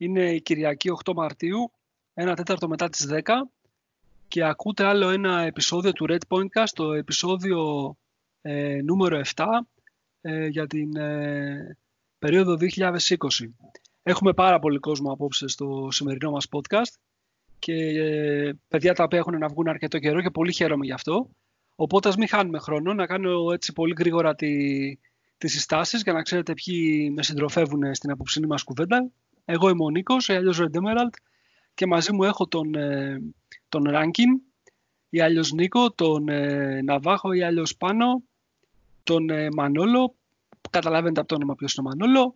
Καλησπέρα. Είναι η Κυριακή 8 Μαρτίου, ένα τέταρτο μετά τις 10 και ακούτε άλλο ένα επεισόδιο του Red Pointcast, το επεισόδιο ε, νούμερο 7 ε, για την ε, περίοδο 2020. Έχουμε πάρα πολύ κόσμο απόψε στο σημερινό μας podcast και ε, παιδιά τα οποία έχουν να βγουν αρκετό καιρό και πολύ χαίρομαι γι' αυτό. Οπότε ας μην χάνουμε χρόνο, να κάνω έτσι πολύ γρήγορα τη, τις συστάσεις για να ξέρετε ποιοι με συντροφεύουν στην απόψινή μας κουβέντα. Εγώ είμαι ο Νίκος, ή αλλιώς Red Emerald και μαζί μου έχω τον, ε, τον Rankin ή αλλιώς Νίκο, τον ε, Ναβάχο ή αλλιώς Πάνο, τον ε, Μανόλο, καταλαβαίνετε από το όνομα ποιος είναι ο Μανόλο,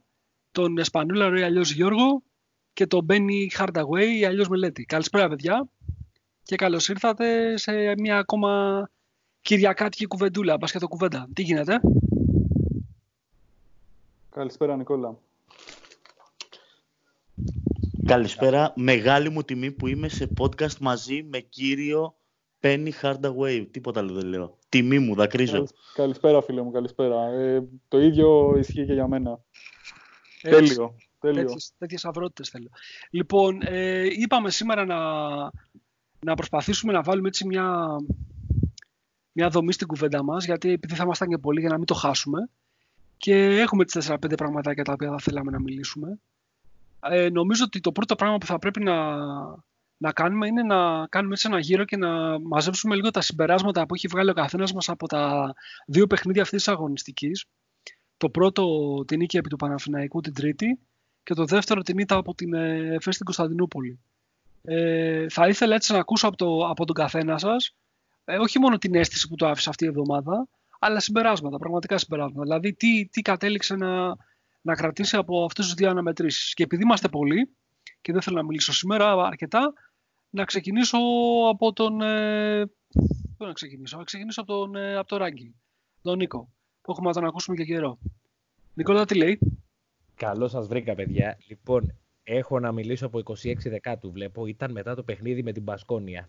τον Εσπανούλαρο ή αλλιώς Γιώργο και τον Μπένι Hardaway ή αλλιώς Μελέτη. Καλησπέρα παιδιά και καλώς ήρθατε σε μια ακόμα κυριακάτικη κουβεντούλα, μπασκετο κουβέντα. Τι γίνεται; Καλησπέρα Νικόλα. Καλησπέρα. Μεγάλη μου τιμή που είμαι σε podcast μαζί με κύριο Penny Hardaway. Τίποτα άλλο δεν λέω. Τιμή μου, δακρύζω. Καλησπέρα φίλε μου, καλησπέρα. Ε, το ίδιο ισχύει και για μένα. Τέλειο. Τέλειο. Τέτοιες, αυρότητες θέλω. Λοιπόν, ε, είπαμε σήμερα να, να προσπαθήσουμε να βάλουμε έτσι μια, μια δομή στην κουβέντα μας, γιατί επειδή θα ήμασταν και πολλοί για να μην το χάσουμε. Και έχουμε τις 4-5 πραγματάκια τα οποία θα θέλαμε να μιλήσουμε. Ε, νομίζω ότι το πρώτο πράγμα που θα πρέπει να, να κάνουμε είναι να κάνουμε έτσι ένα γύρο και να μαζέψουμε λίγο τα συμπεράσματα που έχει βγάλει ο καθένας μας από τα δύο παιχνίδια αυτής της αγωνιστικής. Το πρώτο την νίκη επί του Παναθηναϊκού την Τρίτη και το δεύτερο την ήττα από την ΕΦΕ στην Κωνσταντινούπολη. Ε, θα ήθελα έτσι να ακούσω από, το, από τον καθένα σας ε, όχι μόνο την αίσθηση που το άφησε αυτή η εβδομάδα, αλλά συμπεράσματα, πραγματικά συμπεράσματα. Δηλαδή, τι, τι κατέληξε να, να κρατήσει από αυτές τις δύο αναμετρήσεις. Και επειδή είμαστε πολλοί, και δεν θέλω να μιλήσω σήμερα αρκετά, να ξεκινήσω από τον. Ε, να ξεκινήσω, να ξεκινήσω από τον, ε, από το τον Νίκο, που έχουμε να τον ακούσουμε και καιρό. Νικόλα, τι λέει; Καλώς σας βρήκα, παιδιά. Λοιπόν, έχω να μιλήσω από 26 Δεκάτου, βλέπω. Ήταν μετά το παιχνίδι με την Πασκόνια.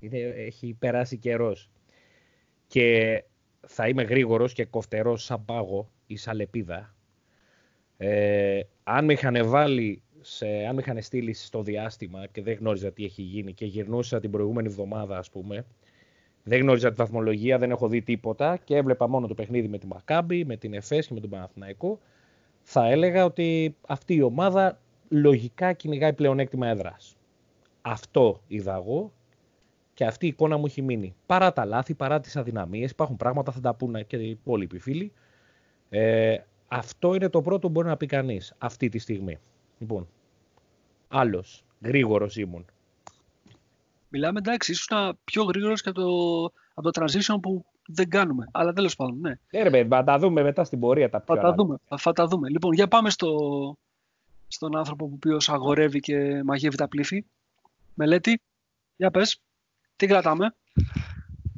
έχει περάσει καιρός. Και θα είμαι γρήγορος και κοφτερός σαν πάγο ή σαν λεπίδα. Ε, αν με είχαν βάλει, σε, αν με είχαν στείλει στο διάστημα και δεν γνώριζα τι έχει γίνει και γυρνούσα την προηγούμενη εβδομάδα ας πούμε, δεν γνώριζα τη βαθμολογία, δεν έχω δει τίποτα και έβλεπα μόνο το παιχνίδι με τη Μακάμπη, με την Εφές και με τον Παναθηναϊκό, θα έλεγα ότι αυτή η ομάδα λογικά κυνηγάει πλεονέκτημα έδρας. Αυτό είδα εγώ και αυτή η εικόνα μου έχει μείνει. Παρά τα λάθη, παρά τις αδυναμίες, υπάρχουν πράγματα, θα τα πούνε και οι υπόλοιποι φίλοι. Ε, αυτό είναι το πρώτο που μπορεί να πει κανείς αυτή τη στιγμή. Λοιπόν, άλλος, γρήγορος ήμουν. Μιλάμε εντάξει, ήσουν πιο γρήγορος και από το, από το transition που δεν κάνουμε. Αλλά τέλος πάντων, ναι. Ναι, ρε, θα τα δούμε μετά στην πορεία τα πιο Θα τα δούμε. Θα, τα δούμε. Λοιπόν, για πάμε στο, στον άνθρωπο που ποιος αγορεύει και μαγεύει τα πλήθη. Μελέτη, για πες. Τι κρατάμε;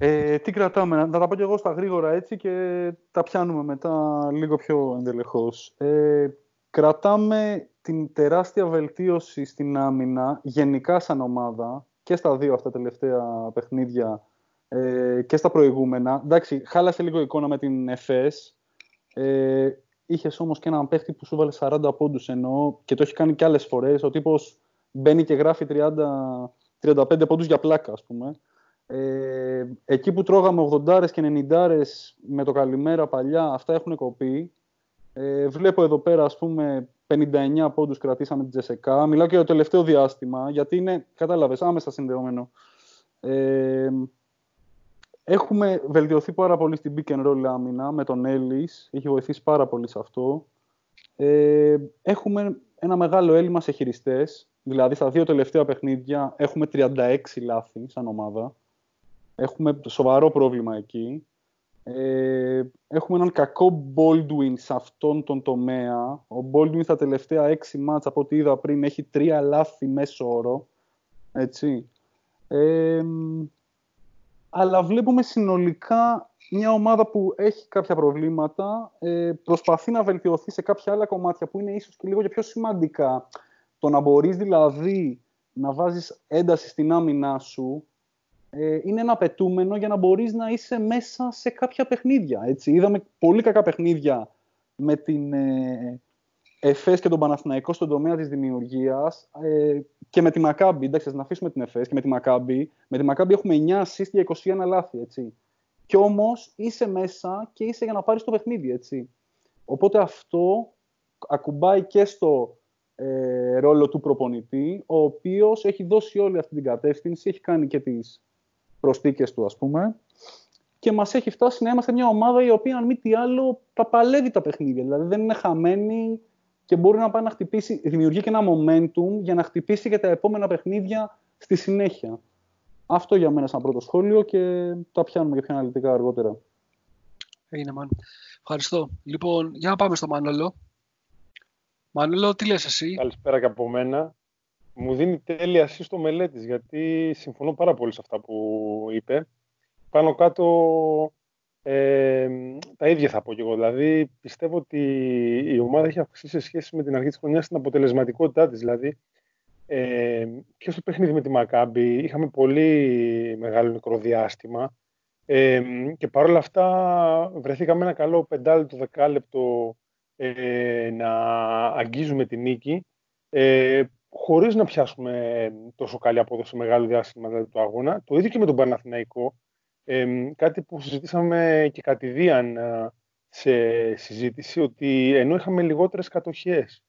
Ε, τι κρατάμε, να τα πω και εγώ στα γρήγορα έτσι και τα πιάνουμε μετά λίγο πιο εντελεχώς. Ε, κρατάμε την τεράστια βελτίωση στην άμυνα γενικά σαν ομάδα και στα δύο αυτά τελευταία παιχνίδια ε, και στα προηγούμενα. Εντάξει, χάλασε λίγο εικόνα με την ΕΦΕΣ. Ε, είχες όμως και έναν παίχτη που σου βάλε 40 πόντους εννοώ και το έχει κάνει και άλλες φορές. Ο τύπος μπαίνει και γράφει 30 35 πόντους για πλάκα, ας πούμε. Ε, εκεί που τρώγαμε 80 και 90 με το καλημέρα παλιά, αυτά έχουν κοπεί. Ε, βλέπω εδώ πέρα, ας πούμε, 59 πόντους κρατήσαμε την Τζεσεκά. Μιλάω και για το τελευταίο διάστημα, γιατί είναι, κατάλαβες, άμεσα συνδεόμενο. Ε, έχουμε βελτιωθεί πάρα πολύ στην pick and roll άμυνα με τον Έλλης. Έχει βοηθήσει πάρα πολύ σε αυτό. Ε, έχουμε ένα μεγάλο έλλειμμα σε χειριστές. Δηλαδή, στα δύο τελευταία παιχνίδια έχουμε 36 λάθη σαν ομάδα. Έχουμε σοβαρό πρόβλημα εκεί. Ε, έχουμε έναν κακό Baldwin σε αυτόν τον τομέα. Ο Baldwin στα τελευταία έξι μάτς από ό,τι είδα πριν έχει τρία λάθη μέσω όρο. Έτσι. Ε, αλλά βλέπουμε συνολικά μια ομάδα που έχει κάποια προβλήματα, ε, προσπαθεί να βελτιωθεί σε κάποια άλλα κομμάτια που είναι ίσως και λίγο και πιο σημαντικά το να μπορείς δηλαδή να βάζεις ένταση στην άμυνά σου ε, είναι ένα απαιτούμενο για να μπορείς να είσαι μέσα σε κάποια παιχνίδια. Έτσι. Είδαμε πολύ κακά παιχνίδια με την, ε, ΕΦΕΣ και τον Παναθηναϊκό στον τομέα της δημιουργίας ε, και με τη Μακάμπη, εντάξει, να αφήσουμε την ΕΦΕΣ και με τη Μακάμπη. Με τη Μακάμπη έχουμε 9 assist για 21 λάθη, έτσι. Κι όμως είσαι μέσα και είσαι για να πάρεις το παιχνίδι, έτσι. Οπότε αυτό ακουμπάει και στο ε, ρόλο του προπονητή, ο οποίος έχει δώσει όλη αυτή την κατεύθυνση, έχει κάνει και τις προστίκες του, ας πούμε, και μας έχει φτάσει να είμαστε μια ομάδα η οποία, αν μη τι άλλο, τα παλεύει τα παιχνίδια. Δηλαδή δεν είναι χαμένη και μπορεί να πάει να χτυπήσει, δημιουργεί και ένα momentum για να χτυπήσει και τα επόμενα παιχνίδια στη συνέχεια. Αυτό για μένα σαν πρώτο σχόλιο και τα πιάνουμε για πιο αναλυτικά αργότερα. Έγινε, Μάνο. Ευχαριστώ. Λοιπόν, για να πάμε στο Μάνολο. Μάνολο, τι λες εσύ; Καλησπέρα και από μένα. Μου δίνει τέλεια σύστο μελέτης, γιατί συμφωνώ πάρα πολύ σε αυτά που είπε. Πάνω κάτω ε, τα ίδια θα πω και εγώ. Δηλαδή, πιστεύω ότι η ομάδα έχει αυξήσει σε σχέση με την αρχή της χρονιάς την αποτελεσματικότητά της. Δηλαδή, ε, και στο παιχνίδι με τη Μακάμπη είχαμε πολύ μεγάλο μικροδιάστημα ε, και παρόλα αυτά βρεθήκαμε ένα καλό πεντάλεπτο, δεκάλεπτο ε, να αγγίζουμε τη νίκη ε, χωρίς να πιάσουμε τόσο καλή απόδοση μεγάλο διάστημα δηλαδή, του αγώνα. Το ίδιο και με τον Παναθηναϊκό. Ε, κάτι που συζητήσαμε και κατηδίαν ε, σε συζήτηση, ότι ενώ είχαμε λιγότερες κατοχές,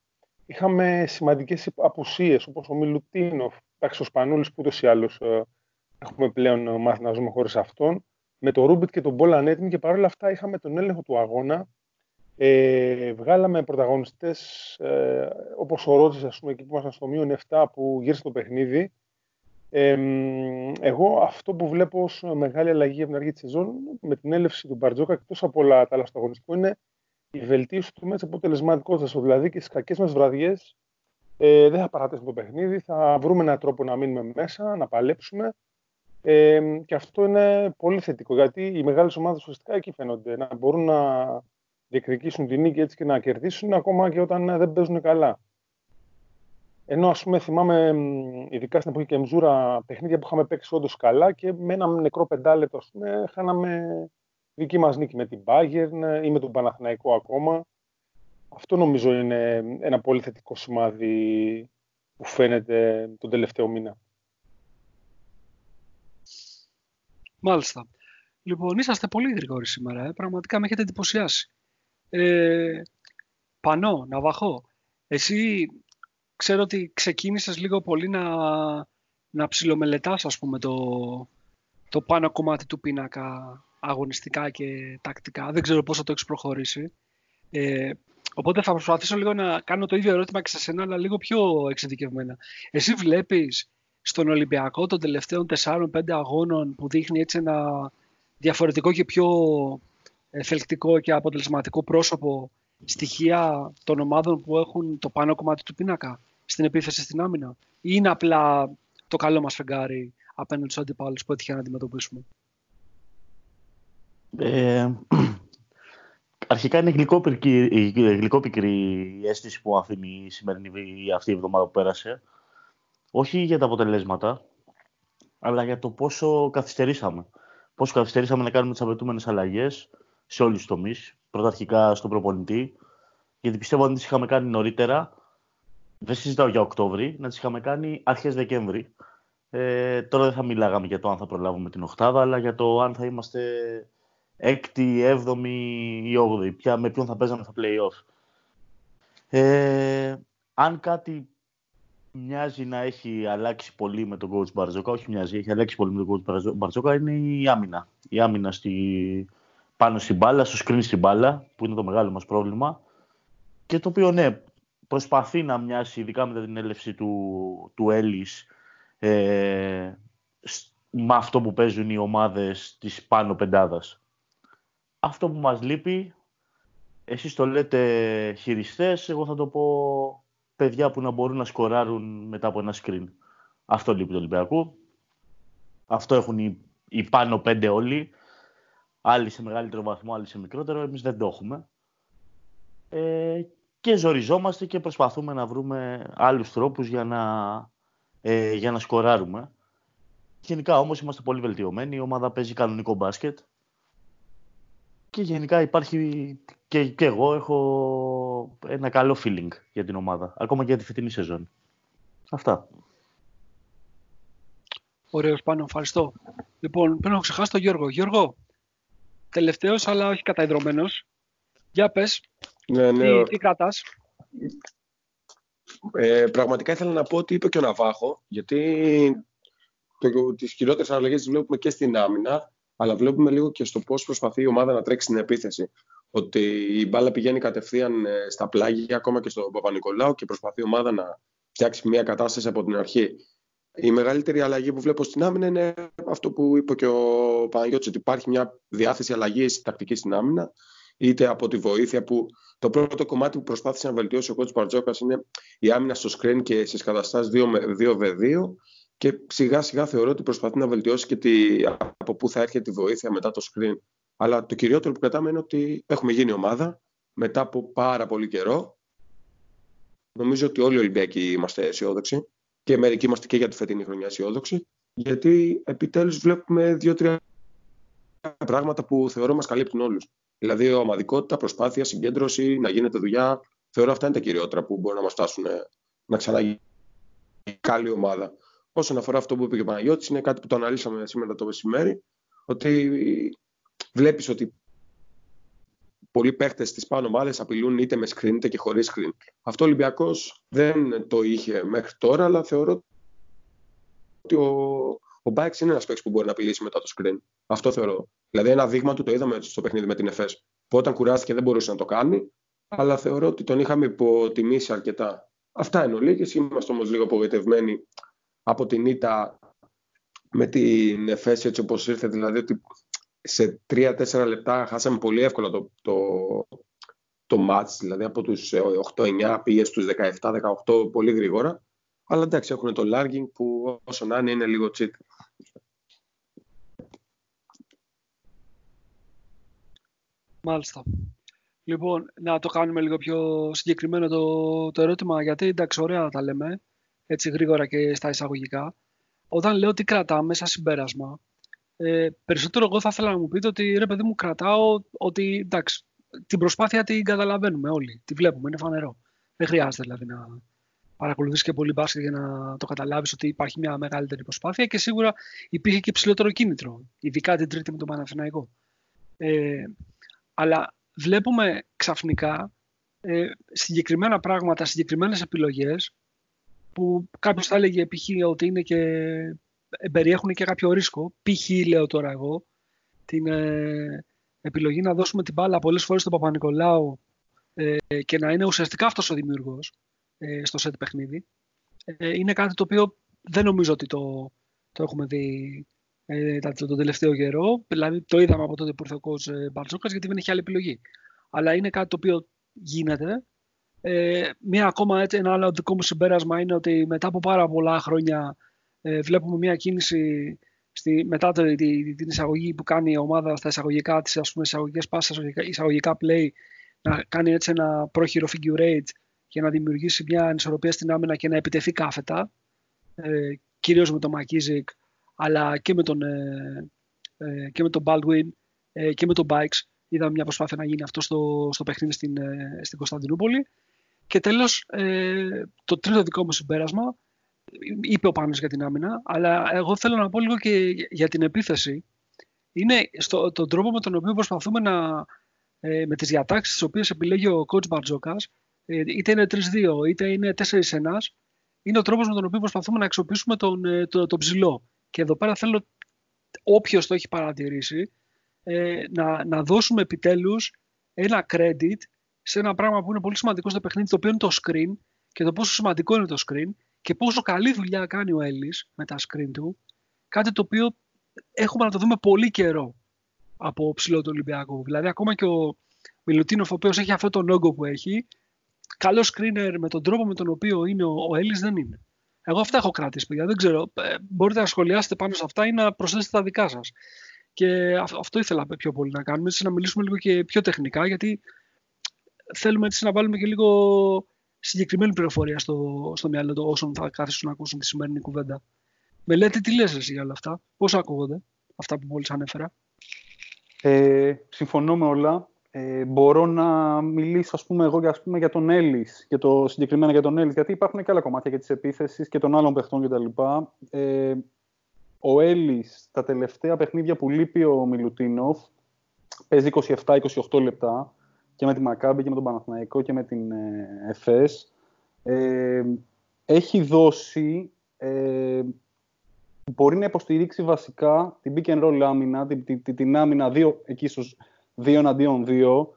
είχαμε σημαντικές απουσίες, όπως ο Μιλουτίνοφ, εντάξει, ο Σπανούλης που ούτως ή άλλως ε, έχουμε πλέον μάθει να ζούμε χωρίς αυτόν, με το Ρούμπιτ και τον Μπόλαν έτοιμοι και παρόλα αυτά είχαμε τον έλεγχο του αγώνα. Ε, βγάλαμε πρωταγωνιστές ε, όπως ο Ρότζης, ας πούμε, εκεί που ήμασταν στο μείον 7 που γύρισε το παιχνίδι. Ε, εγώ αυτό που βλέπω ως μεγάλη αλλαγή από την αρχή της σεζόν με την έλευση του Μπαρτζόκα εκτός από όλα τα άλλα στο αγωνιστικό είναι η βελτίωση του μέσα αποτελεσματικότητας. Δηλαδή και στις κακές μας βραδιές ε, δεν θα παρατήσουμε το παιχνίδι, θα βρούμε έναν τρόπο να μείνουμε μέσα, να παλέψουμε ε, και αυτό είναι πολύ θετικό, γιατί οι μεγάλες ομάδες ουσιαστικά εκεί φαίνονται, να μπορούν να διεκδικήσουν την νίκη έτσι και να κερδίσουν ακόμα και όταν δεν παίζουν καλά. Ενώ ας πούμε θυμάμαι ειδικά στην εποχή Κεμζούρα παιχνίδια που είχαμε παίξει όντως καλά και με ένα νεκρό πεντάλεπτο ας πούμε χάναμε δική μας νίκη με την Bayern ή με τον Παναθηναϊκό ακόμα. Αυτό νομίζω είναι ένα πολύ θετικό σημάδι που φαίνεται τον τελευταίο μήνα. Μάλιστα. Λοιπόν, είσαστε πολύ γρήγοροι σήμερα. Ε. Πραγματικά με έχετε εντυπωσιάσει. Ε, Πανώ, Ναβαχώ, εσύ ξέρω ότι ξεκίνησες λίγο πολύ να, να ψιλομελετάς, ας πούμε, το, το πάνω κομμάτι του πίνακα αγωνιστικά και τακτικά. Δεν ξέρω πόσο το έχεις προχωρήσει. Ε, οπότε θα προσπαθήσω λίγο να κάνω το ίδιο ερώτημα και σε σένα, αλλά λίγο πιο εξειδικευμένα. Εσύ βλέπεις στον Ολυμπιακό των τελευταίων 4-5 αγώνων που δείχνει έτσι ένα διαφορετικό και πιο θελκτικό και αποτελεσματικό πρόσωπο στοιχεία των ομάδων που έχουν το πάνω κομμάτι του πίνακα στην επίθεση στην άμυνα; Ή είναι απλά το καλό μας φεγγάρι απέναντι στους αντιπάλους που έτυχε να αντιμετωπίσουμε; Ε, αρχικά είναι γλυκόπικρη η αίσθηση που αφήνει η σημερινή αυτή η εβδομάδα που πέρασε όχι για τα αποτελέσματα, αλλά για το πόσο καθυστερήσαμε. Πόσο καθυστερήσαμε να κάνουμε τις απαιτούμενες αλλαγές σε όλους τους τομείς. Πρωταρχικά στον προπονητή, γιατί πιστεύω ότι τις είχαμε κάνει νωρίτερα, δεν συζητάω για Οκτώβρη, να τις είχαμε κάνει αρχές Δεκέμβρη. Ε, τώρα δεν θα μιλάγαμε για το αν θα προλάβουμε την Οχτάδα, αλλά για το αν θα είμαστε έκτη, έβδομη ή όγδοη. Ποια, με ποιον θα παίζαμε στα play-off. Ε, αν κάτι μοιάζει να έχει αλλάξει πολύ με τον coach Μπαρτζόκα. Όχι μοιάζει, έχει αλλάξει πολύ με τον coach Μπαρτζόκα. Είναι η άμυνα. Η άμυνα στη... πάνω στην μπάλα, στο screen στην μπάλα, που είναι το μεγάλο μας πρόβλημα. Και το οποίο, ναι, προσπαθεί να μοιάσει, ειδικά μετά την έλευση του, του Έλλης, ε, με αυτό που παίζουν οι ομάδες της πάνω πεντάδας. Αυτό που μας λείπει, εσείς το λέτε χειριστές, εγώ θα το πω παιδιά που να μπορούν να σκοράρουν μετά από ένα screen. Αυτό λείπει το Ολυμπιακού. Αυτό έχουν οι, οι πάνω πέντε όλοι. Άλλοι σε μεγαλύτερο βαθμό, άλλοι σε μικρότερο. Εμείς δεν το έχουμε. Ε, και ζοριζόμαστε και προσπαθούμε να βρούμε άλλους τρόπους για να, ε, για να σκοράρουμε. Γενικά όμως είμαστε πολύ βελτιωμένοι. Η ομάδα παίζει κανονικό μπάσκετ. Και γενικά υπάρχει και, και εγώ έχω ένα καλό feeling για την ομάδα. Ακόμα και για τη φετινή σεζόν. Αυτά. Ωραίος πάνω, ευχαριστώ. Λοιπόν, πρέπει να έχω ξεχάσει τον Γιώργο. Γιώργο, τελευταίος αλλά όχι καταϊδρωμένος. Για πες. Ναι, ναι. Τι, τι κρατάς; Ε, πραγματικά ήθελα να πω ότι είπε και ο Ναβάχο, γιατί το, τις χειρότερες αλλαγές τις βλέπουμε και στην άμυνα, αλλά βλέπουμε λίγο και στο πώς προσπαθεί η ομάδα να τρέξει στην επίθεση. Ότι η μπάλα πηγαίνει κατευθείαν ε, στα πλάγια, ακόμα και στον Παπα-Νικολάου και προσπαθεί η ομάδα να φτιάξει μια κατάσταση από την αρχή. Η μεγαλύτερη αλλαγή που βλέπω στην άμυνα είναι αυτό που είπε και ο Παναγιώτης, ότι υπάρχει μια διάθεση αλλαγής τακτικής στην άμυνα, είτε από τη βοήθεια που το πρώτο κομμάτι που προσπάθησε να βελτιώσει ο κότσου Παρτζόκα είναι η άμυνα στο screen και στις καταστάσεις 2v2 και σιγά σιγά θεωρώ ότι προσπαθεί να βελτιώσει και τη, από πού θα έρχεται η βοήθεια μετά το screen. Αλλά το κυριότερο που κρατάμε είναι ότι έχουμε γίνει ομάδα μετά από πάρα πολύ καιρό. Νομίζω ότι όλοι οι Ολυμπιακοί είμαστε αισιόδοξοι και μερικοί είμαστε και για τη φετινή χρονιά αισιόδοξοι γιατί επιτέλους βλέπουμε δύο-τρία πράγματα που θεωρώ μας καλύπτουν όλους. Δηλαδή, ομαδικότητα, προσπάθεια, συγκέντρωση, να γίνεται δουλειά. Θεωρώ αυτά είναι τα κυριότερα που μπορούν να μας φτάσουν να ξαναγίνει καλή ομάδα. Όσον αφορά αυτό που είπε και ο Παναγιώτης, είναι κάτι που το αναλύσαμε σήμερα το μεσημέρι, ότι βλέπεις ότι πολλοί παίχτε τη πάνω ομάδες απειλούν είτε με screen είτε και χωρίς screen. Αυτό ο Ολυμπιακός δεν το είχε μέχρι τώρα, αλλά θεωρώ ότι ο, ο Μπάιξ είναι ένας παίκτης που μπορεί να απειλήσει μετά το screen. Αυτό θεωρώ. Δηλαδή, ένα δείγμα του το είδαμε στο παιχνίδι με την ΕΦΕΣ. Που όταν κουράστηκε δεν μπορούσε να το κάνει, αλλά θεωρώ ότι τον είχαμε υποτιμήσει αρκετά. Αυτά είναι ολίγε. Είμαστε όμως λίγο απογοητευμένοι από την ήττα με την ΕΦΕΣ έτσι όπως ήρθε. Δηλαδή, ότι σε 3-4 λεπτά χάσαμε πολύ εύκολα το, το, το match, δηλαδή από τους 8-9 πήγες στους 17-18 πολύ γρήγορα. Αλλά εντάξει, έχουν το lagging που όσο να είναι είναι λίγο cheat. Μάλιστα. Λοιπόν, να το κάνουμε λίγο πιο συγκεκριμένο το, το ερώτημα, γιατί εντάξει, ωραία τα λέμε, έτσι γρήγορα και στα εισαγωγικά. Όταν λέω τι κρατάμε σαν συμπέρασμα, ε, περισσότερο εγώ θα ήθελα να μου πείτε ότι ρε παιδί μου κρατάω ότι εντάξει, την προσπάθεια την καταλαβαίνουμε όλοι, τη βλέπουμε, είναι φανερό. Δεν χρειάζεται δηλαδή να παρακολουθείς και πολύ μπάσκετ για να το καταλάβεις ότι υπάρχει μια μεγαλύτερη προσπάθεια και σίγουρα υπήρχε και ψηλότερο κίνητρο, ειδικά την τρίτη με τον Παναθηναϊκό. Ε, αλλά βλέπουμε ξαφνικά ε, συγκεκριμένα πράγματα, συγκεκριμένες επιλογές που κάποιος θα έλεγε π.χ. ότι είναι και, ε, περιέχουν και κάποιο ρίσκο. Π.χ. λέω τώρα εγώ την ε, επιλογή να δώσουμε την μπάλα πολλές φορές στον Παπα-Νικολάου ε, και να είναι ουσιαστικά αυτός ο δημιουργός ε, στο σετ παιχνίδι. είναι κάτι το οποίο δεν νομίζω ότι το, το έχουμε δει ε, τον τελευταίο καιρό. Δηλαδή το είδαμε από τότε που ήρθε ο coach ε, Μπαρτζόκα γιατί δεν έχει άλλη επιλογή. Αλλά είναι κάτι το οποίο γίνεται. Ε, μία ακόμα έτσι, ένα άλλο δικό μου συμπέρασμα είναι ότι μετά από πάρα πολλά χρόνια ε, βλέπουμε μια κίνηση στη, μετά το, τη, την εισαγωγή που κάνει η ομάδα στα εισαγωγικά της, ας πούμε, εισαγωγικές πάσες, εισαγωγικά, εισαγωγικά play, να κάνει έτσι ένα πρόχειρο figure eight για να δημιουργήσει μια ανισορροπία στην άμυνα και να επιτεθεί κάθετα, ε, κυρίως με τον Μακίζικ, αλλά και με τον, ε, ε, και με τον Baldwin ε, και με τον Bikes. Είδαμε μια προσπάθεια να γίνει αυτό στο, στο παιχνίδι στην, στην Κωνσταντινούπολη. Και τέλος, το τρίτο δικό μου συμπέρασμα, είπε ο Πάνος για την άμυνα, αλλά εγώ θέλω να πω λίγο και για την επίθεση. Είναι στο, τον τρόπο με τον οποίο προσπαθούμε να, με τις διατάξεις τις οποίες επιλέγει ο coach Μπαρτζόκας, είτε είναι 3-2 είτε είναι 4-1, είναι ο τρόπος με τον οποίο προσπαθούμε να αξιοποιήσουμε τον, τον, τον ψηλό. Και εδώ πέρα θέλω όποιος το έχει παρατηρήσει ε, να, να δώσουμε επιτέλους ένα credit σε ένα πράγμα που είναι πολύ σημαντικό στο παιχνίδι, το οποίο είναι το screen και το πόσο σημαντικό είναι το screen και πόσο καλή δουλειά κάνει ο Έλλης με τα screen του. Κάτι το οποίο έχουμε να το δούμε πολύ καιρό από ψηλό του Ολυμπιακού. Δηλαδή, ακόμα και ο Μιλουτίνοφ, ο οποίος έχει αυτό το όγκο που έχει, καλός screener με τον τρόπο με τον οποίο είναι ο, ο Έλλης δεν είναι. Εγώ αυτά έχω κρατήσει, παιδιά. Δεν ξέρω. Ε, μπορείτε να σχολιάσετε πάνω σε αυτά ή να προσθέσετε τα δικά σας. Και αυτό ήθελα πιο πολύ να κάνουμε, έτσι να μιλήσουμε λίγο και πιο τεχνικά, γιατί θέλουμε έτσι να βάλουμε και λίγο συγκεκριμένη πληροφορία στο, στο μυαλό του όσων θα κάθισουν να ακούσουν τη σημερινή κουβέντα. Μελέτη, τι λες εσύ για όλα αυτά, πώς ακούγονται αυτά που μόλις ανέφερα; Ε, συμφωνώ με όλα. Ε, μπορώ να μιλήσω ας πούμε, εγώ ας πούμε, για τον Έλλης, και το συγκεκριμένα για τον Έλλης, γιατί υπάρχουν και άλλα κομμάτια για τις επίθεσεις και των άλλων παιχτών κτλ. Ε, ο Έλλης, τα τελευταία παιχνίδια που λείπει ο Μιλουτίνοφ, παίζει 27-28 λεπτά και με τη Μακάμπη και με τον Παναθηναϊκό και με την ε, ΕΦΕΣ. Ε, έχει δώσει, ε, μπορεί να υποστηρίξει βασικά την pick and roll άμυνα, την, την, την άμυνα δύο, εκεί στους 2 εναντίον 2,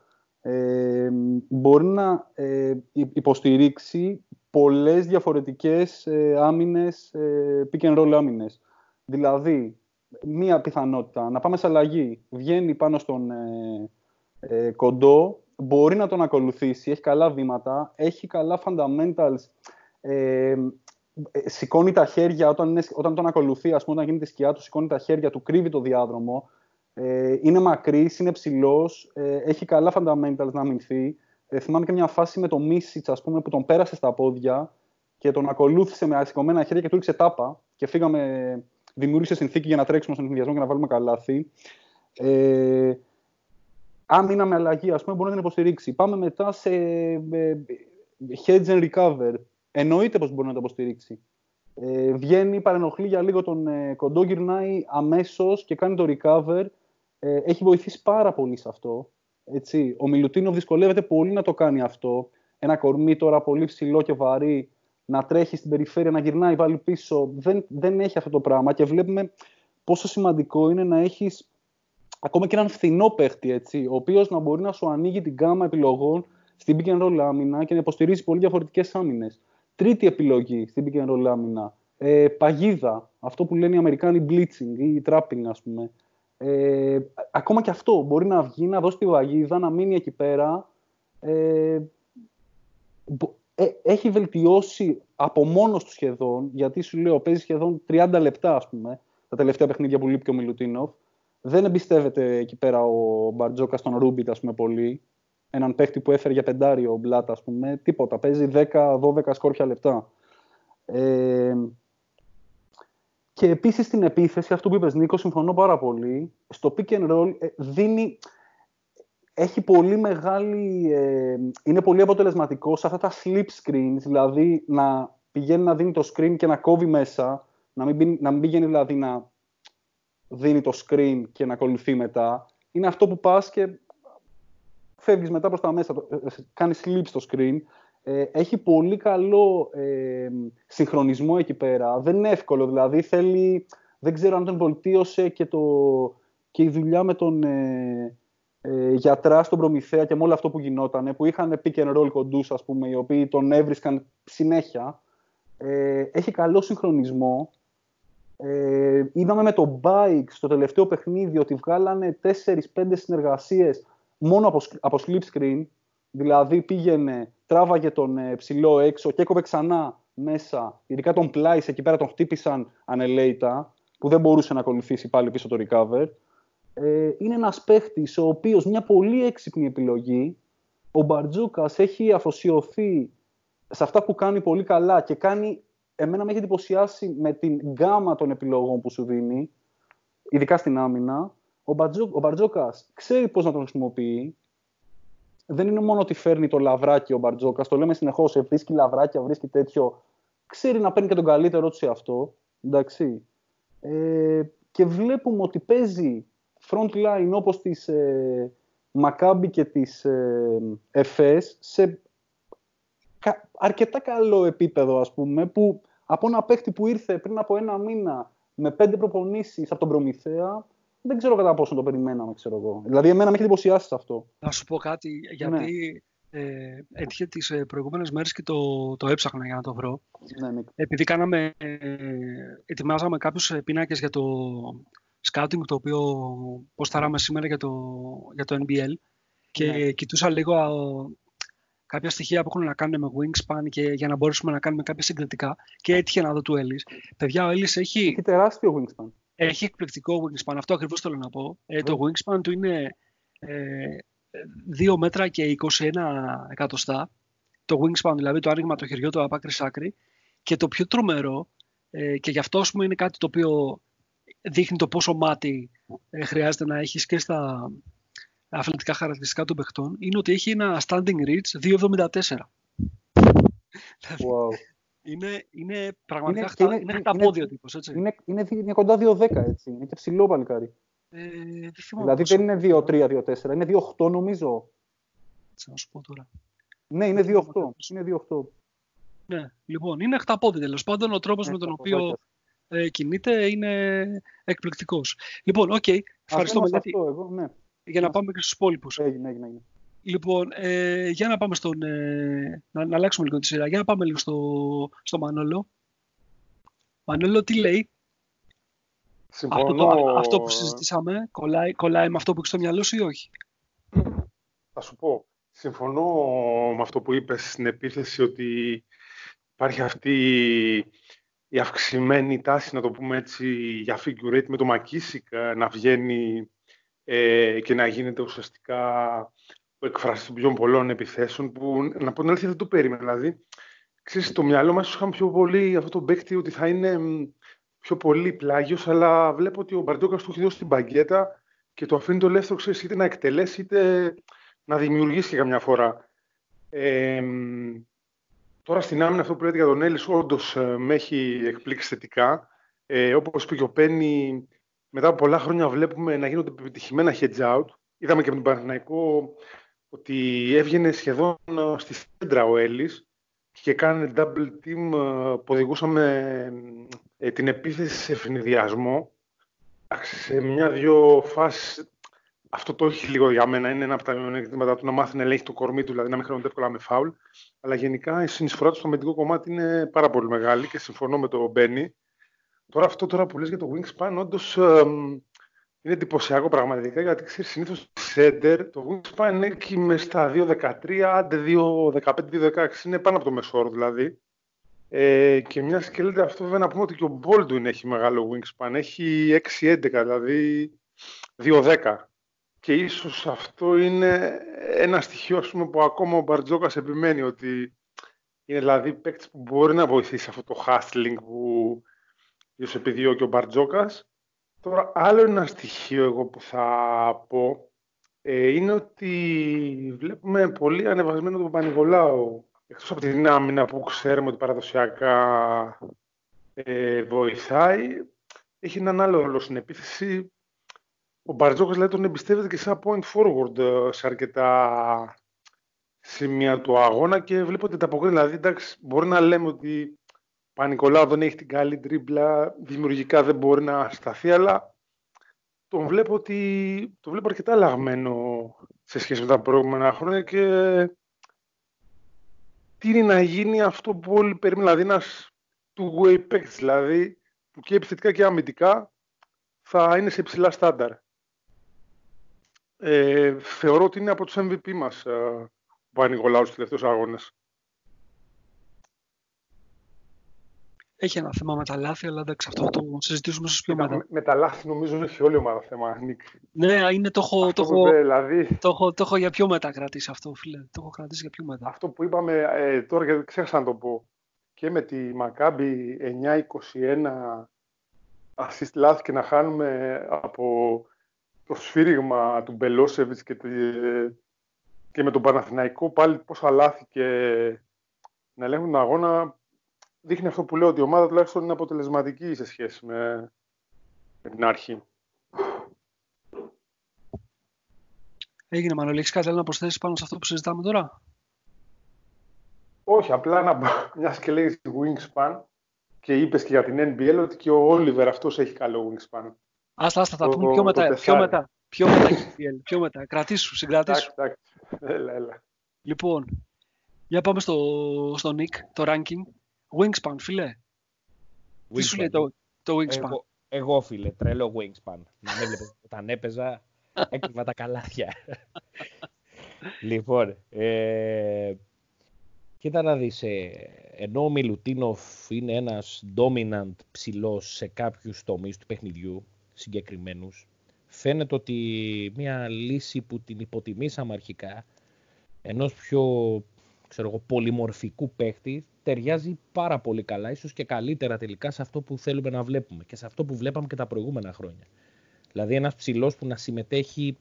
ε, μπορεί να ε, υποστηρίξει πολλές διαφορετικές ε, άμυνες, ε, pick and roll άμυνες. Δηλαδή, μία πιθανότητα να πάμε σε αλλαγή, βγαίνει πάνω στον ε, ε, κοντό, μπορεί να τον ακολουθήσει, έχει καλά βήματα, έχει καλά fundamentals, ε, σηκώνει τα χέρια όταν, όταν τον ακολουθεί, ας πούμε, όταν γίνει τη σκιά του, σηκώνει τα χέρια του, κρύβει το διάδρομο, ε, είναι μακρύς, είναι ψηλός, ε, έχει καλά fundamentals να αμυνθεί. Ε, θυμάμαι και μια φάση με τον Μίσιτς, ας πούμε, που τον πέρασε στα πόδια και τον ακολούθησε με ασηκωμένα χέρια και του ρίξε τάπα και φύγαμε, δημιούργησε συνθήκη για να τρέξουμε στον ενδιασμό και να βάλουμε καλάθι. Ε, αν με αλλαγή, ας πούμε, μπορεί να την υποστηρίξει. Πάμε μετά σε ε, hedge and recover. Εννοείται πως μπορεί να το υποστηρίξει. Ε, βγαίνει, παρενοχλεί για λίγο τον ε, κοντό, γυρνάει αμέσως και κάνει το recover ε, έχει βοηθήσει πάρα πολύ σε αυτό. Έτσι. Ο Μιλουτίνο δυσκολεύεται πολύ να το κάνει αυτό. Ένα κορμί τώρα πολύ ψηλό και βαρύ, να τρέχει στην περιφέρεια, να γυρνάει, βάλει πίσω. Δεν, δεν έχει αυτό το πράγμα και βλέπουμε πόσο σημαντικό είναι να έχεις ακόμα και έναν φθηνό παίχτη, έτσι, ο οποίος να μπορεί να σου ανοίγει την γάμα επιλογών στην pick and roll άμυνα και να υποστηρίζει πολύ διαφορετικές άμυνες. Τρίτη επιλογή στην pick and roll άμυνα. Ε, παγίδα. Αυτό που λένε οι Αμερικάνοι bleaching ή trapping, ας πούμε. Ε, ακόμα και αυτό μπορεί να βγει, να δώσει τη βαγίδα, να μείνει εκεί πέρα. Ε, ε, έχει βελτιώσει από μόνος του σχεδόν, γιατί σου λέω παίζει σχεδόν 30 λεπτά, ας πούμε, τα τελευταία παιχνίδια που λείπει και ο Μιλουτίνοφ. Δεν εμπιστεύεται εκεί πέρα ο Μπαρτζόκα στον Ρούμπιτ, ας πούμε, πολύ. Έναν παίχτη που έφερε για πεντάριο ο Μπλάτα, ας πούμε. Τίποτα. Παίζει 10-12 σκόρπια λεπτά. Ε, και επίσης στην επίθεση, αυτό που είπες Νίκο, συμφωνώ πάρα πολύ. Στο pick and roll ε, δίνει. Έχει πολύ μεγάλη. Ε, είναι πολύ αποτελεσματικό σε αυτά τα slip screens, δηλαδή να πηγαίνει να δίνει το screen και να κόβει μέσα, να μην, να μην πηγαίνει δηλαδή να δίνει το screen και να ακολουθεί μετά. Είναι αυτό που πας και φεύγεις μετά προς τα μέσα, ε, κάνεις slip στο screen ε, έχει πολύ καλό ε, συγχρονισμό εκεί πέρα. Δεν είναι εύκολο, δηλαδή θέλει, δεν ξέρω αν τον βολτίωσε και, το, και η δουλειά με τον ε, ε, γιατρά στον Προμηθέα και με όλο αυτό που γινόταν, που είχαν pick and roll κοντούς, ας πούμε, οι οποίοι τον έβρισκαν συνέχεια. Ε, έχει καλό συγχρονισμό. Ε, είδαμε με το Bike στο τελευταίο παιχνίδι ότι βγάλανε 4-5 συνεργασίες μόνο από, από slip screen, δηλαδή πήγαινε τράβαγε τον ε, ψηλό έξω και έκοβε ξανά μέσα. Ειδικά τον πλάισε εκεί πέρα, τον χτύπησαν ανελέητα, που δεν μπορούσε να ακολουθήσει πάλι πίσω το recover. Ε, είναι ένας παίχτης ο οποίος μια πολύ έξυπνη επιλογή. Ο Μπαρτζούκας έχει αφοσιωθεί σε αυτά που κάνει πολύ καλά και κάνει. Εμένα με έχει εντυπωσιάσει με την γκάμα των επιλογών που σου δίνει, ειδικά στην άμυνα. Ο, Μπαρτζού, ο Μπαρτζόκας ξέρει πώς να τον χρησιμοποιεί, δεν είναι μόνο ότι φέρνει το λαβράκι ο Μπαρτζόκας, το λέμε συνεχώς. Ε, βρίσκει λαβράκια, βρίσκει τέτοιο. Ξέρει να παίρνει και τον καλύτερό του σε αυτό. Εντάξει. Ε, και βλέπουμε ότι παίζει front line όπως της ε, Μακάμπη και της ε, ΕΦΕΣ σε αρκετά καλό επίπεδο ας πούμε που από ένα παίχτη που ήρθε πριν από ένα μήνα με πέντε προπονήσεις από τον Προμηθέα δεν ξέρω κατά πόσο το περιμέναμε, ξέρω εγώ. Δηλαδή, εμένα με έχει εντυπωσιάσει αυτό. Να σου πω κάτι, γιατί ναι. ε, έτυχε τις ε, προηγούμενες μέρες και το, το έψαχνα για να το βρω. Ναι, ναι. Επειδή κάναμε, ε, ετοιμάζαμε κάποιους ε, πίνακες για το scouting, το οποίο ποστάραμε σήμερα για το, για το NBL και ναι. κοιτούσα λίγο κάποια στοιχεία που έχουν να κάνουν με wingspan και για να μπορέσουμε να κάνουμε κάποια συγκριτικά και έτυχε να δω του Έλλης. Παιδιά, ο Έλλης έχει... Έχει τεράστιο wingspan. Έχει εκπληκτικό wingspan. Αυτό ακριβώς θέλω να πω. Ε, το wingspan του είναι ε, 2 μέτρα και 21 εκατοστά. Το wingspan, δηλαδή το άνοιγμα το χεριό του από άκρη άκρη. Και το πιο τρομερό, ε, και γι' αυτό πούμε, είναι κάτι το οποίο δείχνει το πόσο μάτι ε, χρειάζεται να έχεις και στα αθλητικά χαρακτηριστικά των παιχτών είναι ότι έχει ένα standing reach 2,74. Wow. είναι, είναι πραγματικά Είναι- χτα, είναι- είναι είναι- χταπόδι ο τύπος, έτσι. Είναι, είναι, δι- είναι κοντά 2-10 έτσι. Είναι και ψηλό παλικάρι. Ε, δεν θυμάμαι Δηλαδή πόσο δεν είναι 2-3, 2-4. Είναι 2-8 νομίζω. είναι, να σου πω τώρα. Ναι, είναι 2-8. Είναι 2-8. Ναι, λοιπόν, είναι χταπόδι τέλος πάντων. Ο τρόπος Ναι, με τον τα οποίο ποδάκια. ε, κινείται είναι εκπληκτικός. Λοιπόν, οκ, ευχαριστώ Αυτό, Μελέτη, αυτό εγώ, ναι. Για να μας- πάμε και στους υπόλοιπους. Έγινε, έγινε, έγινε. Λοιπόν, ε, για να πάμε στον. Ε, να, να αλλάξουμε λίγο τη σειρά. Για να πάμε λίγο στο, στο Μανόλο. Μανόλο, τι λέει, αυτό, Συμφωνώ. το, α- αυτό που συζητήσαμε, κολλάει, κολλάει με αυτό που έχεις στο μυαλό σου ή όχι; Θα σου πω. Συμφωνώ με αυτό που είπες στην επίθεση ότι υπάρχει αυτή η αυξημένη τάση, να το πούμε έτσι, για figure eight με το Μακίσικ να βγαίνει ε, και να γίνεται ουσιαστικά ο εκφραστής των πιο πολλών επιθέσεων που, να πω την αλήθεια, δεν το περίμενα. Δηλαδή, ξέρεις, στο μυαλό μας είχαμε πιο πολύ αυτό το παίκτη ότι θα είναι μ, πιο πολύ πλάγιος, αλλά βλέπω ότι ο Μπαρτζόκας του έχει δώσει την μπαγκέτα και το αφήνει το ελεύθερο, ξέρεις, είτε να εκτελέσει, είτε να δημιουργήσει και καμιά φορά. Ε, μ, τώρα στην άμυνα αυτό που λέτε για τον Έλλης όντως ε, με έχει εκπλήξει θετικά. Ε, όπως είπε και ο Πένι, μετά από πολλά χρόνια βλέπουμε να γίνονται επιτυχημένα hedge out. Είδαμε και με τον Παναθηναϊκό ότι έβγαινε σχεδόν ε, στη σέντρα ο Έλλης και κάνανε double team ε, που οδηγούσαμε ε, την επίθεση σε ευνηδιασμό. Εντάξει, Σε μια-δυο φάσεις αυτό το έχει λίγο για μένα. Είναι ένα από τα μειονεκτήματα του να μάθει να ελέγχει το κορμί του, δηλαδή να μην χρεώνεται εύκολα με φάουλ. Αλλά γενικά η συνεισφορά του στο αμυντικό κομμάτι είναι πάρα πολύ μεγάλη και συμφωνώ με τον Μπένι. Τώρα αυτό τώρα που λες για το wingspan, όντως εμ, είναι εντυπωσιακό πραγματικά, γιατί ξέρεις συνήθως στη center το wingspan είναι εκεί μες στα 2.13, άντε 2.15-2.16, είναι πάνω από το μεσόρο δηλαδή. Ε, και μιας και λέτε αυτό βέβαια να πούμε ότι και ο Baldwin έχει μεγάλο wingspan, έχει 6.11 δηλαδή 2.10. Και ίσως αυτό είναι ένα στοιχείο ας πούμε, που ακόμα ο Μπαρτζόκας επιμένει ότι είναι δηλαδή παίκτης που μπορεί να βοηθήσει αυτό το hustling που ίσως επιδιώκει ο Μπαρτζόκας. Τώρα άλλο ένα στοιχείο εγώ που θα πω ε, είναι ότι βλέπουμε πολύ ανεβασμένο τον Πανιγολάου. Εκτός από την άμυνα που ξέρουμε ότι παραδοσιακά ε, βοηθάει, έχει έναν άλλο ρόλο στην επίθεση. Ο Μπαρτζόκας δηλαδή τον εμπιστεύεται και σαν point forward ε, σε αρκετά σημεία του αγώνα και βλέπω ότι τα αποκρίνει. Δηλαδή, εντάξει, μπορεί να λέμε ότι ο Πανικολάου δεν έχει την καλή τρίπλα, δημιουργικά δεν μπορεί να σταθεί, αλλά τον βλέπω ότι το βλέπω αρκετά αλλαγμένο σε σχέση με τα προηγούμενα χρόνια και τι είναι να γίνει αυτό που όλοι περιμένουν, δηλαδή ένας two-way παίκτης, δηλαδή που και επιθετικά και αμυντικά θα είναι σε υψηλά στάνταρ. Ε, θεωρώ ότι είναι από τους MVP μας ε, ο Πανικολάου στους τελευταίους αγώνες. Έχει ένα θέμα με τα λάθη, αλλά εντάξει, αυτό θα το συζητήσουμε ίσως πιο μετά. Με, με τα λάθη νομίζω έχει όλη η ομάδα θέμα, Νίκ. Ναι, είναι, το, έχω, το, Αυτό που έχω, είπε, δηλαδή, το, έχω, το έχω για πιο μετά κρατήσει αυτό, φίλε. Το έχω κρατήσει για πιο μετά. αυτό που είπαμε ε, τώρα, γιατί ξέχασα να το πω, και με τη Μακάμπη 9-21 assist λάθη και να χάνουμε από το σφύριγμα του Μπελόσεβιτς και, τη- και με τον Παναθηναϊκό πάλι πόσα λάθη και να ελέγχουν τον αγώνα δείχνει αυτό που λέω ότι η ομάδα τουλάχιστον είναι αποτελεσματική σε σχέση με, με την αρχή. Έγινε, Μανώλη, έχεις κάτι άλλο να προσθέσεις πάνω σε αυτό που συζητάμε τώρα; Όχι, απλά να μιας και λέει wingspan και είπες και για την NBL ότι και ο Όλιβερ αυτός έχει καλό wingspan. Άστα, άστα, θα Το- πούμε πιο το μετά. Πιο τεσσάρι. μετά. Πιο μετά, KPL, πιο μετά. Κρατήσου, συγκρατήσου. Εντάξει, εντάξει. Έλα, έλα. Λοιπόν, για πάμε στο, στο Nick, το ranking. Wingspan, φίλε. Τι σου Wingspan. λέει το, το Wingspan; Εγώ, εγώ φίλε, τρελό wingspan. Να με βλέπετε όταν έπαιζα, έκρυβα τα καλάθια. λοιπόν, ε, κοίτα να δεις, ε, ενώ ο Μιλουτίνοφ είναι ένας dominant ψηλός σε κάποιους τομείς του παιχνιδιού συγκεκριμένους, φαίνεται ότι μια λύση που την υποτιμήσαμε αρχικά, ενός πιο ξέρω εγώ, πολυμορφικού παίχτη, ταιριάζει πάρα πολύ καλά, ίσως και καλύτερα τελικά σε αυτό που θέλουμε να βλέπουμε και σε αυτό που βλέπαμε και τα προηγούμενα χρόνια. Δηλαδή ένας ψηλός που να συμμετέχει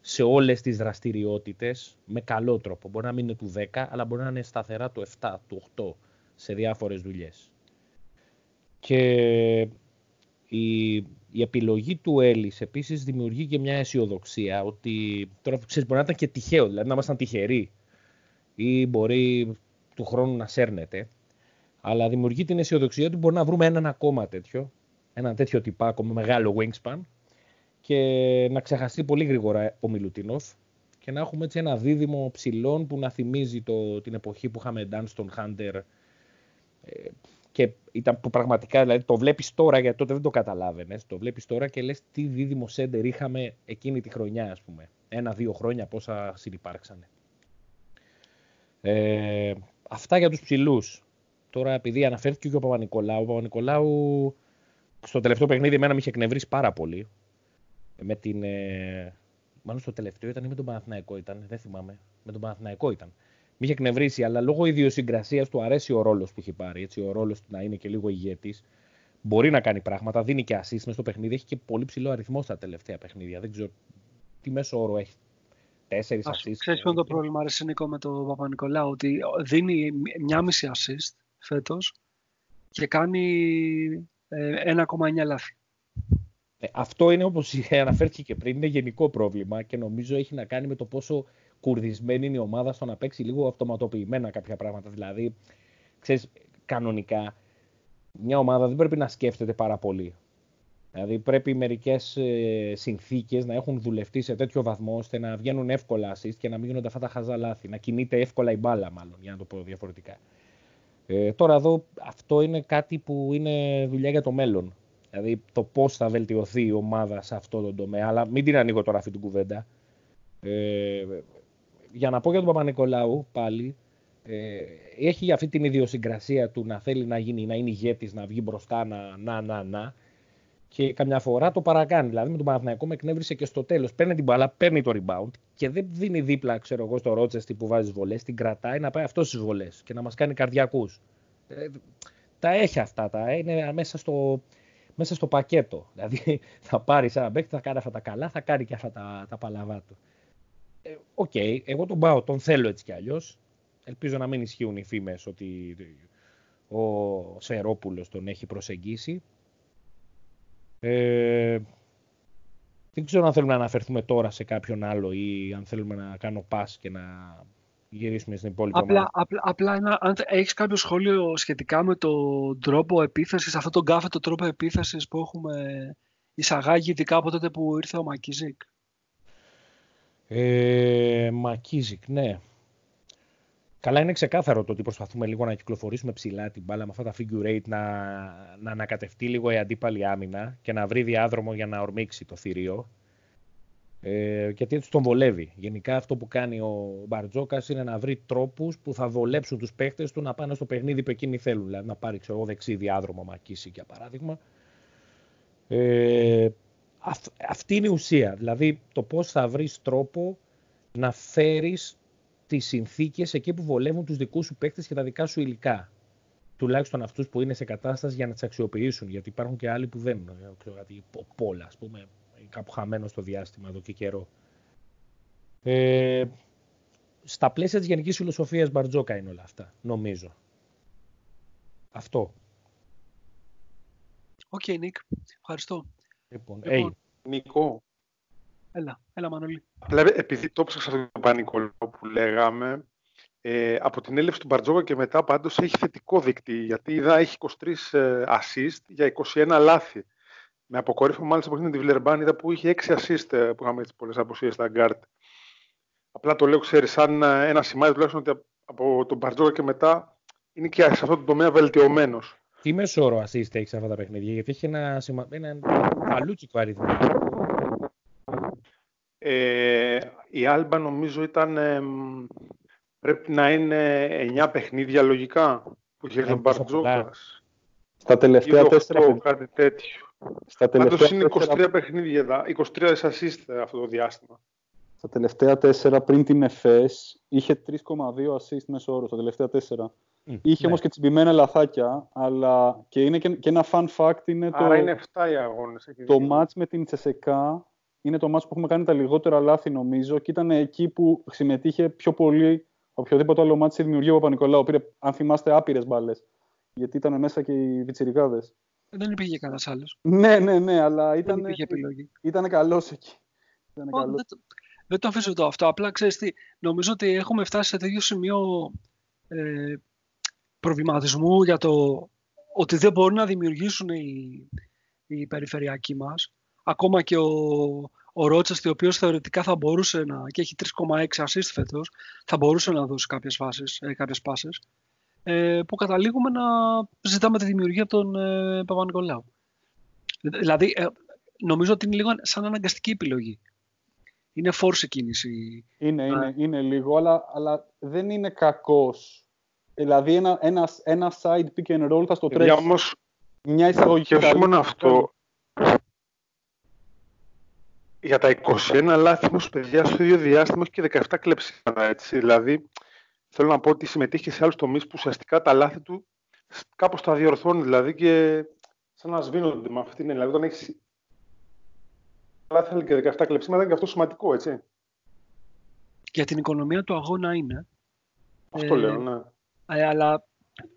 σε όλες τις δραστηριότητες με καλό τρόπο. Μπορεί να μην είναι του 10, αλλά μπορεί να είναι σταθερά του 7, του 8 σε διάφορες δουλειές. Και η, η επιλογή του Έλλης επίσης δημιουργεί και μια αισιοδοξία ότι τώρα ξέρεις μπορεί να ήταν και τυχαίο, δηλαδή να ήμασταν τυχεροί ή μπορεί του χρόνου να σέρνεται, αλλά δημιουργεί την αισιοδοξία ότι μπορεί να βρούμε έναν ακόμα τέτοιο, ένα τέτοιο τυπάκο με μεγάλο wingspan και να ξεχαστεί πολύ γρήγορα ο Μιλουτίνοφ και να έχουμε έτσι ένα δίδυμο ψηλών που να θυμίζει το, την εποχή που είχαμε Dunston Hunter ε, και ήταν που πραγματικά δηλαδή, το βλέπεις τώρα γιατί τότε δεν το καταλάβαινες το βλέπεις τώρα και λες τι δίδυμο σέντερ είχαμε εκείνη τη χρονιά ας πούμε. Ένα-δύο χρόνια πόσα συνυπάρξανε ε, αυτά για τους ψηλούς τώρα επειδή αναφέρθηκε και ο Παπα-Νικολάου ο Παπα-Νικολάου στο τελευταίο παιχνίδι εμένα με είχε εκνευρίσει πάρα πολύ με την. Ε, μάλλον στο τελευταίο ήταν ή με τον Παναθηναϊκό ήταν, δεν θυμάμαι. Με τον Παναθηναϊκό ήταν. Με είχε εκνευρίσει, αλλά λόγω ιδιοσυγκρασίας του αρέσει ο ρόλος που έχει πάρει. Έτσι, ο ρόλος του να είναι και λίγο ηγέτης. Μπορεί να κάνει πράγματα, δίνει και assist στο παιχνίδι. Έχει και πολύ ψηλό αριθμό στα τελευταία παιχνίδια. Δεν ξέρω τι μέσο όρο έχει. Τέσσερις assist. Ξέρεις ποιο είναι το πρόβλημα, Αρέσει Νίκο, με τον Παπα-Νικολάου, ότι δίνει μια μισή assist φέτος και κάνει 1,9 ε, λάθη. Ε, αυτό είναι όπως αναφέρθηκε και πριν, είναι γενικό πρόβλημα και νομίζω έχει να κάνει με το πόσο κουρδισμένη είναι η ομάδα στο να παίξει λίγο αυτοματοποιημένα κάποια πράγματα. Δηλαδή, ξέρεις, κανονικά μια ομάδα δεν πρέπει να σκέφτεται πάρα πολύ. Δηλαδή πρέπει μερικές ε, συνθήκες να έχουν δουλευτεί σε τέτοιο βαθμό ώστε να βγαίνουν εύκολα assist και να μην γίνονται αυτά τα χαζά λάθη. Να κινείται εύκολα η μπάλα, μάλλον, για να το πω διαφορετικά. Ε, τώρα εδώ αυτό είναι κάτι που είναι δουλειά για το μέλλον. Δηλαδή το πώς θα βελτιωθεί η ομάδα σε αυτό το τομέα. Αλλά μην την ανοίγω τώρα αυτή την κουβέντα. Ε, για να πω για τον Παπα-Νικολάου πάλι, ε, έχει αυτή την ιδιοσυγκρασία του να θέλει να γίνει, να είναι ηγέτης, να βγει μπροστά, να, να, να, να. Και καμιά φορά το παρακάνει. Δηλαδή με τον Παναθηναϊκό με εκνεύρισε και στο τέλος. Παίρνει την μπάλα, παίρνει το rebound και δεν δίνει δίπλα, ξέρω εγώ, στο Ρότσεστι που βάζει βολές. Την κρατάει να πάει αυτός στις βολές και να μας κάνει καρδιακούς. Ε, τα έχει αυτά. Τα είναι μέσα στο, μέσα στο πακέτο. Δηλαδή θα πάρει ένα παίκτη, θα κάνει αυτά τα καλά, θα κάνει και αυτά τα, τα παλαβά του. Ε, OK, okay, εγώ τον πάω, τον θέλω έτσι κι αλλιώς. Ελπίζω να μην ισχύουν οι φήμες ότι ο Σφαιρόπουλος τον έχει προσεγγίσει. Ε, δεν ξέρω αν θέλουμε να αναφερθούμε τώρα σε κάποιον άλλο ή αν θέλουμε να κάνω pass και να γυρίσουμε στην υπόλοιπη απλά, απλά, απλά ένα, αν έχεις κάποιο σχόλιο σχετικά με τον τρόπο επίθεσης, αυτόν τον κάθετο τρόπο επίθεσης που έχουμε εισαγάγει ειδικά από τότε που ήρθε ο Μακίζικ. Ε, Μακίζικ, ναι. Καλά είναι ξεκάθαρο το ότι προσπαθούμε λίγο να κυκλοφορήσουμε ψηλά την μπάλα με αυτά τα figure eight, να, να ανακατευτεί λίγο η αντίπαλη άμυνα και να βρει διάδρομο για να ορμήξει το θηρίο. Ε, γιατί έτσι τον βολεύει. Γενικά αυτό που κάνει ο Μπαρτζόκας είναι να βρει τρόπους που θα βολέψουν τους παίχτες του να πάνε στο παιχνίδι που εκείνοι θέλουν. Δηλαδή να πάρει ξέρω, δεξί διάδρομο μακίσει για παράδειγμα. Ε, αυτή είναι η ουσία. Δηλαδή το πώς θα βρεις τρόπο να φέρεις τις συνθήκες εκεί που βολεύουν τους δικούς σου παίχτε και τα δικά σου υλικά. Τουλάχιστον αυτούς που είναι σε κατάσταση για να τις αξιοποιήσουν. Γιατί υπάρχουν και άλλοι που δεν. Ξέρω, ο Πολ, ας πούμε, κάπου χαμένο στο διάστημα εδώ και καιρό. Ε, στα πλαίσια της γενικής φιλοσοφίας Μπαρτζώκα είναι όλα αυτά, νομίζω. Αυτό. OK, okay, Νικ. Ευχαριστώ. Λοιπόν, λοιπόν Νίκο. Έλα, έλα Μανολή. Δηλαδή, επειδή το έψαξα αυτό το πανικό που λέγαμε, ε, από την έλευση του Μπαρτζώκα και μετά πάντως έχει θετικό δείκτη, γιατί είδα έχει 23 ε, assist για 21 λάθη. Με αποκορύφωμα μάλιστα που είναι με τη Βιλερμπάν, είδα που είχε 6 assist ε, που είχαμε έτσι πολλές απουσίες στα γκαρντ. Απλά το λέω, ξέρεις, σαν ε, ένα σημάδι τουλάχιστον ότι από τον Μπαρτζώκα και μετά είναι και σε αυτό το τομέα βελτιωμένος. Τι μέσο όρο assist έχεις σε αυτά τα παιχνίδια, γιατί έχει ένα, σημα... ένα καλούτσικο αριθμό. Ε, η Άλμπα νομίζω ήταν. Ε, πρέπει να είναι 9 παιχνίδια λογικά που είχε τον Μπαρτζόκας. Στα τελευταία τέσσερα. Κάτι τέτοιο. Στα τελευταία είναι 23 παιχνίδια, 23 assist αυτό το διάστημα. Στα τελευταία τέσσερα πριν την ΕΦΕΣ είχε 3,2 assist μέσω όρο, στα τελευταία τέσσερα. Είχε ναι. όμως και τσιμπημένα λαθάκια, αλλά και είναι και, και ένα fun fact είναι το, Άρα είναι 7 οι αγώνες. έχεις το δίκιο. match με την Τσεσεκά. Είναι το match που έχουμε κάνει τα λιγότερα λάθη νομίζω και ήταν εκεί που συμμετείχε πιο πολύ οποιοδήποτε άλλο match στη δημιουργία ο Παπα-Νικολάου. Πήρε, αν θυμάστε, άπειρες μπάλες. Γιατί ήταν μέσα και οι βιτσιρικάδες. Δεν υπήρχε κανένας άλλος. Ναι, ναι, ναι, αλλά Δεν ήταν, υπήρχε επιλογή. ήταν καλός εκεί. Ήταν Ω, καλός. δεν, το, δεν το αφήσω το αυτό. Απλά ξέρεις τι, νομίζω ότι έχουμε φτάσει σε τέτοιο σημείο ε, προβληματισμού για το ότι δεν μπορούν να δημιουργήσουν οι, οι περιφερειακοί μας. Ακόμα και ο, ο Ρότσεστη, ο οποίος θεωρητικά θα μπορούσε να, και έχει 3,6 assist φέτος, θα μπορούσε να δώσει κάποιες, φάσεις, ε, κάποιες πάσες, ε, που καταλήγουμε να ζητάμε τη δημιουργία από τον ε, Παπα-Νικολάου. Δηλαδή, ε, νομίζω ότι είναι λίγο σαν αναγκαστική επιλογή. Είναι φόρσε κίνηση. Είναι, Α. είναι, είναι λίγο, αλλά, αλλά δεν είναι κακός. Δηλαδή ένα, ένας, ένας side pick and roll θα στο Παιδιά, τρέξει. όμως, Μια εισαγωγική και όχι καλή. μόνο αυτό; Για τα 21 λάθη όμως, παιδιά, στο ίδιο διάστημα έχει και 17 κλεψίματα, έτσι. Δηλαδή, θέλω να πω ότι συμμετείχε σε άλλους τομείς που ουσιαστικά τα λάθη του κάπως τα διορθώνει, δηλαδή, και σαν να σβήνονται με αυτήν. Δηλαδή, όταν έχεις λάθη αλλά και 17 κλεψίματα, είναι και αυτό σημαντικό, έτσι. Για την οικονομία του αγώνα είναι. Αυτό Ε, λέω, ναι. Ε, αλλά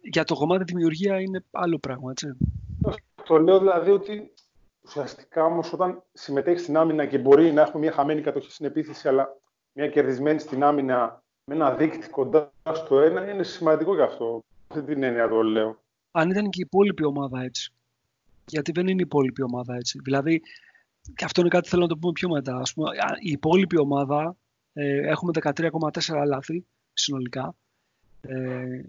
για το κομμάτι δημιουργία είναι άλλο πράγμα, έτσι. Το λέω δηλαδή ότι ουσιαστικά όμως όταν συμμετέχεις στην άμυνα και μπορεί να έχουμε μια χαμένη κατοχή στην επίθεση, αλλά μια κερδισμένη στην άμυνα με ένα δείκτη κοντά στο ένα, είναι σημαντικό γι' αυτό. Αυτή την έννοια το λέω. Αν ήταν και η υπόλοιπη ομάδα έτσι. Γιατί δεν είναι η υπόλοιπη ομάδα έτσι. Δηλαδή, και αυτό είναι κάτι που θέλω να το πούμε πιο μετά. Ας πούμε, α, η υπόλοιπη ομάδα ε, έχουμε 13,4 λάθη συνολικά. Ε,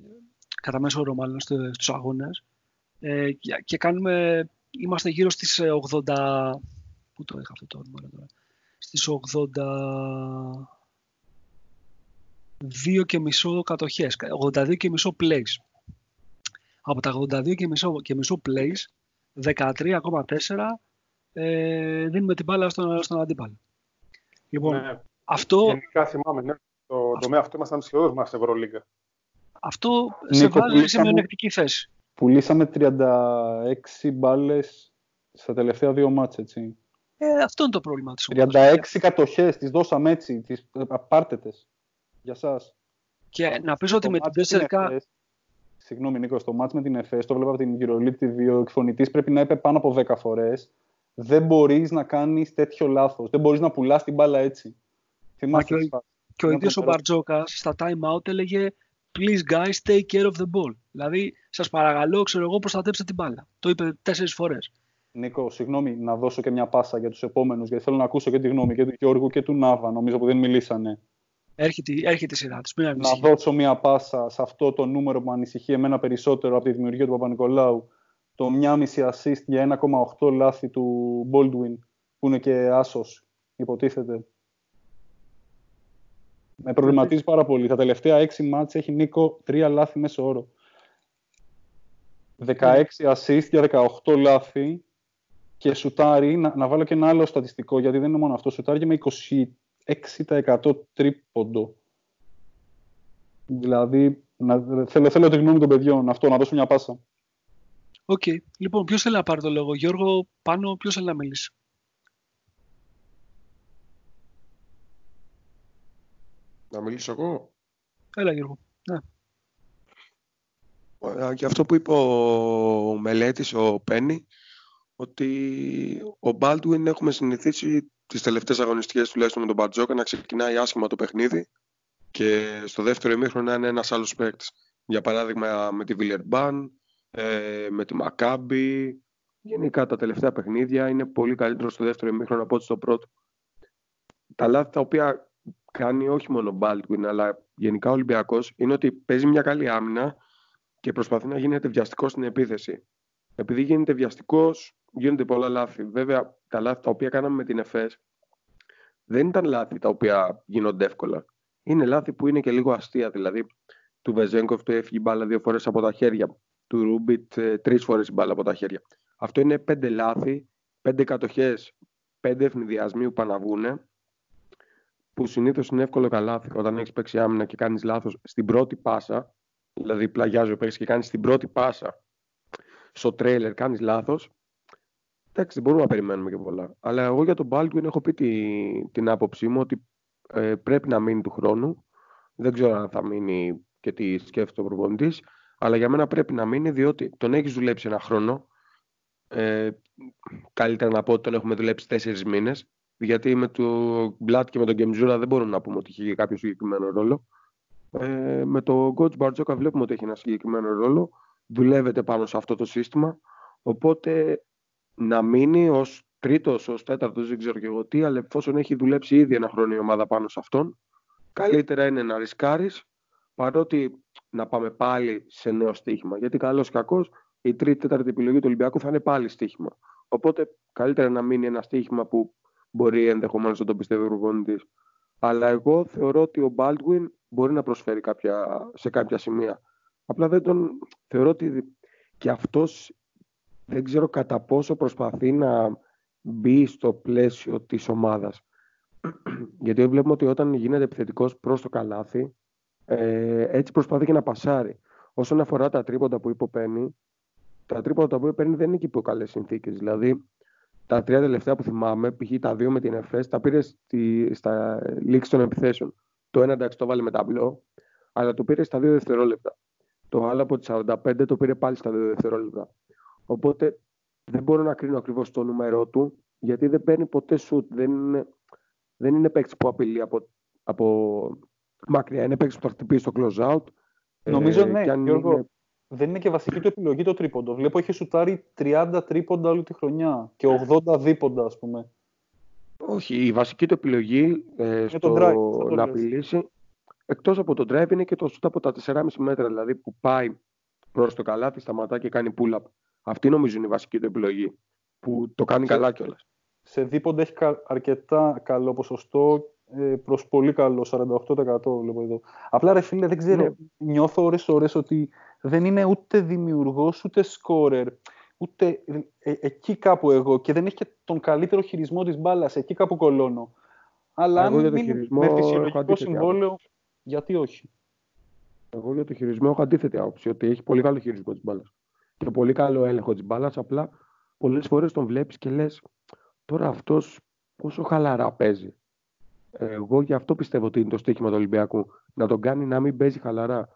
κατά μέσο όρο μάλλον στο- στους αγώνες. Ε, και, και κάνουμε, είμαστε γύρω στις ε, 80... Πού το είχα αυτό το όνομα ρε τώρα. Στις 82 και μισό κατοχές. 82 και μισό plays. Από τα 82 και μισό, και μισό plays, 13,4 ε, δίνουμε την μπάλα στον, στον αντίπαλο. Λοιπόν, Ναι. αυτό, Γενικά θυμάμαι, ναι. Το τομέα αυτό ήμασταν σχεδόν μας στην Ευρωλίγκα. αυτό σε Νίκο, βάζει σε πουλήσαμε- μειονεκτική θέση. Πουλήσαμε 36 μπάλες στα τελευταία δύο μάτς, έτσι. Ε, αυτό είναι το πρόβλημα της ομάδας. 36 κατοχές, τις δώσαμε έτσι, τις απάρτετες. Για σας. Και να πεις ότι Στο με την μάτς την 4K ΕΦΕΣ, Συγγνώμη, Νίκο, στο μάτς με την ΕΦΕΣ, το βλέπα από την Euroleague TV, ο εκφωνητής πρέπει να είπε πάνω από 10 φορές. Δεν μπορείς να κάνεις τέτοιο λάθος. Δεν μπορείς να πουλάς την μπάλα έτσι. Θυμάστε και ο- τις φάσεις. και ο Να ίδιος ο περάσει. Μπαρτζόκας στα time out έλεγε Please guys, take care of the ball. Δηλαδή, σας παρακαλώ, ξέρω εγώ, προστατέψτε την μπάλα. Το είπε τέσσερις φορές. Νίκο, συγγνώμη, να δώσω και μια πάσα για τους επόμενους, γιατί θέλω να ακούσω και τη γνώμη και του Γιώργου και του Νάβα, νομίζω που δεν μιλήσανε. Έρχεται, έρχεται η σειρά της, μην να ανησυχείς. δώσω μια πάσα σε αυτό το νούμερο που με ανησυχεί εμένα περισσότερο από τη δημιουργία του Παπα-Νικολάου. Το 1,5 assist για 1,8 λάθη του Baldwin, που είναι και άσος, υποτίθεται. Με προβληματίζει πάρα πολύ. Τα τελευταία 6 μάτς έχει Νίκο 3 λάθη μέσω όρο. 16 assist για 18 λάθη και σουτάρει, να, να βάλω και ένα άλλο στατιστικό, γιατί δεν είναι μόνο αυτό, σουτάρει και με 26% τρίποντο. Δηλαδή, να, θέλω, θέλω τη γνώμη των παιδιών, αυτό, να δώσω μια πάσα. Οκ. Λοιπόν, ποιος θέλει να πάρει το λόγο. Γιώργο, πάνω, ποιος θέλει να μιλήσει; Να μιλήσω εγώ; Έλα, Γιώργο. Ναι. Ωραία, Και αυτό που είπε ο Μελέτης, ο Πένι, ότι ο Μπάλντουιν έχουμε συνηθίσει τις τελευταίες αγωνιστικές τουλάχιστον με τον Μπαρτζώκα να ξεκινάει άσχημα το παιχνίδι και στο δεύτερο ημίχρονο να είναι ένας άλλος παίκτης. Για παράδειγμα με τη Βιλερμπάν, ε, με τη Μακάμπη, γενικά τα τελευταία παιχνίδια είναι πολύ καλύτερο στο δεύτερο ημίχρονο από ό,τι στο πρώτο. Τα λάθη τα οποία κάνει όχι μόνο ο Μπάλτουιν αλλά γενικά ο Ολυμπιακός είναι ότι παίζει μια καλή άμυνα και προσπαθεί να γίνεται βιαστικό στην επίθεση. Επειδή γίνεται βιαστικό, γίνονται πολλά λάθη. Βέβαια, τα λάθη τα οποία κάναμε με την ΕΦΕΣ δεν ήταν λάθη τα οποία γίνονται εύκολα. Είναι λάθη που είναι και λίγο αστεία. Δηλαδή, του Βεζέγκοφ του έφυγε η μπάλα δύο φορές από τα χέρια. Του Ρούμπιτ ε, τρεις φορές η μπάλα από τα χέρια. Αυτό είναι πέντε λάθη, πέντε κατοχές, πέντε ευνηδιασμοί που παναβούνε που συνήθως είναι εύκολο καλάθι όταν έχεις παίξει άμυνα και κάνεις λάθος στην πρώτη πάσα Δηλαδή πλαγιάζει ο παίκτης και κάνει την πρώτη πάσα στο τρέιλερ, κάνεις λάθος. Εντάξει, δεν μπορούμε να περιμένουμε και πολλά. Αλλά εγώ για τον Baldwin έχω πει τη, την άποψή μου ότι ε, πρέπει να μείνει του χρόνου. Δεν ξέρω αν θα μείνει και τι σκέφτεται ο προπονητής. Αλλά για μένα πρέπει να μείνει διότι τον έχεις δουλέψει ένα χρόνο. Ε, καλύτερα να πω ότι τον έχουμε δουλέψει τέσσερις μήνες. Γιατί με το Μπλάτ και με τον Γκεμζούρα δεν μπορούμε να πούμε ότι έχει κάποιο συγκεκριμένο ρόλο. Ε, με το Coach Μπαρτζόκα βλέπουμε ότι έχει ένα συγκεκριμένο ρόλο. Δουλεύεται πάνω σε αυτό το σύστημα. Οπότε να μείνει ως τρίτος, ως τέταρτος, δεν ξέρω και εγώ τι, αλλά εφόσον έχει δουλέψει ήδη ένα χρόνο η ομάδα πάνω σε αυτόν, καλύτερα είναι να ρισκάρεις παρότι να πάμε πάλι σε νέο στοίχημα. Γιατί καλός ή κακός, η τρίτη, τέταρτη επιλογή του Ολυμπιακού θα είναι πάλι στοίχημα. Οπότε καλύτερα να μείνει ένα στοίχημα που μπορεί ενδεχομένως να το πιστεύει ο προπονητής. Αλλά εγώ θεωρώ ότι ο Baldwin μπορεί να προσφέρει κάποια, σε κάποια σημεία. Απλά δεν τον θεωρώ ότι και αυτός δεν ξέρω κατά πόσο προσπαθεί να μπει στο πλαίσιο της ομάδας. Γιατί βλέπουμε ότι όταν γίνεται επιθετικός προς το καλάθι, ε, έτσι προσπαθεί και να πασάρει. Όσον αφορά τα τρίποντα που υποπαίνει, τα τρίποντα που υποπαίνει δεν είναι και υπό καλές συνθήκες. Δηλαδή, τα τρία τελευταία που θυμάμαι, π.χ. τα δύο με την ΕΦΕΣ, τα πήρε στη, στα λήξη των επιθέσεων. Το ένα εντάξει το βάλε με ταμπλό, αλλά το πήρε στα δύο δευτερόλεπτα. Το άλλο από τις 45 το πήρε πάλι στα δύο δευτερόλεπτα. Οπότε δεν μπορώ να κρίνω ακριβώς το νούμερό του, γιατί δεν παίρνει ποτέ σουτ. Δεν είναι, δεν είναι παίκτης που απειλεί από, από μακριά. Είναι παίκτης που θα χτυπήσει στο close out. Νομίζω ε, ναι, Γιώργο, είναι... δεν είναι και βασική του επιλογή το τρίποντο. Βλέπω έχει σουτάρει 30 τρίποντα όλη τη χρονιά και 80 δίποντα, ας πούμε. Όχι, η βασική του επιλογή ε, στο να απειλήσει, εκτός από τον drive, είναι και το σουτ από τα 4,5 μέτρα, δηλαδή που πάει προς το καλάθι, σταματά και κάνει pull-up. Αυτή νομίζω είναι η βασική του επιλογή, που το κάνει καλά κιόλας. Σε δίποντα έχει αρκετά καλό ποσοστό ε, προς πολύ καλό, 48% βλέπω εδώ. Απλά ρε φίλε, δεν ξέρω, ναι. νιώθω ώρες ώρες ότι δεν είναι ούτε δημιουργός, ούτε σκόρερ, ούτε ε, εκεί κάπου εγώ και δεν έχει και τον καλύτερο χειρισμό της μπάλας, εκεί κάπου κολώνω. Αλλά εγώ αν είναι με φυσιολογικό συμβόλαιο, γιατί όχι; Εγώ για το χειρισμό έχω αντίθετη άποψη, ότι έχει πολύ καλό χειρισμό της μπάλας και πολύ καλό έλεγχο της μπάλας, απλά πολλές φορές τον βλέπεις και λες τώρα αυτός πόσο χαλαρά παίζει. Εγώ γι' αυτό πιστεύω ότι είναι το στοίχημα του Ολυμπιακού. Να τον κάνει να μην παίζει χαλαρά.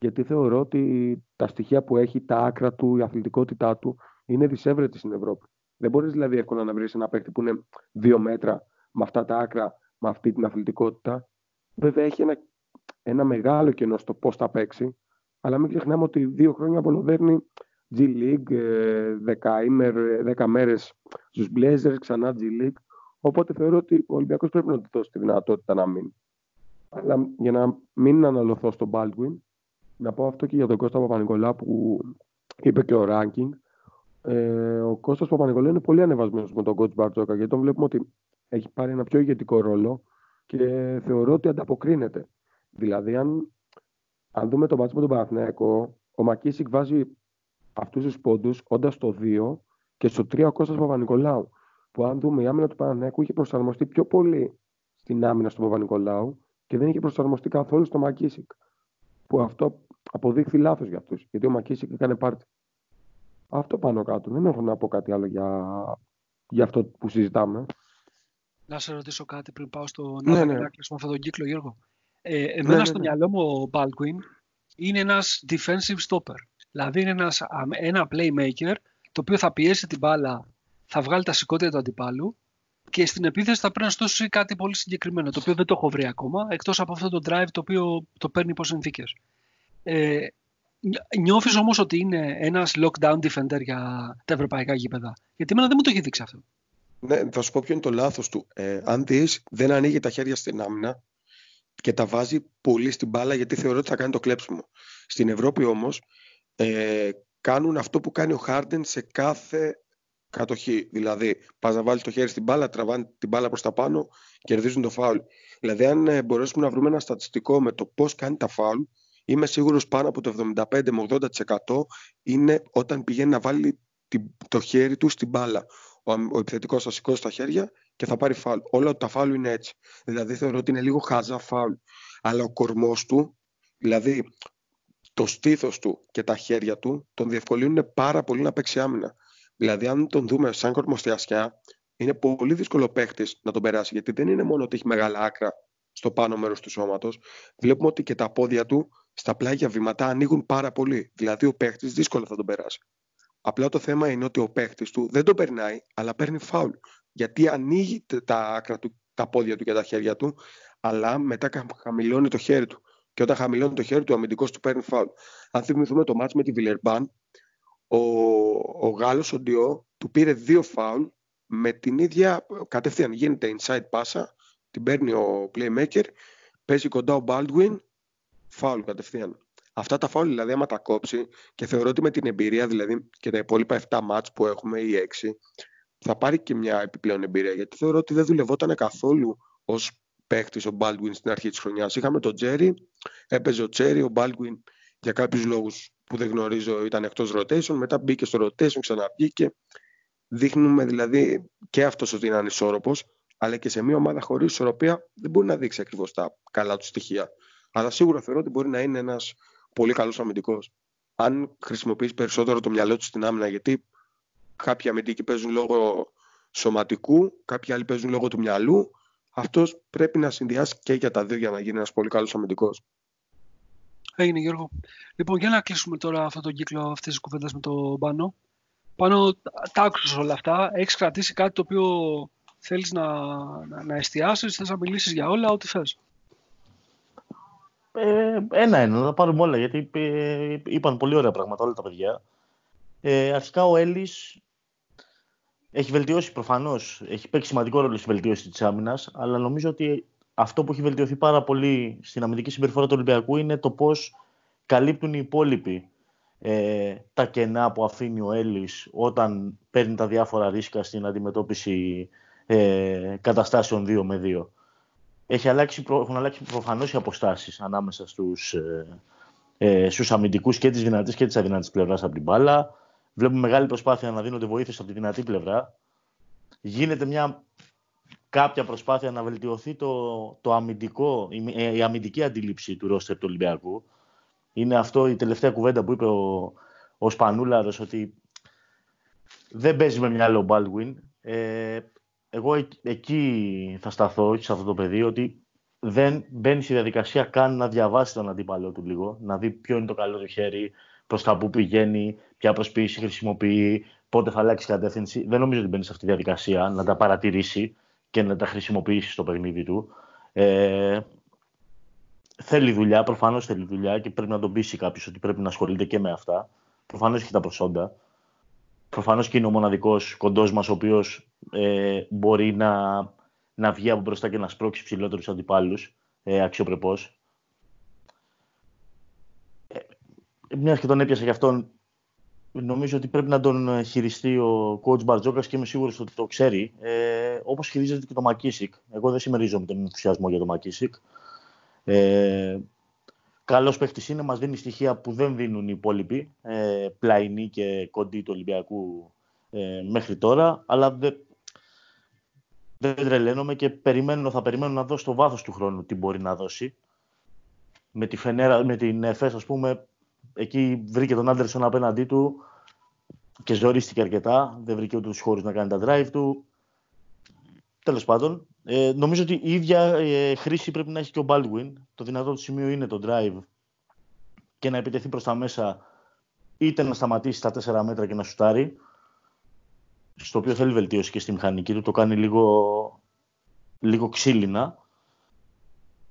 Γιατί θεωρώ ότι τα στοιχεία που έχει, τα άκρα του, η αθλητικότητά του είναι δυσέβρετη στην Ευρώπη. Δεν μπορείς δηλαδή εύκολα να βρεις ένα παίκτη που είναι δύο μέτρα με αυτά τα άκρα, με αυτή την αθλητικότητα. Βέβαια έχει ένα, ένα μεγάλο κενό στο πώς θα παίξει. Αλλά μην ξεχνάμε ότι δύο χρόνια απολοδέρνει G-League, 10, ε, 10 μέρες στους Blazers, ξανά G-League. Οπότε θεωρώ ότι ο Ολυμπιακός πρέπει να του δώσει τη δυνατότητα να μείνει. Αλλά για να μην αναλωθώ στον Baldwin, να πω αυτό και για τον Κώστας Παπα-Νικολά που είπε και ο ranking. Ε, ο Κώστας Παπα-Νικολά είναι πολύ ανεβασμένος με τον coach Μπαρτζόκα γιατί τον βλέπουμε ότι έχει πάρει ένα πιο ηγετικό ρόλο και θεωρώ ότι ανταποκρίνεται. Δηλαδή, αν, αν δούμε τον μάτσο με τον Παναθηναϊκό, ο Μακίσικ βάζει αυτούς τους πόντους όντα στο 2 και στο 3 ο Κώστας Παπα-Νικολάου που αν δούμε η άμυνα του Παναθηναϊκού είχε προσαρμοστεί πιο πολύ στην άμυνα στον Παπα-Νικολάου και δεν είχε προσαρμοστεί καθόλου στο Μακίσικ. Που αυτό αποδείχθη λάθος για αυτούς. Γιατί ο Μακίσικ έκανε πάρτι. Αυτό πάνω κάτω. Δεν έχω να πω κάτι άλλο για, για αυτό που συζητάμε. Να σε ρωτήσω κάτι πριν πάω στο ναι, ναι. με αυτόν τον κύκλο, Γιώργο. Ε, εμένα ναι, ναι, στο ναι. μυαλό μου ο Baldwin είναι ένας defensive stopper. Δηλαδή είναι ένας, ένα playmaker το οποίο θα πιέσει την μπάλα θα βγάλει τα σηκώτια του αντιπάλου και στην επίθεση θα πρέπει να στώσει κάτι πολύ συγκεκριμένο, το οποίο δεν το έχω βρει ακόμα, εκτός από αυτό το drive το οποίο το παίρνει υπό συνθήκες. Ε, νιώθεις όμως ότι είναι ένας lockdown defender για τα ευρωπαϊκά γήπεδα. Γιατί εμένα δεν μου το έχει δείξει αυτό. Ναι, θα σου πω ποιο είναι το λάθος του. Ε, αν δεις, δεν ανοίγει τα χέρια στην άμυνα και τα βάζει πολύ στην μπάλα γιατί θεωρώ ότι θα κάνει το κλέψιμο. Στην Ευρώπη όμως ε, κάνουν αυτό που κάνει ο Χάρντεν σε κάθε κατοχή. Δηλαδή, πας να βάλεις το χέρι στην μπάλα, τραβάνε την μπάλα προς τα πάνω, κερδίζουν το φάουλ. Δηλαδή, αν ε, μπορέσουμε να βρούμε ένα στατιστικό με το πώς κάνει τα φάουλ, είμαι σίγουρος πάνω από το 75 με 80% είναι όταν πηγαίνει να βάλει το χέρι του στην μπάλα. Ο, ο επιθετικός θα σηκώσει τα χέρια και θα πάρει φάουλ. Όλα τα φάουλ είναι έτσι. Δηλαδή, θεωρώ ότι είναι λίγο χάζα φάουλ. Αλλά ο κορμός του, δηλαδή το στήθος του και τα χέρια του τον διευκολύνουν πάρα πολύ να παίξει άμυνα. Δηλαδή, αν τον δούμε σαν κορμοστιασιά, είναι πολύ δύσκολο παίχτη να τον περάσει, γιατί δεν είναι μόνο ότι έχει μεγάλα άκρα στο πάνω μέρος του σώματος. Βλέπουμε ότι και τα πόδια του στα πλάγια βήματα ανοίγουν πάρα πολύ. Δηλαδή, ο παίχτης δύσκολα θα τον περάσει. Απλά το θέμα είναι ότι ο παίχτης του δεν τον περνάει, αλλά παίρνει φάουλ. Γιατί ανοίγει τα άκρα του, τα πόδια του και τα χέρια του, αλλά μετά χαμηλώνει το χέρι του. Και όταν χαμηλώνει το χέρι του, ο αμυντικός του παίρνει φάουλ. Αν θυμηθούμε το μάτς με τη Βιλερμπάν, ο, ο Γάλλος, ο Ντιό, του πήρε δύο φάουλ με την ίδια κατευθείαν. Γίνεται inside πάσα, την παίρνει ο playmaker, παίζει κοντά ο Baldwin, φάουλ κατευθείαν. Αυτά τα φάουλ δηλαδή άμα τα κόψει και θεωρώ ότι με την εμπειρία δηλαδή και τα υπόλοιπα 7 μάτς που έχουμε ή 6 θα πάρει και μια επιπλέον εμπειρία γιατί θεωρώ ότι δεν δουλευόταν καθόλου ως παίχτης ο Baldwin στην αρχή της χρονιάς. Είχαμε τον Τζέρι, έπαιζε ο Τζέρι, ο Baldwin για κάποιους λόγους που δεν γνωρίζω ήταν εκτός rotation, μετά μπήκε στο rotation, ξαναβγήκε. Δείχνουμε δηλαδή και αυτός ότι είναι ανισόρροπος, αλλά και σε μια ομάδα χωρίς ισορροπία δεν μπορεί να δείξει ακριβώς τα καλά του στοιχεία. Αλλά σίγουρα θεωρώ ότι μπορεί να είναι ένας πολύ καλός αμυντικός. Αν χρησιμοποιήσει περισσότερο το μυαλό του στην άμυνα, γιατί κάποιοι αμυντικοί παίζουν λόγω σωματικού, κάποιοι άλλοι παίζουν λόγω του μυαλού, αυτός πρέπει να συνδυάσει και για τα δύο για να γίνει ένας πολύ καλός αμυντικός. Έγινε Γιώργο. Λοιπόν, για να κλείσουμε τώρα αυτό το κύκλο αυτής της κουβέντας με τον Πάνο. Πάνω, τα άκουσες όλα αυτά. Έχεις κρατήσει κάτι το οποίο θέλεις να, να, να εστιάσεις, θες να μιλήσεις για όλα, ό,τι θες. Ε, ένα-ένα, να τα πάρουμε όλα, γιατί ε, είπαν πολύ ωραία πράγματα όλα τα παιδιά. Ε, αρχικά ο Έλλης έχει βελτιώσει προφανώς. Έχει παίξει σημαντικό ρόλο στη βελτίωση της άμυνας, αλλά νομίζω ότι αυτό που έχει βελτιωθεί πάρα πολύ στην αμυντική συμπεριφορά του Ολυμπιακού είναι το πώς καλύπτουν οι υπόλοιποι ε, τα κενά που αφήνει ο Έλλης όταν παίρνει τα διάφορα ρίσκα στην αντιμετώπιση ε, καταστάσεων 2 με 2. Έχει αλλάξει, έχουν αλλάξει προφανώς οι αποστάσεις ανάμεσα στους, ε, ε, στους αμυντικούς και της δυνατής και της αδυνατής πλευράς από την μπάλα. Βλέπουμε μεγάλη προσπάθεια να δίνονται βοήθειες από τη δυνατή πλευρά. Γίνεται μια κάποια προσπάθεια να βελτιωθεί το, το αμυντικό, η, η αμυντική αντίληψη του ρόστερ του Ολυμπιακού. Είναι αυτό η τελευταία κουβέντα που είπε ο, ο Σπανούλαρος ότι δεν παίζει με μυαλό ο Baldwin. Ε, εγώ εκεί θα σταθώ, σε αυτό το πεδίο, ότι δεν μπαίνει στη διαδικασία καν να διαβάσει τον αντίπαλό του λίγο, να δει ποιο είναι το καλό του χέρι, προς τα που πηγαίνει, ποια προσποίηση χρησιμοποιεί, πότε θα αλλάξει κατεύθυνση. Δεν νομίζω ότι μπαίνει σε αυτή τη διαδικασία να τα παρατηρήσει και να τα χρησιμοποιήσει στο παιχνίδι του. Ε, θέλει δουλειά, προφανώς θέλει δουλειά και πρέπει να τον πείσει κάποιος ότι πρέπει να ασχολείται και με αυτά. Προφανώς έχει τα προσόντα. Προφανώς και είναι ο μοναδικός κοντός μας ο οποίος ε, μπορεί να, να βγει από μπροστά και να σπρώξει ψηλότερους αντιπάλους ε, αξιοπρεπώς. Ε, μια και τον έπιασε γι' αυτόν, νομίζω ότι πρέπει να τον χειριστεί ο coach Μπαρτζόκας και είμαι σίγουρος ότι το ξέρει. Ε, Όπως χειρίζεται και το Μακίσικ. Εγώ δεν συμμερίζομαι τον ενθουσιασμό για το Μακίσικ. Ε, Καλός παίχτης είναι, μας δίνει στοιχεία που δεν δίνουν οι υπόλοιποι, ε, πλαϊνοί και κοντοί του Ολυμπιακού ε, μέχρι τώρα. Αλλά δεν, δεν τρελαίνομαι και περιμένω, θα περιμένω να δω στο βάθος του χρόνου τι μπορεί να δώσει. Με, τη Φενέρα, με την ΕΦΕΣ, ας πούμε, εκεί βρήκε τον Άντερσον απέναντί του και ζορίστηκε αρκετά. Δεν βρήκε ούτε του χώρους να κάνει τα drive του. Τέλος πάντων, ε, νομίζω ότι η ίδια ε, χρήση πρέπει να έχει και ο Baldwin. Το δυνατό του σημείο είναι το drive και να επιτεθεί προς τα μέσα είτε να σταματήσει στα 4 μέτρα και να σουτάρει στο οποίο θέλει βελτίωση και στη μηχανική του, το κάνει λίγο, λίγο ξύλινα.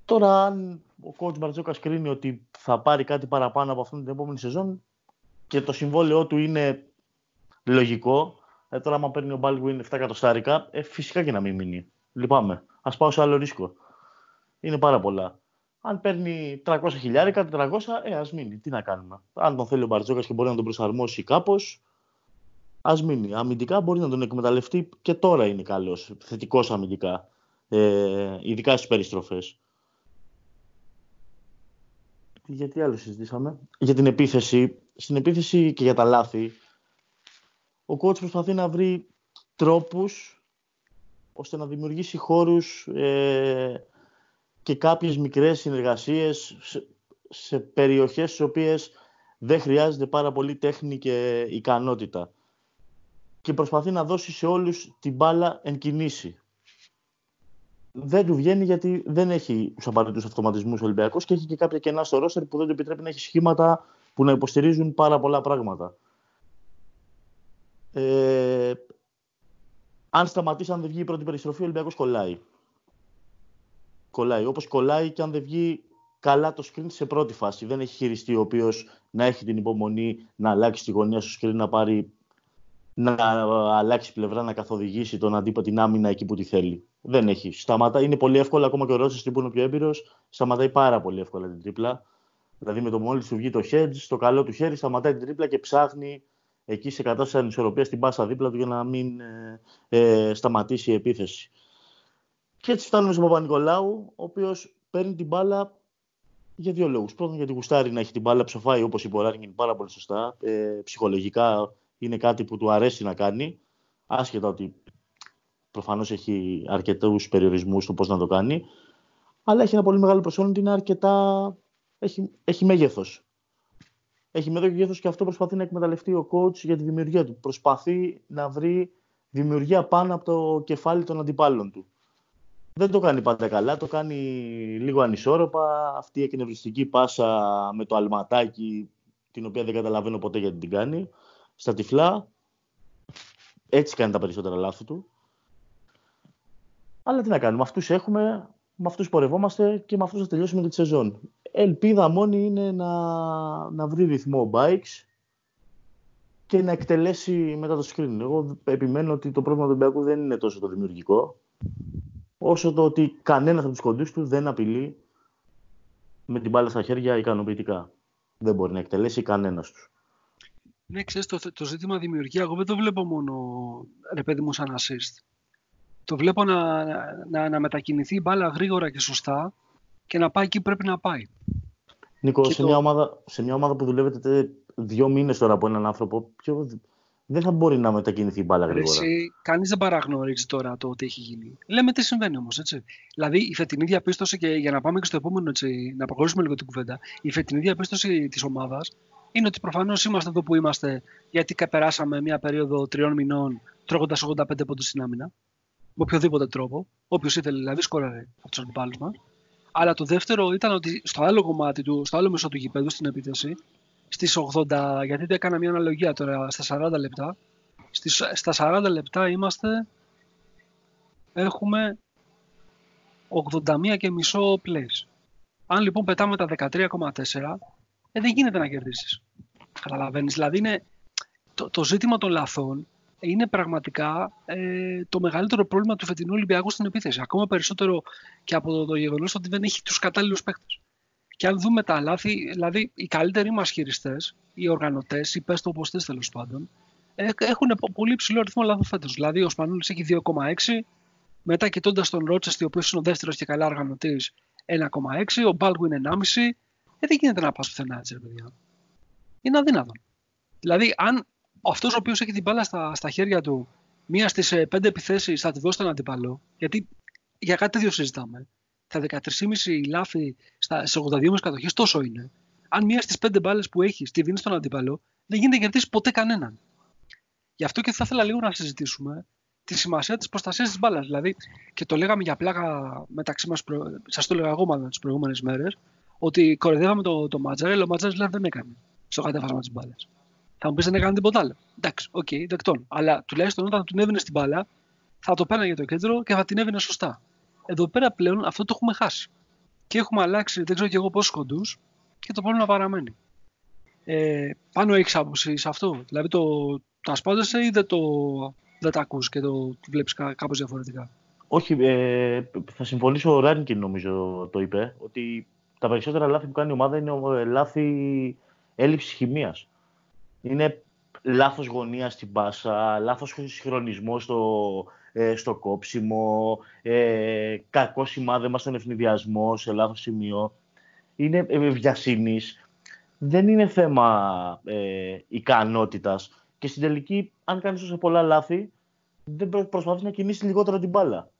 Τώρα, αν ο coach Μπαρτζόκας κρίνει ότι θα πάρει κάτι παραπάνω από αυτόν την επόμενη σεζόν και το συμβόλαιό του είναι λογικό, ε, τώρα, άμα παίρνει ο Baldwin 7 εκατοστάρικα, ε, φυσικά και να μην μείνει. Λυπάμαι. Α πάω σε άλλο ρίσκο. Είναι πάρα πολλά. Αν παίρνει 300 χιλιάρικα, 400, ε, ας μείνει. Τι να κάνουμε. Αν τον θέλει ο Μπαρτζόκας και μπορεί να τον προσαρμόσει κάπως, ας μείνει. Αμυντικά μπορεί να τον εκμεταλλευτεί και τώρα είναι καλός. Θετικός αμυντικά. Ε, ειδικά στις περιστροφές. Γιατί άλλο συζητήσαμε; Για την επίθεση. Στην επίθεση και για τα λάθη ο coach προσπαθεί να βρει τρόπους ώστε να δημιουργήσει χώρους ε, και κάποιες μικρές συνεργασίες σε περιοχές στις οποίες δεν χρειάζεται πάρα πολύ τέχνη και ικανότητα. Και προσπαθεί να δώσει σε όλους την μπάλα εν κινήσει. Δεν του βγαίνει γιατί δεν έχει τους απαραίτητους αυτοματισμούς ο Ολυμπιακός και έχει και κάποια κενά στο ρόστερ που δεν του επιτρέπει να έχει σχήματα που να υποστηρίζουν πάρα πολλά πράγματα. Ε, αν σταματήσει, αν δεν βγει η πρώτη περιστροφή, ο Ολυμπιακός κολλάει. Κολλάει. Όπως κολλάει και αν δεν βγει καλά το screen σε πρώτη φάση. Δεν έχει χειριστεί ο οποίος να έχει την υπομονή να αλλάξει τη γωνία στο screen, να πάρει να αλλάξει πλευρά, να καθοδηγήσει τον αντίπα την άμυνα εκεί που τη θέλει. Δεν έχει. Σταματά, είναι πολύ εύκολο, ακόμα και ο Ρώσο που είναι ο πιο έμπειρος, σταματάει πάρα πολύ εύκολα την τρίπλα. Δηλαδή με το μόλις του βγει το hedge, στο καλό του χέρι, σταματάει την τρίπλα και ψάχνει εκεί σε κατάσταση ανισορροπίας στην πάσα δίπλα του για να μην ε, ε, σταματήσει η επίθεση. Και έτσι φτάνουμε στον Παπα-Νικολάου, ο οποίος παίρνει την μπάλα για δύο λόγους. Πρώτον, γιατί γουστάρει να έχει την μπάλα ψοφάει, όπως είπε ο Ράρνγκιν πάρα πολύ σωστά. Ε, ψυχολογικά είναι κάτι που του αρέσει να κάνει, άσχετα ότι προφανώς έχει αρκετούς περιορισμούς στο πώς να το κάνει. Αλλά έχει ένα πολύ μεγάλο προσόν ότι είναι αρκετά. Έχει, έχει μέγεθος. Έχει μέγεθο και αυτό προσπαθεί να εκμεταλλευτεί ο coach για τη δημιουργία του. Προσπαθεί να βρει δημιουργία πάνω από το κεφάλι των αντιπάλων του. Δεν το κάνει πάντα καλά, το κάνει λίγο ανισόρροπα. Αυτή η εκνευριστική πάσα με το αλματάκι, την οποία δεν καταλαβαίνω ποτέ γιατί την κάνει, στα τυφλά. Έτσι κάνει τα περισσότερα λάθη του. Αλλά τι να κάνουμε, αυτούς έχουμε, με αυτούς πορευόμαστε και με αυτούς θα τελειώσουμε και τη σεζόν. Ελπίδα μόνη είναι να, να βρει ρυθμό bikes και να εκτελέσει μετά το screen. Εγώ επιμένω ότι το πρόβλημα του Ολυμπιακού δεν είναι τόσο το δημιουργικό, όσο το ότι κανένας από τους κοντούς του δεν απειλεί με την μπάλα στα χέρια ικανοποιητικά. Δεν μπορεί να εκτελέσει κανένας τους. Ναι, ξέρεις, το, το ζήτημα δημιουργία, εγώ δεν το βλέπω μόνο, ρε παιδί μου, σαν assist. Το βλέπω να, να, να μετακινηθεί η μπάλα γρήγορα και σωστά και να πάει εκεί που πρέπει να πάει. Νίκο, σε, μια ομάδα, σε μια ομάδα που δουλεύετε δύο μήνες τώρα από έναν άνθρωπο, ποιο, δεν θα μπορεί να μετακινηθεί η μπάλα γρήγορα. Κανείς δεν παραγνωρίζει τώρα το ότι έχει γίνει. Λέμε τι συμβαίνει όμως, έτσι. Δηλαδή η φετινή διαπίστωση, και για να πάμε και στο επόμενο, έτσι, να προχωρήσουμε λίγο την κουβέντα, η φετινή διαπίστωση της ομάδας είναι ότι προφανώς είμαστε εδώ που είμαστε γιατί περάσαμε μια περίοδο τριών μηνών τρώγοντας 85 πόντους στην άμυνα. Με οποιοδήποτε τρόπο. Όποιος ήθελε δηλαδή σκόραρε από τους αντιπάλους μας. Αλλά το δεύτερο ήταν ότι στο άλλο κομμάτι του, στο άλλο μισό του γηπέδου στην επίθεση, στις 80, γιατί δεν έκανα μια αναλογία τώρα στα 40 λεπτά, στις, στα 40 λεπτά είμαστε, έχουμε 81 και μισό plays. Αν λοιπόν πετάμε τα 13,4, ε, δεν γίνεται να κερδίσεις. Καταλαβαίνεις. Δηλαδή είναι, το, το ζήτημα των λαθών είναι πραγματικά ε, το μεγαλύτερο πρόβλημα του φετινού Ολυμπιακού στην επίθεση. Ακόμα περισσότερο και από το, το γεγονός ότι δεν έχει τους κατάλληλους παίκτες. Και αν δούμε τα λάθη, δηλαδή οι καλύτεροι μας χειριστές, οι οργανωτές, οι πε το όπω τέλος πάντων, ε, έχουν πολύ υψηλό αριθμό λάθος φέτος. Δηλαδή ο Σπανούλης έχει 2,6, μετά κοιτώντας τον Ρότσεστη, ο οποίος είναι ο δεύτερος και καλά οργανωτής, 1,6, ο Μπάλγου είναι 1,5 ε, δεν γίνεται να πας πουθενά έτσι, ρε παιδιά. Είναι αδύνατο. Δηλαδή, αν αυτός ο οποίος έχει την μπάλα στα, στα χέρια του μία στις ε, πέντε επιθέσεις θα τη δώσει τον αντίπαλο, γιατί για κάτι τέτοιο συζητάμε. Τα 13,5 λάθη στι 82 κατοχές τόσο είναι. Αν μία στις πέντε μπάλες που έχει τη δίνει στον αντίπαλο, δεν γίνεται να κερδίσει ποτέ κανέναν. Γι' αυτό και θα ήθελα λίγο να συζητήσουμε τη σημασία της προστασίας της μπάλας. Δηλαδή, και το λέγαμε για πλάκα μεταξύ μας, προ... σας το έλεγα εγώ μάλλον τις προηγούμενες μέρες, ότι κοροϊδεύαμε το, το Μάντζαρη, ο Μάντζαρης δεν έκανε στο κατέβασμα της μπάλας. Θα μου πεις δεν έκανε τίποτα άλλο. Εντάξει, OK, okay, δεκτόν. Αλλά τουλάχιστον όταν του έδινες την μπάλα, θα την πέρναγε για το κέντρο και θα την έβγαινε σωστά. Εδώ πέρα πλέον αυτό το έχουμε χάσει. Και έχουμε αλλάξει, δεν ξέρω κι εγώ πόσους κοντούς και το πρόβλημα παραμένει. Ε, πάνω έχεις άποψη σε αυτό; Δηλαδή το, το ασπάζεσαι ή δεν το, δεν τα ακούς και το βλέπεις κάπως διαφορετικά; Όχι, ε, θα συμφωνήσω ο Ράνικιν νομίζω το είπε, ότι τα περισσότερα λάθη που κάνει η ομάδα είναι ε, λάθη έλλειψης χημίας. Είναι λάθος γωνία στην πάσα, λάθος συγχρονισμός στο, ε, στο κόψιμο, ε, κακό σημάδεμα στον ευνηδιασμό σε λάθος σημείο. Είναι ε, βιασύνης. Δεν είναι θέμα ε, ικανότητας. Και στην τελική, αν κάνεις τόσο πολλά λάθη, δεν προσπαθείς να κινήσεις λιγότερο την μπάλα.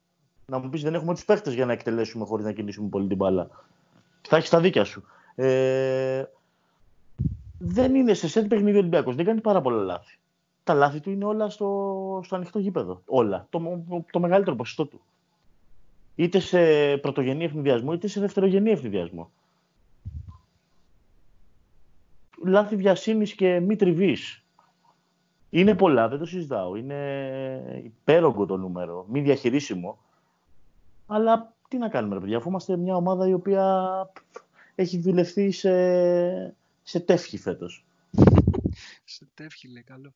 Να μου πεις, δεν έχουμε τους παίχτες για να εκτελέσουμε χωρίς να κινήσουμε πολύ την μπάλα θα έχεις τα δίκια σου. Ε, δεν είναι σε σετ παιχνίδι ο Ολυμπιακός. Δεν κάνει πάρα πολλά λάθη. Τα λάθη του είναι όλα στο, στο ανοιχτό γήπεδο. Όλα. Το, το μεγαλύτερο ποσοστό του. Είτε σε πρωτογενή ευνηδιασμό, είτε σε δευτερογενή ευνηδιασμό. Λάθη βιασύνης και μη τριβής. Είναι πολλά, δεν το συζητάω. Είναι υπέρογκο το νούμερο, μη διαχειρίσιμο. Αλλά τι να κάνουμε, ρε παιδιά, αφού είμαστε μια ομάδα η οποία έχει δουλευτεί σε, σε τεύχη φέτος. σε τεύχη, λέει, καλό.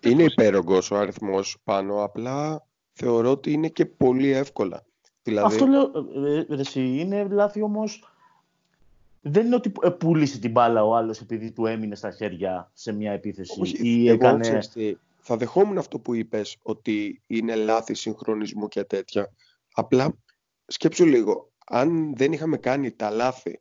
είναι υπέρογκος ο αριθμός πάνω, απλά θεωρώ ότι είναι και πολύ εύκολα. Δηλαδή... Αυτό λέω, ε, ε, εσύ, είναι λάθη όμως... Δεν είναι ότι ε, πούλησε την μπάλα ο άλλος επειδή του έμεινε στα χέρια σε μια επίθεση. Όχι, ή έκανε... θα δεχόμουν αυτό που είπες, ότι είναι λάθη συγχρονισμού και τέτοια. Απλά σκέψου λίγο, αν δεν είχαμε κάνει τα λάθη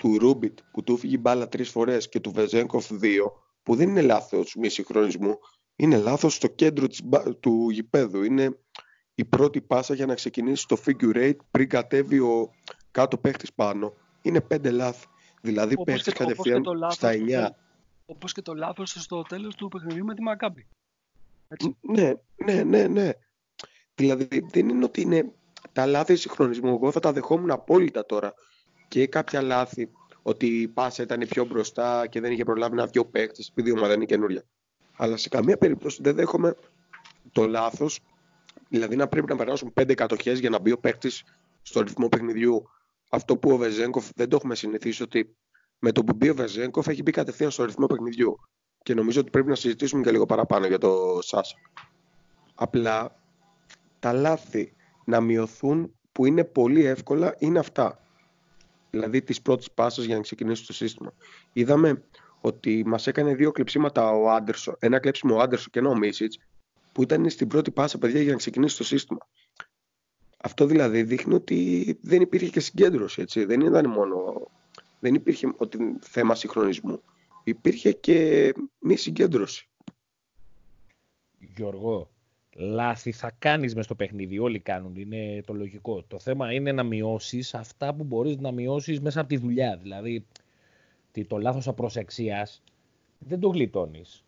του Ρούμπιτ που του φύγει μπάλα τρεις φορές και του Βεζέγκοφ δύο, που δεν είναι λάθος μη συγχρονισμού, είναι λάθος στο κέντρο της, του γηπέδου. Είναι η πρώτη πάσα για να ξεκινήσει το figure eight πριν κατέβει ο κάτω παίχτης πάνω. Είναι πέντε λάθη. Δηλαδή παίχτης κατευθείαν στα 9. Όπως και το λάθος στο τέλος του παιχνιδιού με τη Μακάμπη. Ναι, ναι, ναι, ναι. Δηλαδή δεν είναι ότι είναι τα λάθη συγχρονισμού. Εγώ θα τα δεχόμουν απόλυτα τώρα. Και κάποια λάθη ότι η πάσα ήταν πιο μπροστά και δεν είχε προλάβει να βγει ο παίκτης επειδή η ομάδα είναι καινούρια. Αλλά σε καμία περίπτωση δεν δέχομαι το λάθος, δηλαδή να πρέπει να περάσουν πέντε κατοχές για να μπει ο παίκτης στο ρυθμό παιχνιδιού. Αυτό που ο Βεζέγκοφ δεν το έχουμε συνηθίσει ότι με το που μπει ο Βεζέγκοφ έχει μπει κατευθείαν στο ρυθμό παιχνιδιού. Και νομίζω ότι πρέπει να συζητήσουμε και λίγο παραπάνω για το Σάσα. Απλά τα λάθη να μειωθούν που είναι πολύ εύκολα είναι αυτά. Δηλαδή τις πρώτες πάσες για να ξεκινήσει το σύστημα. Είδαμε ότι μας έκανε δύο κλεψίματα ο Άντερσον, ένα κλέψιμο ο Άντερσον και ένα ο Μίσιτς, που ήταν στην πρώτη πάσα παιδιά για να ξεκινήσει το σύστημα. Αυτό δηλαδή δείχνει ότι δεν υπήρχε και συγκέντρωση, έτσι. Δεν ήταν μόνο... Δεν υπήρχε ότι θέμα συγχρονισμού. Υπήρχε και μη συγκέντρωση. Γιώργο, λάθη θα κάνεις μες στο παιχνίδι, όλοι κάνουν, είναι το λογικό. Το θέμα είναι να μειώσεις αυτά που μπορείς να μειώσεις μέσα από τη δουλειά. Δηλαδή, το λάθος απροσεξίας δεν το γλιτώνεις.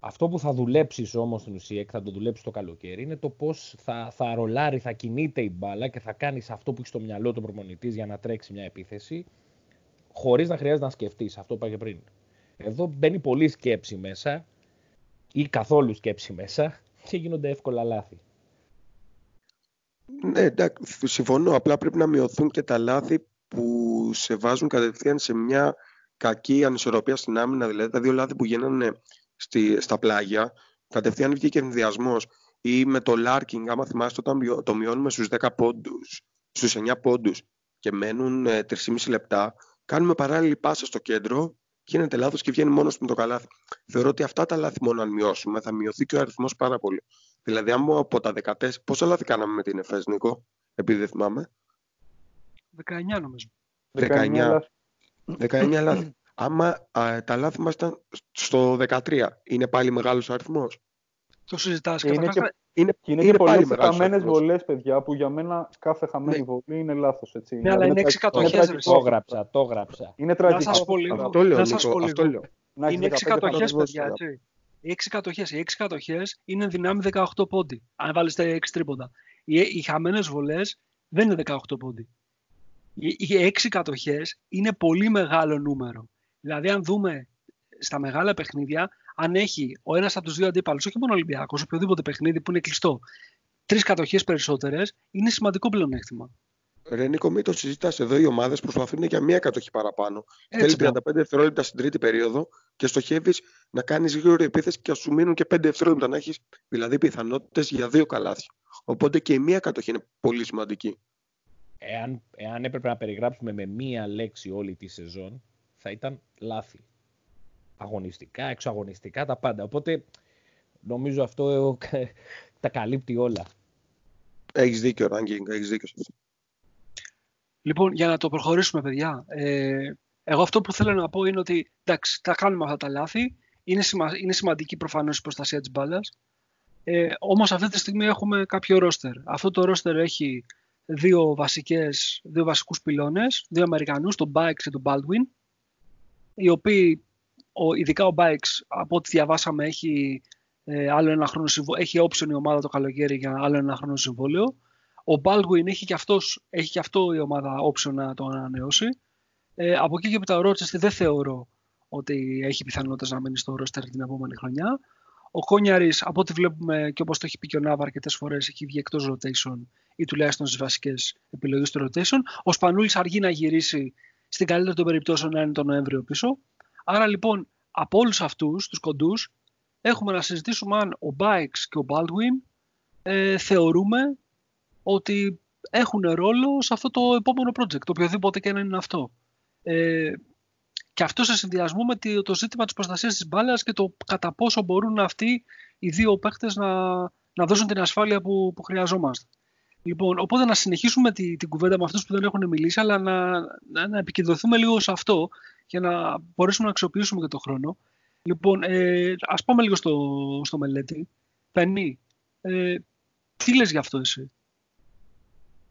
Αυτό που θα δουλέψεις όμως στην ουσία και θα το δουλέψεις το καλοκαίρι είναι το πώς θα, θα ρολάρει, θα κινείται η μπάλα και θα κάνεις αυτό που έχεις στο μυαλό του προπονητής για να τρέξει μια επίθεση χωρίς να χρειάζεται να σκεφτείς αυτό που είπα πριν. Εδώ μπαίνει πολλή σκέψη μέσα ή καθόλου σκέψη μέσα και γίνονται εύκολα λάθη. Ναι, εντάξει, συμφωνώ. Απλά πρέπει να μειωθούν και τα λάθη που σε βάζουν κατευθείαν σε μια κακή ανισορροπία στην άμυνα. Δηλαδή τα δύο λάθη που γίνανε στη, στα πλάγια, κατευθείαν βγήκε ενδιασμό. Ή με το Larking, άμα θυμάστε, όταν το μειώνουμε στους 10 πόντους, στους 9 πόντους και μένουν 3,5 ε, λεπτά, κάνουμε παράλληλη πάσα στο κέντρο γίνεται λάθος και βγαίνει μόνος με το καλάθι. Θεωρώ ότι αυτά τα λάθη μόνο αν μειώσουμε θα μειωθεί και ο αριθμός πάρα πολύ. Δηλαδή, αν από τα 14. Πόσα λάθη κάναμε με την ΕΦΕΣ, Νίκο, επειδή δεν θυμάμαι; 19 νομίζω. 19, 19 λάθη. Άμα α, τα λάθη μας ήταν στο 13, είναι πάλι μεγάλος αριθμός; Το συζητάς. Είναι, και, είναι, και είναι, είναι και πολλέ χαμένες βολές, παιδιά, που για μένα κάθε χαμένη ναι. βολή είναι λάθος. Ναι, αλλά είναι έξι κατοχέ. Το γράψα, το γράψα. Είναι τραγικό. Να σας πω λίγο. Αυτό λέω, αυτό λέω. Είναι έξι κατοχέ, παιδιά. Έτσι. Οι έξι κατοχέ. Οι έξι κατοχέ είναι δυνάμει 18 πόντι. Αν βάλετε έξι τρίποντα. Οι, οι χαμένες βολές δεν είναι 18 πόντι. Οι, οι έξι κατοχέ είναι πολύ μεγάλο νούμερο. Δηλαδή, αν δούμε στα μεγάλα παιχνίδια, αν έχει ο ένας από τους δύο αντίπαλους, όχι μόνο ο Ολυμπιακός, οποιοδήποτε παιχνίδι που είναι κλειστό, τρεις κατοχές περισσότερες, είναι σημαντικό πλεονέκτημα. Ρε Νίκο, μην το συζητάς. Εδώ οι ομάδες προσπαθούν για μία κατοχή παραπάνω. Έτσι, Θέλει 35 δευτερόλεπτα στην τρίτη περίοδο και στοχεύεις να κάνεις γρήγορη επίθεση και ας σου μείνουν και 5 δευτερόλεπτα να έχεις δηλαδή πιθανότητες για δύο καλάθια. Οπότε και η μία κατοχή είναι πολύ σημαντική. Εάν, εάν έπρεπε να περιγράψουμε με μία λέξη όλη τη σεζόν, θα ήταν λάθη αγωνιστικά, εξωαγωνιστικά, τα πάντα. Οπότε νομίζω αυτό τα καλύπτει όλα. Έχεις δίκιο, Ράγκη, έχεις δίκιο. Λοιπόν, για να το προχωρήσουμε, παιδιά, ε, εγώ αυτό που θέλω να πω είναι ότι εντάξει, θα κάνουμε αυτά τα λάθη. Είναι, σημα, είναι σημαντική προφανώς η προστασία της μπάλας. Ε, όμως αυτή τη στιγμή έχουμε κάποιο ρόστερ. Αυτό το ρόστερ έχει δύο, βασικές, δύο βασικούς πυλώνες, δύο Αμερικανούς, τον Bikes και τον Baldwin, οι οποίοι, ο, ειδικά ο Bikes, από ό,τι διαβάσαμε, έχει, ε, άλλο ένα χρόνο έχει option η ομάδα το καλοκαίρι για άλλο ένα χρόνο συμβόλαιο. Ο Baldwin έχει και, αυτός, έχει και αυτό η ομάδα option να το ανανεώσει. Ε, από εκεί και μετά ο Rochester δεν θεωρώ ότι έχει πιθανότητες να μείνει στο roster την επόμενη χρονιά. Ο Κόνιαρης, από ό,τι βλέπουμε και όπως το έχει πει και ο Νάβα αρκετές φορές, έχει βγει εκτός rotation ή τουλάχιστον στις βασικές επιλογές του rotation. Ο Σπανούλης αργεί να γυρίσει στην καλύτερη των περιπτώσεων να είναι τον Νοέμβριο πίσω. Άρα λοιπόν από όλους αυτούς τους κοντούς έχουμε να συζητήσουμε αν ο Bikes και ο Baldwin ε, θεωρούμε ότι έχουν ρόλο σε αυτό το επόμενο project, οποιοδήποτε και να είναι αυτό. Ε, και αυτό σε συνδυασμό με το ζήτημα της προστασίας της μπάλας και το κατά πόσο μπορούν αυτοί οι δύο παίχτες να, να δώσουν την ασφάλεια που, που χρειαζόμαστε. Λοιπόν, οπότε να συνεχίσουμε τη, την κουβέντα με αυτούς που δεν έχουν μιλήσει, αλλά να, να, να επικεντρωθούμε λίγο σε αυτό για να μπορέσουμε να αξιοποιήσουμε και το χρόνο. Λοιπόν, ε, ας πάμε λίγο στο, στο μελέτη. Πενή, ε, τι λες γι' αυτό εσύ;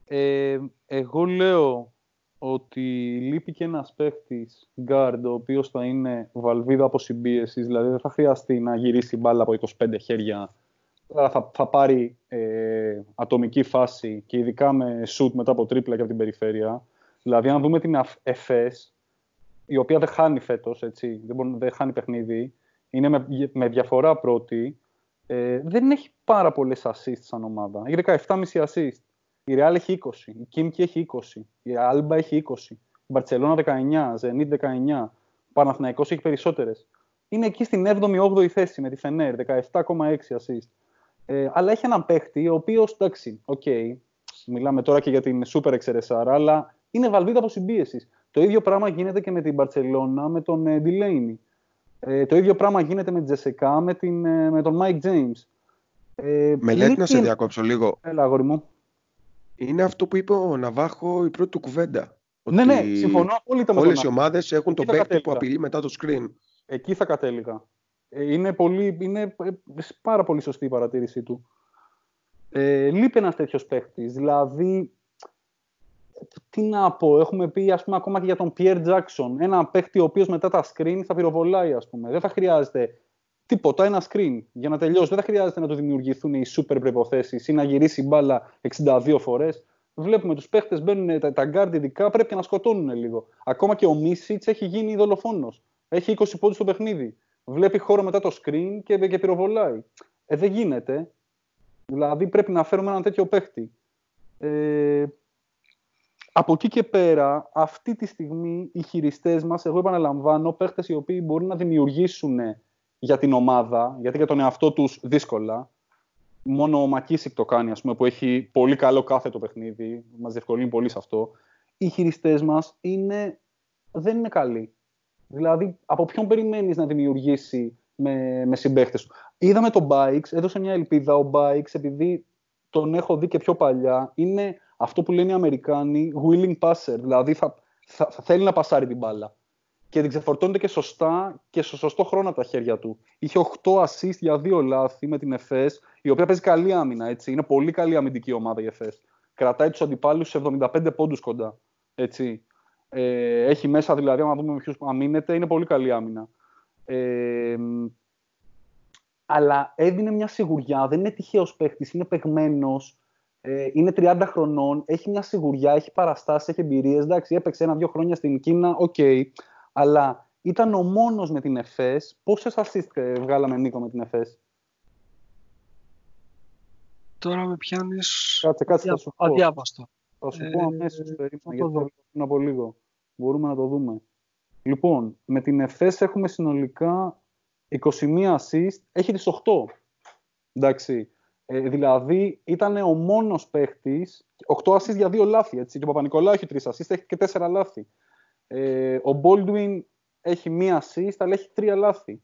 Ε, εγώ λέω ότι λείπει και ένας παίχτης guard ο οποίος θα είναι βαλβίδα από συμπίεσης, δηλαδή δεν θα χρειαστεί να γυρίσει μπάλα από 25 χέρια αλλά θα, θα πάρει ε, ατομική φάση και ειδικά με shoot μετά από τρίπλα και από την περιφέρεια. Δηλαδή, αν δούμε την ΕΦΕΣ, η οποία δεν χάνει φέτος, έτσι, δεν, δεν χάνει παιχνίδι, είναι με, με διαφορά πρώτη, ε, δεν έχει πάρα πολλές assists σαν ομάδα. Έχει 17,5 assist. Η Real έχει 20, η Κίμκι έχει 20, η Alba έχει 20, η Μπαρτσελώνα 19, Zenit 19, ο Παναθηναϊκός έχει περισσότερες. Είναι εκεί στην 7η-8η θέση με τη Φενέρ, 17,6 assist. Ε, αλλά έχει έναν παίχτη, ο οποίος εντάξει, OK, okay, μιλάμε τώρα και για την super εξαιρεσάρα, αλλά είναι βαλβίδα αποσυμπίεσης. Το ίδιο πράγμα γίνεται και με την Μπαρσελόνα με τον ε, Delaney. Ε, το ίδιο πράγμα γίνεται με την ΤΣΣΚΑ με, την, ε, με τον Mike James. Ε, Μελέτη να σε διακόψω λίγο. Έλα, αγόρι μου. Είναι αυτό που είπε ο Ναβάχο η πρώτη του κουβέντα. Ναι, ναι, συμφωνώ απόλυτα με Όλες οι ομάδες έχουν τον παίκτη που απειλεί μετά το screen. Εκεί θα κατέληγα. Ε, είναι, πολύ, είναι ε, πάρα πολύ σωστή η παρατήρησή του. Ε, λείπει ένας τέτοιος παίχτη. Δηλαδή, τι να πω, έχουμε πει ας πούμε, ακόμα και για τον Pierre Jackson. Ένα παίχτη ο οποίος μετά τα screen θα πυροβολάει, ας πούμε. Δεν θα χρειάζεται τίποτα, ένα screen για να τελειώσει. Δεν θα χρειάζεται να του δημιουργηθούν οι super προποθέσει ή να γυρίσει μπάλα 62 φορές. Βλέπουμε τους παίχτες μπαίνουν τα, τα guard ειδικά, πρέπει να σκοτώνουν λίγο. Ακόμα και ο Μίσιτς έχει γίνει δολοφόνος. Έχει 20 πόντους στο παιχνίδι βλέπει χώρο μετά το screen και, και πυροβολάει. Ε, δεν γίνεται. Δηλαδή πρέπει να φέρουμε έναν τέτοιο παίχτη. Ε, από εκεί και πέρα, αυτή τη στιγμή οι χειριστές μας, εγώ επαναλαμβάνω, παίχτες οι οποίοι μπορούν να δημιουργήσουν για την ομάδα, γιατί για τον εαυτό τους δύσκολα. Μόνο ο Μακίσικ το κάνει, ας πούμε, που έχει πολύ καλό κάθε το παιχνίδι, μας διευκολύνει πολύ σε αυτό. Οι χειριστές μας δεν είναι καλοί. Δηλαδή, από ποιον περιμένεις να δημιουργήσει με, με συμπαίχτες του. Είδαμε τον Bikes, έδωσε μια ελπίδα. Ο Bikes, επειδή τον έχω δει και πιο παλιά, είναι αυτό που λένε οι Αμερικάνοι willing passer. Δηλαδή, θα, θα, θα θέλει να πασάρει την μπάλα. Και την ξεφορτώνεται και σωστά και στο σωστό χρόνο από τα χέρια του. Είχε 8 assist για δύο λάθη με την ΕΦΕΣ, η οποία παίζει καλή άμυνα. Έτσι. Είναι πολύ καλή αμυντική ομάδα η ΕΦΕΣ. Κρατάει τους αντιπάλους σε 75 πόντους κοντά. Έτσι. Ε, έχει μέσα δηλαδή, αν δούμε με ποιους αμύνεται, είναι πολύ καλή άμυνα. Ε, αλλά έδινε μια σιγουριά, δεν είναι τυχαίος παίχτης, είναι παιγμένος, ε, είναι 30 χρονών, έχει μια σιγουριά, έχει παραστάσεις, έχει εμπειρίες. Εντάξει, έπαιξε ένα-δύο χρόνια στην Κίνα, OK. Okay, αλλά ήταν ο μόνος με την ΕΦΕΣ. Πόσες assist βγάλαμε, Νίκο, με την ΕΦΕΣ; Τώρα με πιάνεις κάτσε, κάτσε, θα σου πω. αδιάβαστο. Θα σου πω αμέσως, ε, περίπου, γιατί θα από λίγο μπορούμε να το δούμε. Λοιπόν, με την ΕΦΕΣ έχουμε συνολικά 21 assist, έχει τις 8. Εντάξει. Ε, δηλαδή ήταν ο μόνος παίχτης, 8 assist για 2 λάθη, έτσι. Και ο Παπα-Νικολάου έχει 3 assist, έχει και 4 λάθη. Ε, ο Baldwin έχει μία assist, αλλά έχει 3 λάθη.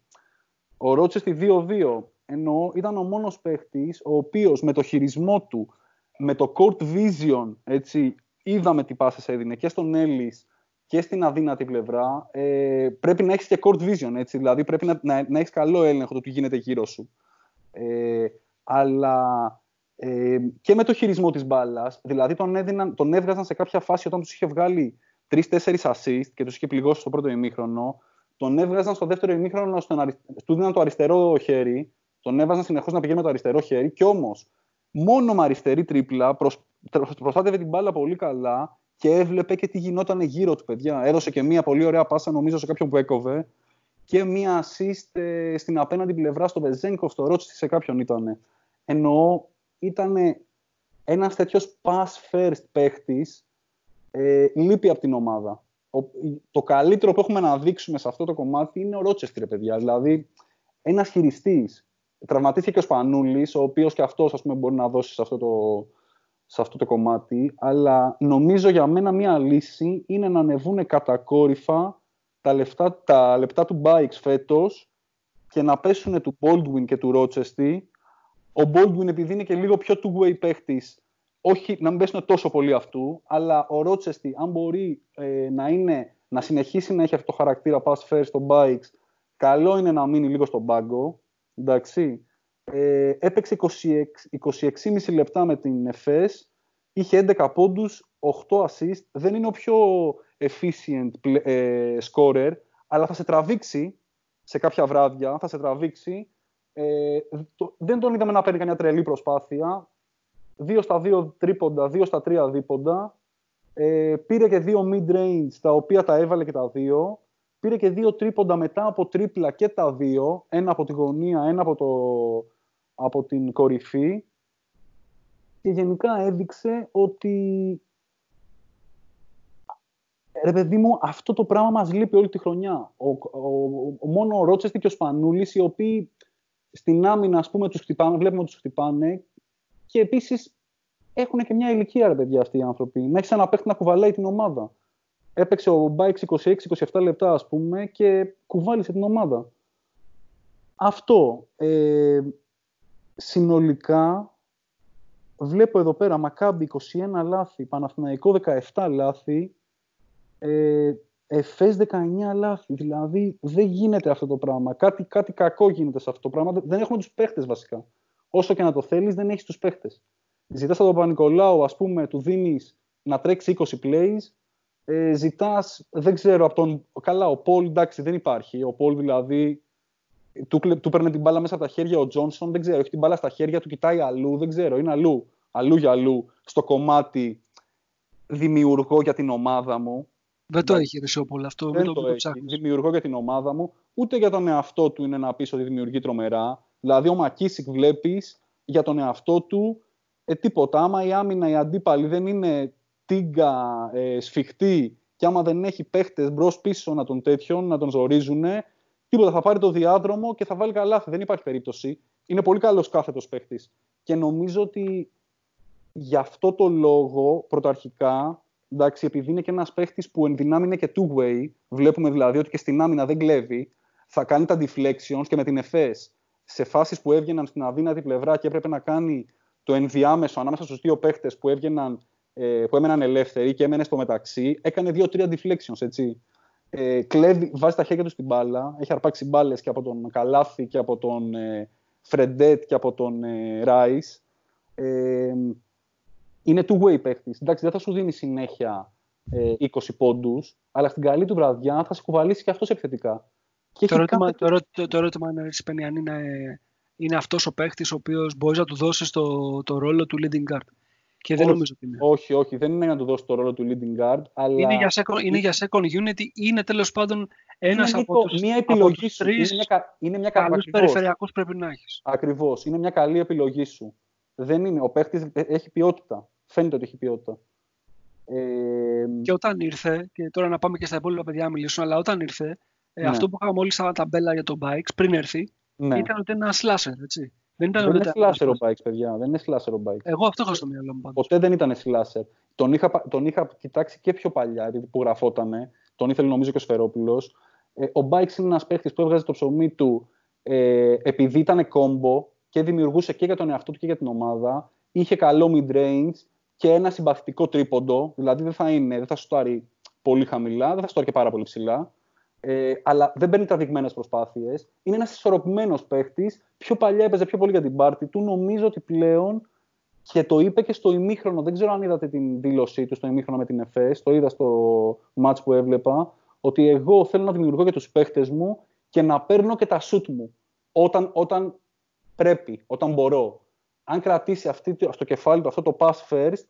Ο Ρότσεστη 2-2, ενώ ήταν ο μόνος παίχτης, ο οποίος με το χειρισμό του, με το court vision, έτσι, είδαμε τι πάσες έδινε και στον Έλλης και στην αδύνατη πλευρά, ε, πρέπει να έχεις και court vision, έτσι, δηλαδή πρέπει να, να, να έχεις καλό έλεγχο το τι γίνεται γύρω σου. Ε, αλλά Ε, και με το χειρισμό της μπάλας, δηλαδή τον, έδιναν, τον έβγαζαν σε κάποια φάση όταν τους είχε βγάλει 3-4 assist και τους είχε πληγώσει στο πρώτο ημίχρονο, τον έβγαζαν στο δεύτερο ημίχρονο, στον αρισ... του δίναν το αριστερό χέρι, τον έβαζαν συνεχώς να πηγαίνει με το αριστερό χέρι και όμως μόνο με αριστερή τρίπλα προσ... προστάτευε την μπάλα πολύ καλά και έβλεπε και τι γινόταν γύρω του, παιδιά. Έδωσε και μία πολύ ωραία πάσα, νομίζω, σε κάποιον που έκοβε και μία assist ε, στην απέναντι πλευρά στο Βεζένικο, στο Ρότσι, σε κάποιον ήταν. Εννοώ, ήταν ένας τέτοιος pass first παίχτης, ε, λείπει από την ομάδα. Ο, το καλύτερο που έχουμε να δείξουμε σε αυτό το κομμάτι είναι ο Ρότσεστρε, παιδιά. Δηλαδή, ένας χειριστής. Τραυματίστηκε και ο Σπανούλης, ο οποίος και αυτός μπορεί να δώσει σε αυτό το, σε αυτό το κομμάτι, αλλά νομίζω για μένα μία λύση είναι να ανεβούν κατακόρυφα τα, λεφτά, τα λεπτά του Bikes φέτος και να πέσουν του Baldwin και του Rochester. Ο Baldwin επειδή είναι και λίγο πιο two-way παίχτης, όχι να μην πέσουν τόσο πολύ αυτού, αλλά ο Rochester αν μπορεί ε, να, είναι, να συνεχίσει να έχει αυτό το χαρακτήρα pass first στο Bikes, καλό είναι να μείνει λίγο στον πάγκο, εντάξει. Ε, έπαιξε 26,5 λεπτά με την ΕΦΕΣ, είχε 11 πόντους, 8 assist, δεν είναι ο πιο efficient ε, scorer, αλλά θα σε τραβήξει σε κάποια βράδια, θα σε τραβήξει. Ε, το, δεν τον είδαμε να παίρνει καμιά τρελή προσπάθεια. 2 στα 2 τρίποντα, 2 στα 3 δίποντα. Ε, πήρε και δύο mid-range, τα οποία τα έβαλε και τα δύο. Πήρε και δύο τρίποντα μετά από τρίπλα και τα δύο. Ένα από τη γωνία, ένα από το, από την κορυφή και γενικά έδειξε ότι ρε παιδί μου, αυτό το πράγμα μας λείπει όλη τη χρονιά. Ο, ο, μόνο ο Ρότσεστη και ο Σπανούλης, οι οποίοι στην άμυνα, ας πούμε, τους χτυπάνε, βλέπουμε ότι τους χτυπάνε και επίσης έχουν και μια ηλικία, ρε παιδιά, αυτοί οι άνθρωποι. Να έχεις ένα παίχτη να κουβαλάει την ομάδα. Έπαιξε ο Μπάιξ 26-27 λεπτά, ας πούμε, και κουβάλισε την ομάδα. Αυτό. Ε, συνολικά βλέπω εδώ πέρα Μακάμπι 21 λάθη, Παναθηναϊκό 17 λάθη, ε, Εφές 19 λάθη. Δηλαδή δεν γίνεται αυτό το πράγμα. Κάτι, κάτι κακό γίνεται σε αυτό το πράγμα. Δεν έχουμε τους παίχτες βασικά. Όσο και να το θέλεις δεν έχεις τους παίχτες. Ζητάς από τον Πανικολάου, ας πούμε, του δίνεις να τρέξει 20 plays, ε, ζητάς, δεν ξέρω, από τον... Καλά, ο Πολ, εντάξει, δεν υπάρχει. Ο Πολ δηλαδή του, του παίρνει την μπάλα μέσα από τα χέρια ο Τζόνσον, δεν ξέρω, έχει την μπάλα στα χέρια του, κοιτάει αλλού, δεν ξέρω, είναι αλλού, αλλού για αλλού, στο κομμάτι δημιουργώ για την ομάδα μου. Δεν το έχει Ρεσόπολ αυτό. Δεν το, το έχει. Δημιουργώ για την ομάδα μου, ούτε για τον εαυτό του είναι να πεις ότι δημιουργεί τρομερά. Δηλαδή, ο Μακίσικ βλέπεις για τον εαυτό του ε, τίποτα. Άμα η άμυνα, η αντίπαλη δεν είναι τίγκα, ε, σφιχτή και άμα δεν έχει παίχτες μπρο-πίσω να τον τέτοιον, να τον ζορίζουν, Τίποτα. Θα πάρει το διάδρομο και θα βάλει καλάθι. Δεν υπάρχει περίπτωση. Είναι πολύ καλός κάθετος παίχτης. Και νομίζω ότι γι' αυτό το λόγο πρωταρχικά, εντάξει, επειδή είναι και ένας παίχτης που εν δυνάμει είναι και two-way, βλέπουμε δηλαδή ότι και στην άμυνα δεν κλέβει, θα κάνει τα deflections και με την ΕΦΕΣ σε φάσεις που έβγαιναν στην αδύνατη πλευρά και έπρεπε να κάνει το ενδιάμεσο ανάμεσα στους δύο παίχτες που, έβγαιναν, ε, που έμεναν ελεύθεροι και έμενε στο μεταξύ, έκανε δύο-τρία deflections, έτσι ε, κλέβει, βάζει τα χέρια του στην μπάλα. Έχει αρπάξει μπάλες και από τον Καλάθι και από τον ε, Φρεντέτ και από τον ε, Ράις. Ε, είναι two-way παίχτη. Εντάξει, δεν θα σου δίνει συνέχεια ε, 20 πόντους, αλλά στην καλή του βραδιά θα σε κουβαλήσει και αυτός επιθετικά. Και το, ερώτημα, το, το, το ερώτημα είναι αν είναι, είναι αυτός ο παίχτη ο οποίος μπορείς να του δώσεις το, το ρόλο του leading guard. Και δεν όχι, νομίζω ότι είναι. Όχι, όχι, δεν είναι να του δώσεις το ρόλο του leading guard. Αλλά... Είναι, για second, είναι για second unity, είναι τέλος πάντων ένας από του μια επιλογή σου. Είναι μια, είναι μια καλούς περιφερειακούς πρέπει να έχεις. Ακριβώς. Είναι μια καλή επιλογή σου. Δεν είναι. Ο παίχτης έχει ποιότητα. Φαίνεται ότι έχει ποιότητα. Ε... Και όταν ήρθε, και τώρα να πάμε και στα υπόλοιπα παιδιά να μιλήσουν, αλλά όταν ήρθε, ε, ναι. αυτό που είχαμε μόλις σαν ταμπέλα για το bikes πριν έρθει, ναι. ήταν ότι ένα slasher, έτσι. Δεν, ήταν δεν είναι slasher ο Bikes, παιδιά. Δεν είναι slasher ο Bikes. Εγώ αυτό έχω στο μυαλό μου. Ποτέ δεν ήταν slasher. Τον είχα, τον είχα κοιτάξει και πιο παλιά, που γραφότανε. Τον ήθελε νομίζω και ο Σφερόπουλος. Ε, ο Bikes είναι ένας παίχτης που έβγαζε το ψωμί του ε, επειδή ήταν κόμπο και δημιουργούσε και για τον εαυτό του και για την ομάδα. Είχε καλό mid-range και ένα συμπαθητικό τρίποντο. Δηλαδή δεν θα, είναι, δεν θα σουτάρει πολύ χαμηλά, δεν θα σουτάρει και πάρα πολύ ψηλά ε, αλλά δεν παίρνει τραβηγμένες προσπάθειες. Είναι ένας ισορροπημένος παίχτης. Πιο παλιά έπαιζε πιο πολύ για την πάρτη του. Νομίζω ότι πλέον και το είπε και στο ημίχρονο. Δεν ξέρω αν είδατε την δήλωσή του στο ημίχρονο με την ΕΦΕΣ. Το είδα στο match που έβλεπα. Ότι εγώ θέλω να δημιουργώ και τους παίχτες μου και να παίρνω και τα σουτ μου. Όταν, όταν πρέπει, όταν μπορώ. Αν κρατήσει αυτή, στο κεφάλι του αυτό το pass first,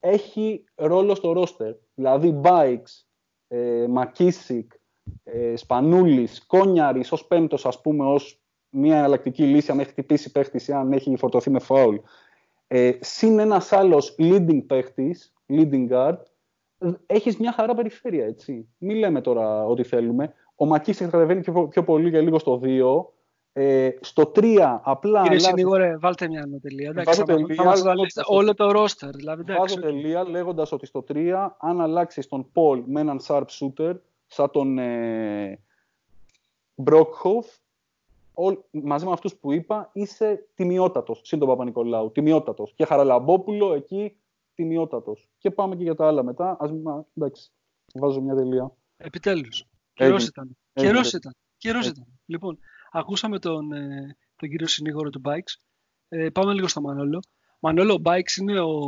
έχει ρόλο στο roster. Δηλαδή, Bikes, ε, Μακίσικ, ε, Σπανούλης, Κόνιαρης ως πέμπτος, ας πούμε, ως μια εναλλακτική λύση αν έχει χτυπήσει παίχτης ή αν έχει φορτωθεί με φάουλ. Ε, συν ένας άλλος leading παίχτης, leading guard, έχεις μια χαρά περιφέρεια, έτσι. Μην λέμε τώρα ό,τι θέλουμε. Ο Μακίσικ κατεβαίνει πιο, πιο πολύ για λίγο στο 2. Ε, στο 3 απλά. Κύριε Συνήγορε, βάλτε μια τελεία. Εντάξει, τελεία όλο το roster. Δηλαδή, βάζω τελεία λέγοντας ότι στο 3, αν αλλάξει τον Paul με έναν sharp shooter, σαν τον ε, Brockhoff, μαζί με αυτούς που είπα, είσαι τιμιότατος. Συν τον Παπα-Νικολάου. Τιμιότατος. Και Χαραλαμπόπουλο εκεί τιμιότατος. Και πάμε και για τα άλλα μετά. Α μην. Εντάξει. Βάζω μια τελεία. Επιτέλους. Καιρό ήταν. Καιρό ήταν. Καιρός ήταν. Λοιπόν, ακούσαμε τον, ε, τον κύριο συνήγορο του Bikes. Ε, πάμε λίγο στο Μανόλο. Μανόλο, ο Bikes είναι ο,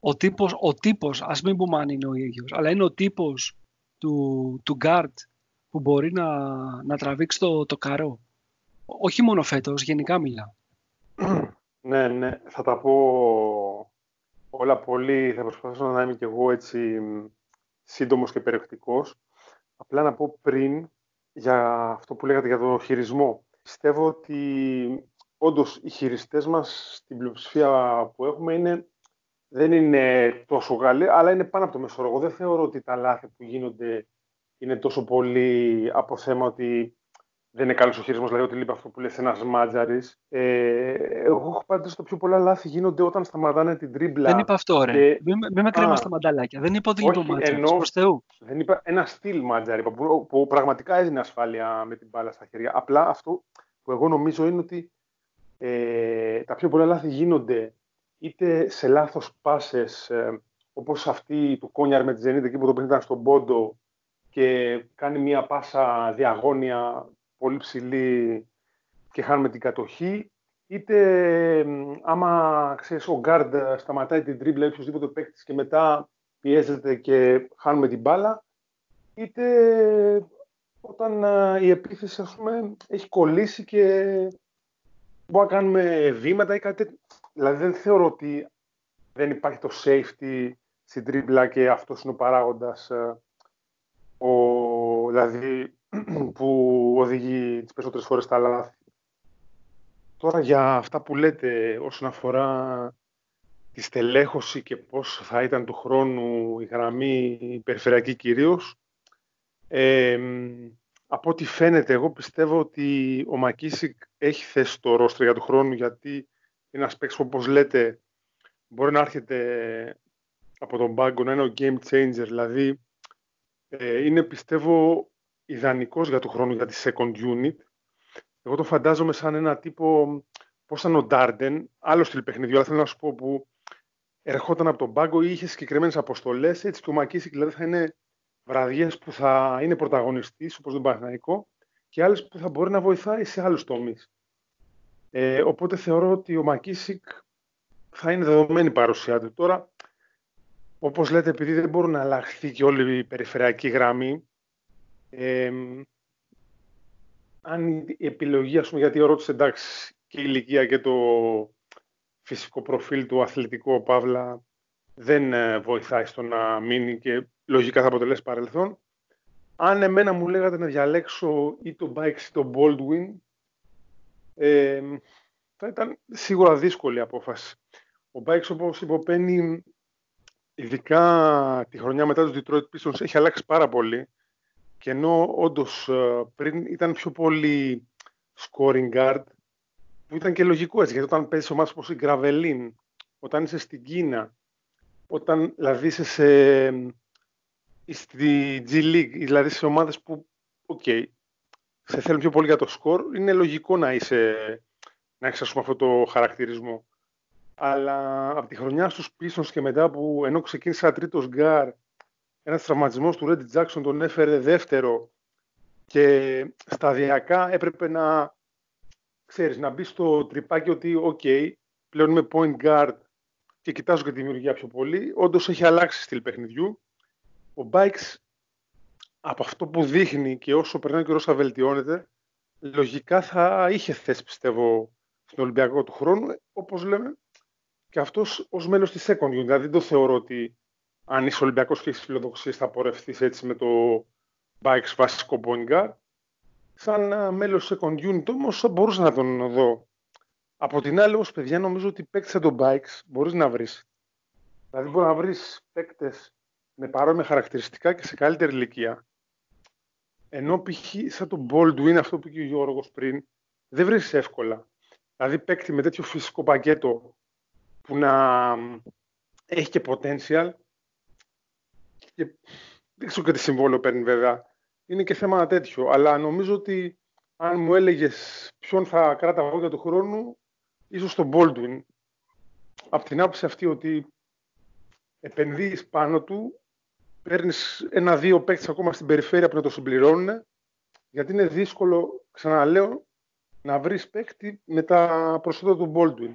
ο τύπος, ο τύπος, ας μην πούμε αν είναι ο ίδιος, αλλά είναι ο τύπος του, του guard που μπορεί να, να τραβήξει το, το καρό. Όχι μόνο φέτος, γενικά μιλά. ναι, ναι. Θα τα πω όλα πολύ. Θα προσπαθήσω να είμαι και εγώ έτσι σύντομος και περιεκτικός. Απλά να πω πριν για αυτό που λέγατε για το χειρισμό. Πιστεύω ότι όντως οι χειριστές μας στην πλειοψηφία που έχουμε είναι, δεν είναι τόσο καλοί, αλλά είναι πάνω από το μέσο Εγώ δεν θεωρώ ότι τα λάθη που γίνονται είναι τόσο πολύ από θέμα ότι δεν είναι καλός ο χειρισμός, δηλαδή ότι λείπει αυτό που λες ένας μάτζαρης. Ε, εγώ έχω πάντα στο πιο πολλά λάθη γίνονται όταν σταματάνε την τρίμπλα. Δεν είπα αυτό, ρε. Και... Μην, μην με κρέμας στα μανταλάκια. Δεν είπα ότι λείπει ο μάτζαρης. Θεού. Δεν είπα ένα στυλ μάτζαρη που, που, πραγματικά έδινε ασφάλεια με την μπάλα στα χέρια. Απλά αυτό που εγώ νομίζω είναι ότι ε, τα πιο πολλά λάθη γίνονται είτε σε λάθος πάσες, ε, όπως αυτή του Κόνιαρ με τη Ζενίδη εκεί που το ήταν στον πόντο και κάνει μία πάσα διαγώνια πολύ ψηλή και χάνουμε την κατοχή, είτε άμα ξέρεις, ο γκαρντ σταματάει την ντρίμπλα ή οποιοδήποτε παίκτης και μετά πιέζεται και χάνουμε την μπάλα, είτε όταν η επίθεση ας πούμε, έχει κολλήσει και μπορούμε να κάνουμε βήματα ή κάτι Δηλαδή δεν θεωρώ ότι δεν υπάρχει το safety στην τρίμπλα και αυτός είναι ο παράγοντας ο, δηλαδή που οδηγεί τις περισσότερες φορές τα λάθη. Τώρα για αυτά που λέτε όσον αφορά τη στελέχωση και πώς θα ήταν του χρόνου η γραμμή η περιφερειακή κυρίως, ε, από ό,τι φαίνεται, εγώ πιστεύω ότι ο Μακίσικ έχει θέση το ρόστρο για του χρόνου, γιατί είναι ένας παίκτης όπως λέτε μπορεί να έρχεται από τον πάγκο να είναι ο game changer, δηλαδή ε, είναι πιστεύω ιδανικός για το χρόνο για τη second unit. Εγώ το φαντάζομαι σαν ένα τύπο, πώς ήταν ο Ντάρντεν, άλλο στυλ παιχνιδιού, αλλά θέλω να σου πω που ερχόταν από τον πάγκο ή είχε συγκεκριμένες αποστολές, έτσι και ο Μακίσικ δηλαδή θα είναι βραδιές που θα είναι πρωταγωνιστής, όπως τον Παναθηναϊκό, και άλλες που θα μπορεί να βοηθάει σε άλλους τομείς. Ε, οπότε θεωρώ ότι ο Μακίσικ θα είναι δεδομένη παρουσία του. Τώρα, όπως λέτε, επειδή δεν μπορούν να αλλάχθει και όλη η περιφερειακή γραμμή, ε, αν η επιλογή, ας πούμε, γιατί ρώτησε εντάξει και η ηλικία και το φυσικό προφίλ του αθλητικού Παύλα δεν ε, βοηθάει στο να μείνει και λογικά θα αποτελέσει παρελθόν. Αν εμένα μου λέγατε να διαλέξω ή το Bikes ή το Baldwin, ε, θα ήταν σίγουρα δύσκολη απόφαση. Ο Bikes όπως υποπαίνει ειδικά τη χρονιά μετά τους Detroit Pistons έχει αλλάξει πάρα πολύ και ενώ όντως ε, πριν ήταν πιο πολύ scoring guard που ήταν και λογικό έτσι γιατί όταν παίζεις ομάδες όπως η Gravelin όταν είσαι στην Κίνα όταν δηλαδή είσαι σε, στη G League δηλαδή σε ομάδες που okay, σε θέλουν πιο πολύ για το σκορ είναι λογικό να είσαι να έχεις πούμε, αυτό το χαρακτηρισμό. Αλλά από τη χρονιά στους Πίστονς και μετά που ενώ ξεκίνησε τρίτος γκαρντ, ένας τραυματισμός του Ρέτζι Τζάκσον τον έφερε δεύτερο και σταδιακά έπρεπε να, ξέρεις, να μπει στο τριπάκι ότι οκ, πλέον είμαι point guard και κοιτάζω και τη δημιουργία πιο πολύ, όντως έχει αλλάξει στυλ παιχνιδιού. Ο Bikes από αυτό που δείχνει και όσο περνάει και όσο βελτιώνεται, λογικά θα είχε θέση, πιστεύω, στον Ολυμπιακό του χρόνου, όπως λέμε, και αυτός ως μέλος της second unit. Δηλαδή δεν το θεωρώ ότι αν είσαι Ολυμπιακός και έχεις φιλοδοξίες θα πορευτείς έτσι με το Bikes βασικό point Σαν μέλος second unit όμως θα μπορούσα να τον δω. Από την άλλη όμως παιδιά νομίζω ότι παίκτες σαν τον Bikes μπορείς να βρεις. Δηλαδή μπορεί να βρεις παίκτες με παρόμοια χαρακτηριστικά και σε καλύτερη ηλικία. Ενώ π.χ. σαν τον Baldwin, αυτό που είπε ο Γιώργος πριν, δεν βρίσκεις εύκολα. Δηλαδή παίκτη με τέτοιο φυσικό πακέτο που να έχει και potential και δεν ξέρω και τι συμβόλαιο παίρνει βέβαια. Είναι και θέμα τέτοιο. Αλλά νομίζω ότι αν μου έλεγες ποιον θα κράτα εγώ για του χρόνου, ίσως τον Baldwin. Από την άποψη αυτή ότι επενδύεις πάνω του, παίρνεις ένα-δύο παίκτες ακόμα στην περιφέρεια που να το συμπληρώνουν, γιατί είναι δύσκολο, ξαναλέω, να βρεις παίκτη με τα προσόντα του Baldwin.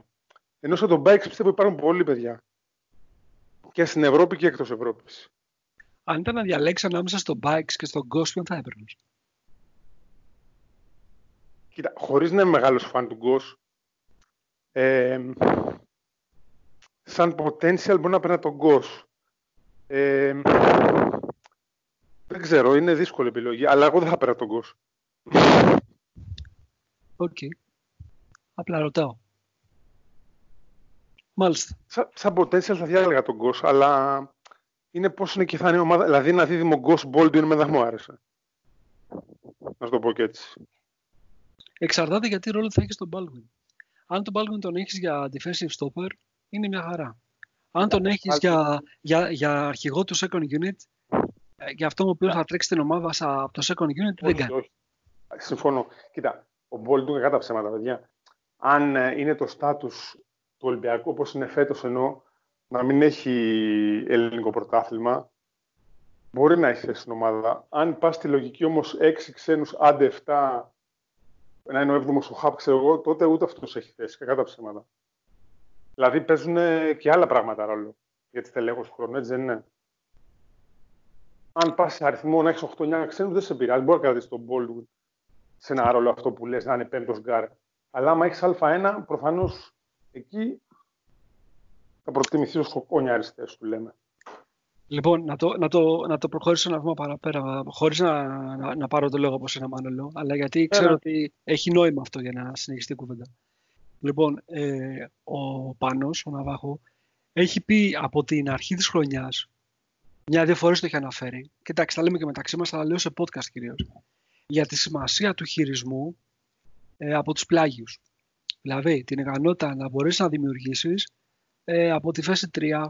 Ενώ σε τον Bikes πιστεύω υπάρχουν πολλοί παιδιά. Και στην Ευρώπη και εκτός Ευρώπης. Αν ήταν να διαλέξει ανάμεσα στο Bikes και στον Ghost, ποιον θα έπαιρνες. Κοίτα, χωρίς να είμαι μεγάλος φαν του Ghost, ε, σαν potential μπορεί να παίρνει τον Ghost. Ε, δεν ξέρω, είναι δύσκολη επιλογή, αλλά εγώ δεν θα πέρα τον Ghost. Οκ. Okay. Απλά ρωτάω. Μάλιστα. Σαν, σαν potential θα διάλεγα τον Ghost, αλλά είναι πώς είναι και θα είναι η ομάδα. Δηλαδή ένα δίδυμο Ghost Baldwin με δεν μου άρεσε. Να το πω και έτσι. Εξαρτάται γιατί ρόλο θα έχεις τον Baldwin. Αν τον Baldwin τον έχεις για defensive stopper, είναι μια χαρά. Αν τον έχεις για, για, για αρχηγό του second unit, ε, για αυτό που θα τρέξει την ομάδα από το second unit, δεν κάνει. Όχι. Συμφωνώ. Κοίτα, ο Baldwin κατά ψέματα, παιδιά. Αν ε, είναι το στάτους του Ολυμπιακού, όπως είναι φέτος ενώ να μην έχει ελληνικό πρωτάθλημα, μπορεί να έχει θέση στην ομάδα. Αν πας στη λογική όμως 6 ξένους, άντε 7, να είναι ο 7ο ο Χαπ, ξέρω εγώ, τότε ούτε αυτός έχει θέση. Κακά τα ψέματα. Δηλαδή παίζουν και άλλα πράγματα ρόλο για τη στελέχωση του χρόνου, έτσι δεν είναι. Αν πας σε αριθμό να έχεις 8-9 ξένους, δεν σε πειράζει. Μπορεί να κρατήσεις τον Baldwin σε ένα ρόλο αυτό που λες να είναι πέμπτος γκάρ. Αλλά άμα έχεις Α1, προφανώς εκεί θα προτιμηθείς ο σκοκόνια αριστέ, του λέμε. Λοιπόν, να το, να, το, να το προχωρήσω ένα βήμα παραπέρα, χωρίς να, να, να, πάρω το λόγο από ένα Μάνολο, αλλά γιατί ξέρω ότι έχει νόημα αυτό για να συνεχιστεί η κουβέντα. Λοιπόν, ε, ο Πάνος, ο Ναβάχο, έχει πει από την αρχή της χρονιάς, μια-δύο φορές το έχει αναφέρει, κοιτάξτε, τα λέμε και μεταξύ μας, αλλά λέω σε podcast κυρίως, για τη σημασία του χειρισμού ε, από τους πλάγιους. Δηλαδή, την ικανότητα να μπορείς να δημιουργήσεις ε, από τη θέση 3,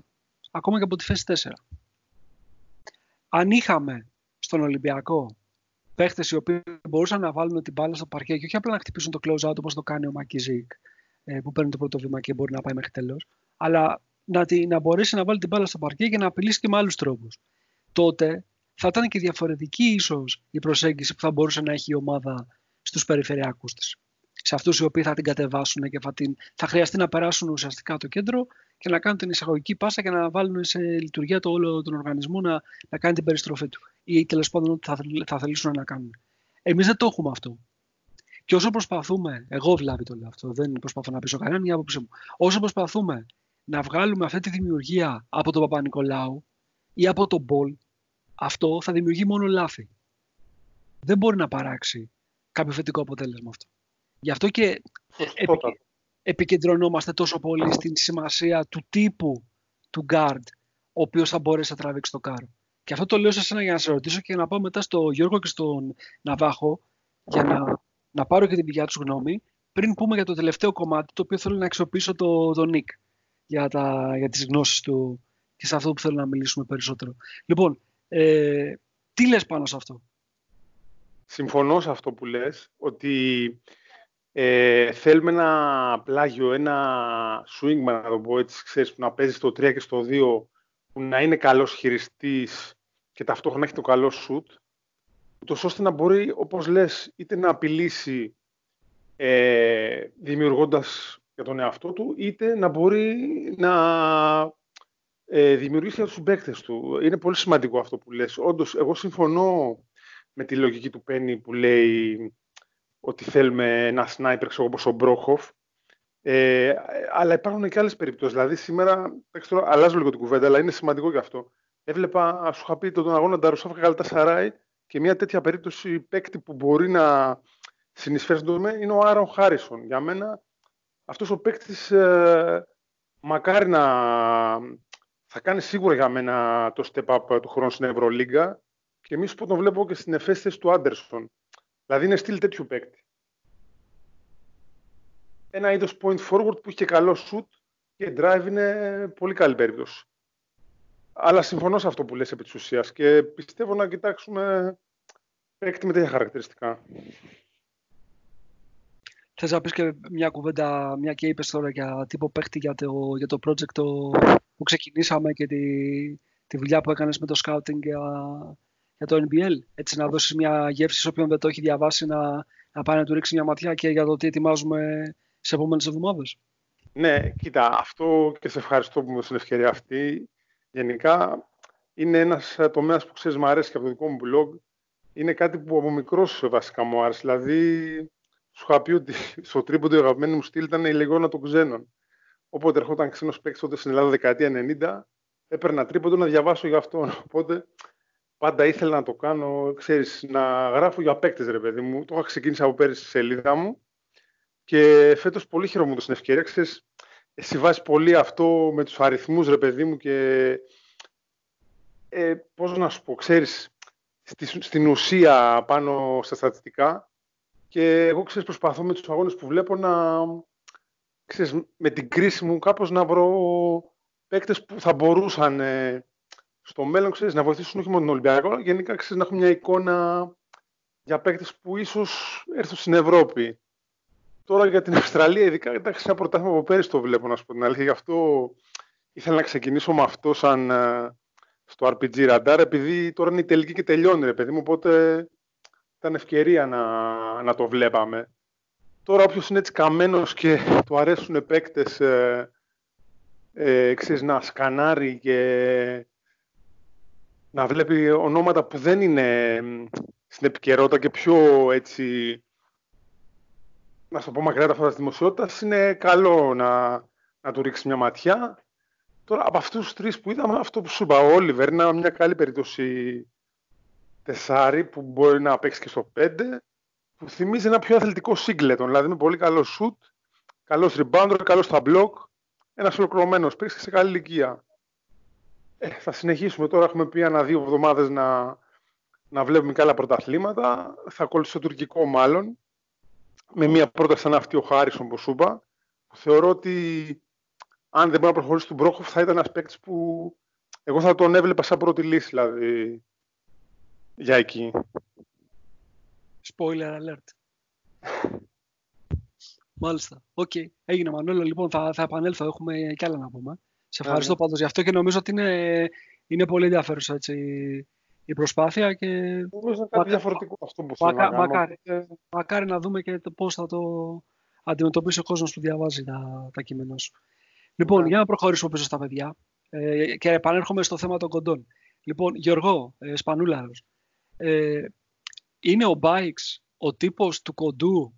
ακόμα και από τη θέση 4. Αν είχαμε στον Ολυμπιακό παίχτες οι οποίοι μπορούσαν να βάλουν την μπάλα στο παρκέ και όχι απλά να χτυπήσουν το close out όπως το κάνει ο Μακιζίκ, ε, που παίρνει το πρώτο βήμα και μπορεί να πάει μέχρι τέλος, αλλά να, να μπορέσει να βάλει την μπάλα στο παρκέ και να απειλήσει και με άλλους τρόπους. Τότε θα ήταν και διαφορετική ίσως η προσέγγιση που θα μπορούσε να έχει η ομάδα στους περιφερειακούς της. Σε αυτούς οι οποίοι θα την κατεβάσουν και θα, την, θα χρειαστεί να περάσουν ουσιαστικά το κέντρο και να κάνουν την εισαγωγική πάσα και να βάλουν σε λειτουργία το όλο τον οργανισμό να, να κάνει την περιστροφή του. Ή τέλος πάντων ό,τι θα, θα θελήσουν να κάνουν. Εμείς δεν το έχουμε αυτό. Και όσο προσπαθούμε, εγώ δηλαδή το λέω αυτό, δεν προσπαθώ να πείσω κανέναν, μια άποψή μου. Όσο προσπαθούμε να βγάλουμε αυτή τη δημιουργία από τον Παπα-Νικολάου ή από τον Μπολ, αυτό θα δημιουργεί μόνο λάθη. Δεν μπορεί να παράξει κάποιο θετικό αποτέλεσμα αυτό. Γι' αυτό και επικεντρωνόμαστε τόσο πολύ στην σημασία του τύπου του guard, ο οποίος θα μπορέσει να τραβήξει το κάρο. Και αυτό το λέω σε εσένα για να σε ρωτήσω και να πάω μετά στο Γιώργο και στον Ναβάχο για να να πάρω και την πηγιά τους γνώμη πριν πούμε για το τελευταίο κομμάτι το οποίο θέλω να αξιοποιήσω το, το Nick για, τα, για τις γνώσεις του και σε αυτό που θέλω να μιλήσουμε περισσότερο. Λοιπόν, ε, τι λες πάνω σε αυτό; Συμφωνώ σε αυτό που λες, ότι ε, θέλουμε ένα πλάγιο, ένα swingman, να το πω έτσι, ξέρεις, που να παίζεις στο 3 και στο 2, που να είναι καλός χειριστής και ταυτόχρονα να έχει το καλό shoot ούτως ώστε να μπορεί, όπως λες, είτε να απειλήσει ε, δημιουργώντας για τον εαυτό του, είτε να μπορεί να ε, δημιουργήσει για τους παίκτες του. Είναι πολύ σημαντικό αυτό που λες. Όντως, εγώ συμφωνώ με τη λογική του Πέννη που λέει ότι θέλουμε ένα σνάιπερ όπως ο Μπρόχοφ. Ε, αλλά υπάρχουν και άλλες περιπτώσεις. Δηλαδή σήμερα, τώρα, αλλάζω λίγο την κουβέντα, αλλά είναι σημαντικό γι' αυτό. Έβλεπα, σου είχα πει τον αγώνα Νταρουσόφ Καλτά Σαράι και μια τέτοια περίπτωση παίκτη που μπορεί να συνεισφέρει στον τομέα είναι ο Άρον Χάρισον. Για μένα αυτός ο παίκτης ε, μακάρι να θα κάνει σίγουρα για μένα το step up του χρόνου στην Ευρωλίγκα και εμείς που τον βλέπω και στην εφέσθεση του Άντερσον. Δηλαδή είναι στυλ τέτοιου παίκτη. Ένα είδος point forward που έχει και καλό shoot και drive είναι πολύ καλή περίπτωση. Αλλά συμφωνώ σε αυτό που λες επί της ουσίας και πιστεύω να κοιτάξουμε παίκτη με τέτοια χαρακτηριστικά. Θες να πεις και μια κουβέντα, μια και είπες τώρα για τύπο παίχτη για το, για το project το, που ξεκινήσαμε και τη, τη δουλειά που έκανες με το scouting για, για το NBL. Έτσι να δώσεις μια γεύση σε όποιον δεν το έχει διαβάσει να, να πάει να του ρίξει μια ματιά και για το τι ετοιμάζουμε σε επόμενες εβδομάδες. Ναι, κοίτα, αυτό και σε ευχαριστώ που μου την ευκαιρία αυτή. Γενικά είναι ένας τομέας που ξέρεις, μου αρέσει και από το δικό μου blog. Είναι κάτι που από μικρός βασικά μου άρεσε. Δηλαδή, σου είχα πει ότι στο τρίποντο η αγαπημένη μου στυλ ήταν η λεγόνα των ξένων. Όποτε ερχόταν ξένος παίκτης τότε στην Ελλάδα δεκαετία 90, έπαιρνα τρίποντο να διαβάσω για αυτόν. Οπότε πάντα ήθελα να το κάνω, ξέρεις, να γράφω για παίκτες, ρε παιδί μου. Το είχα ξεκίνησει από πέρυσι στη σελίδα μου και φέτος πολύ χαίρομαι στην ευκαιρία. Ξέρεις, εσύ βάζεις πολύ αυτό με τους αριθμούς, ρε παιδί μου, και ε, πώς να σου πω, ξέρεις, στη, στην ουσία πάνω στα στατιστικά και εγώ ξέρεις, προσπαθώ με τους αγώνες που βλέπω να, ξέρεις, με την κρίση μου κάπως να βρω παίκτες που θα μπορούσαν ε, στο μέλλον ξέρεις, να βοηθήσουν όχι μόνο τον Ολυμπιακό, αλλά γενικά ξέρεις, να έχουν μια εικόνα για παίκτες που ίσως έρθουν στην Ευρώπη. Τώρα για την Αυστραλία, ειδικά εντάξει, ένα πρωτάθλημα από πέρυσι το βλέπω, να σου πω την αλήθεια. Γι' αυτό ήθελα να ξεκινήσω με αυτό σαν ε, στο RPG Radar, επειδή τώρα είναι η τελική και τελειώνει, ρε παιδί μου, οπότε ήταν ευκαιρία να, να το βλέπαμε. Τώρα όποιος είναι έτσι καμένος και του αρέσουν παίκτες ε, ε, ξέρεις, να σκανάρει και να βλέπει ονόματα που δεν είναι στην επικαιρότητα και πιο έτσι να σου πω μακριά τα φώτα της δημοσιότητας είναι καλό να, να του ρίξει μια ματιά. Τώρα από αυτούς τους τρεις που είδαμε αυτό που σου είπα ο Όλιβερ είναι μια καλή περίπτωση τεσάρι που μπορεί να παίξει και στο 5 που θυμίζει ένα πιο αθλητικό σύγκλετον, δηλαδή με πολύ καλό shoot, καλός rebounder, καλός στα block, ένας ολοκληρωμένος παίξει σε καλή ηλικία. Ε, θα συνεχίσουμε τώρα, έχουμε πει ένα-δύο εβδομάδες να, να βλέπουμε και άλλα πρωταθλήματα. Θα ακολουθήσω το τουρκικό μάλλον, με μια πρόταση σαν αυτή ο Χάρισον που σου είπα, που θεωρώ ότι αν δεν μπορεί να προχωρήσει τον Μπρόχοφ θα ήταν ένας παίκτης που εγώ θα τον έβλεπα σαν πρώτη λύση, δηλαδή για εκεί. Spoiler alert. Μάλιστα. OK. Okay. Έγινε Μανώλο. Λοιπόν, θα, θα επανέλθω. Έχουμε κι άλλα να πούμε. Σε ευχαριστώ πάντως γι' αυτό και νομίζω ότι είναι, είναι πολύ ενδιαφέρουσα έτσι, η προσπάθεια. Και... Νομίζω είναι κάτι διαφορετικό αυτό που θέλω να μακάρι, μακάρι να δούμε και το πώς θα το αντιμετωπίσει ο κόσμος που διαβάζει τα, τα κείμενα σου. Λοιπόν, για να προχωρήσουμε πίσω στα παιδιά ε, και επανέρχομαι στο θέμα των κοντών. Λοιπόν, Γιώργο ε, Σπανούλαρος, ε, είναι ο Bikes ο τύπος του κοντού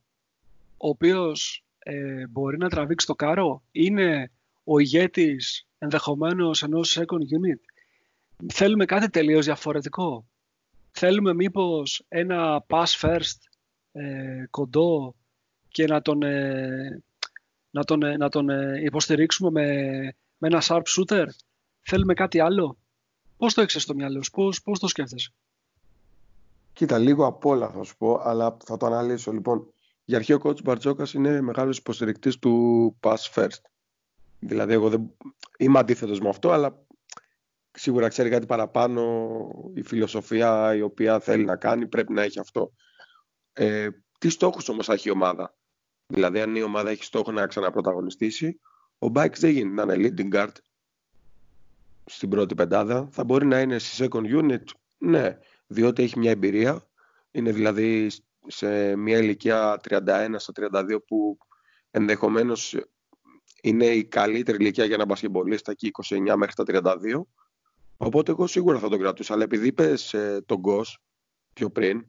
ο οποίος ε, μπορεί να τραβήξει το κάρο; Είναι ο ηγέτης ενδεχομένως ενός second unit. Θέλουμε κάτι τελείως διαφορετικό. Θέλουμε μήπως ένα pass first ε, κοντό και να τον, ε, να τον, να τον υποστηρίξουμε με, με ένα sharp shooter. Θέλουμε κάτι άλλο. Πώς το έχεις στο μυαλό σου, πώς, πώς το σκέφτεσαι; Κοίτα, λίγο απ' όλα θα σου πω, αλλά θα το αναλύσω. Λοιπόν, για αρχή ο coach Μπαρτζόκας είναι μεγάλος υποστηρικτής του pass first. Δηλαδή, εγώ δεν... είμαι αντίθετος με αυτό, αλλά σίγουρα ξέρει κάτι παραπάνω η φιλοσοφία η οποία θέλει να κάνει, πρέπει να έχει αυτό. Ε, τι στόχους όμως έχει η ομάδα; Δηλαδή, αν η ομάδα έχει στόχο να ξαναπρωταγωνιστήσει, ο Μπάικς δεν γίνεται να είναι leading guard στην πρώτη πεντάδα. Θα μπορεί να είναι στη second unit, ναι, διότι έχει μια εμπειρία. Είναι δηλαδή σε μια ηλικία 31 στα 32 που ενδεχομένως είναι η καλύτερη ηλικία για ένα μπασκεμπολίστα εκεί 29 μέχρι τα 32. Οπότε εγώ σίγουρα θα τον κρατούσα. Αλλά επειδή είπες ε, τον Γκος πιο πριν,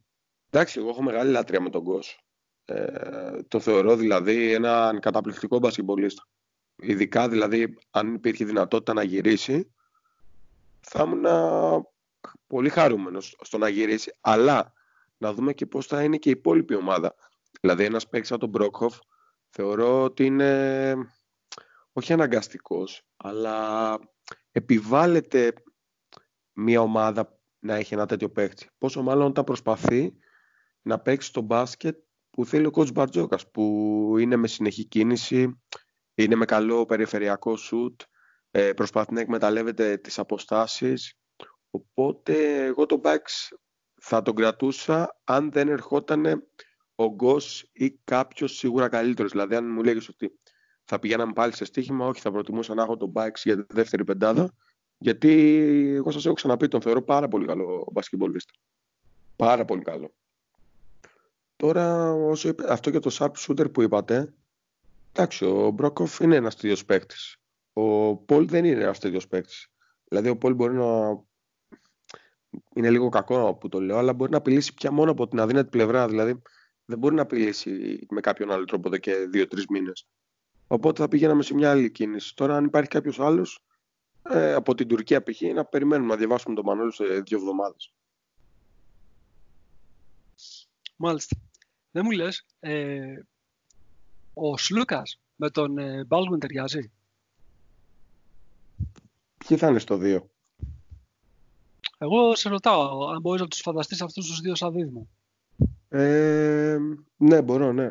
εντάξει, εγώ έχω μεγάλη λάτρεια με τον Γκος. Ε, το θεωρώ δηλαδή έναν καταπληκτικό μπασκεμπολίστα. Ειδικά δηλαδή αν υπήρχε δυνατότητα να γυρίσει, θα ήμουν πολύ χαρούμενος στο να γυρίσει. Αλλά να δούμε και πώς θα είναι και η υπόλοιπη ομάδα. Δηλαδή ένας παίκτης σαν τον Μπρόκχοφ θεωρώ ότι είναι όχι αναγκαστικός, αλλά επιβάλλεται μια ομάδα να έχει ένα τέτοιο παίκτη. Πόσο μάλλον όταν προσπαθεί να παίξει το μπάσκετ που θέλει ο coach Μπαρτζόκας, που είναι με συνεχή κίνηση, είναι με καλό περιφερειακό σουτ, ε, προσπαθεί να εκμεταλλεύεται τις αποστάσεις. Οπότε εγώ τον Bucks θα τον κρατούσα αν δεν ερχόταν ο Γκος ή κάποιος σίγουρα καλύτερος. Δηλαδή αν μου λέγεις ότι θα πηγαίναμε πάλι σε στοίχημα, όχι θα προτιμούσα να έχω τον Bucks για τη δεύτερη πεντάδα, γιατί εγώ σας έχω ξαναπεί, τον θεωρώ πάρα πολύ καλό μπασκετμπολίστα. Πάρα πολύ καλό. Τώρα, όσο είπε, αυτό για το sharp shooter που είπατε, εντάξει, ο Μπρόκοφ είναι ένας τέτοιος παίκτης. Ο Πολ δεν είναι ένας τέτοιος παίκτης. Δηλαδή, ο Πολ μπορεί να. Είναι λίγο κακό που το λέω, αλλά μπορεί να απειλήσει πια μόνο από την αδύνατη πλευρά. Δηλαδή, δεν μπορεί να απειλήσει με κάποιον άλλο τρόπο εδώ και δύο-τρεις μήνες. Οπότε θα πηγαίναμε σε μια άλλη κίνηση. Τώρα, αν υπάρχει κάποιος άλλος ε, από την Τουρκία π.χ., να περιμένουμε να διαβάσουμε τον Μανώλη σε δύο εβδομάδες. Μάλιστα. Δεν μου λες, ε, ο Σλούκας με τον ε, Baldwin ταιριάζει; Ποιοι θα είναι στο 2. Εγώ σε ρωτάω αν μπορείς να τους φανταστείς αυτούς τους δύο σαν δίδυμο. Ε, ναι, μπορώ, ναι.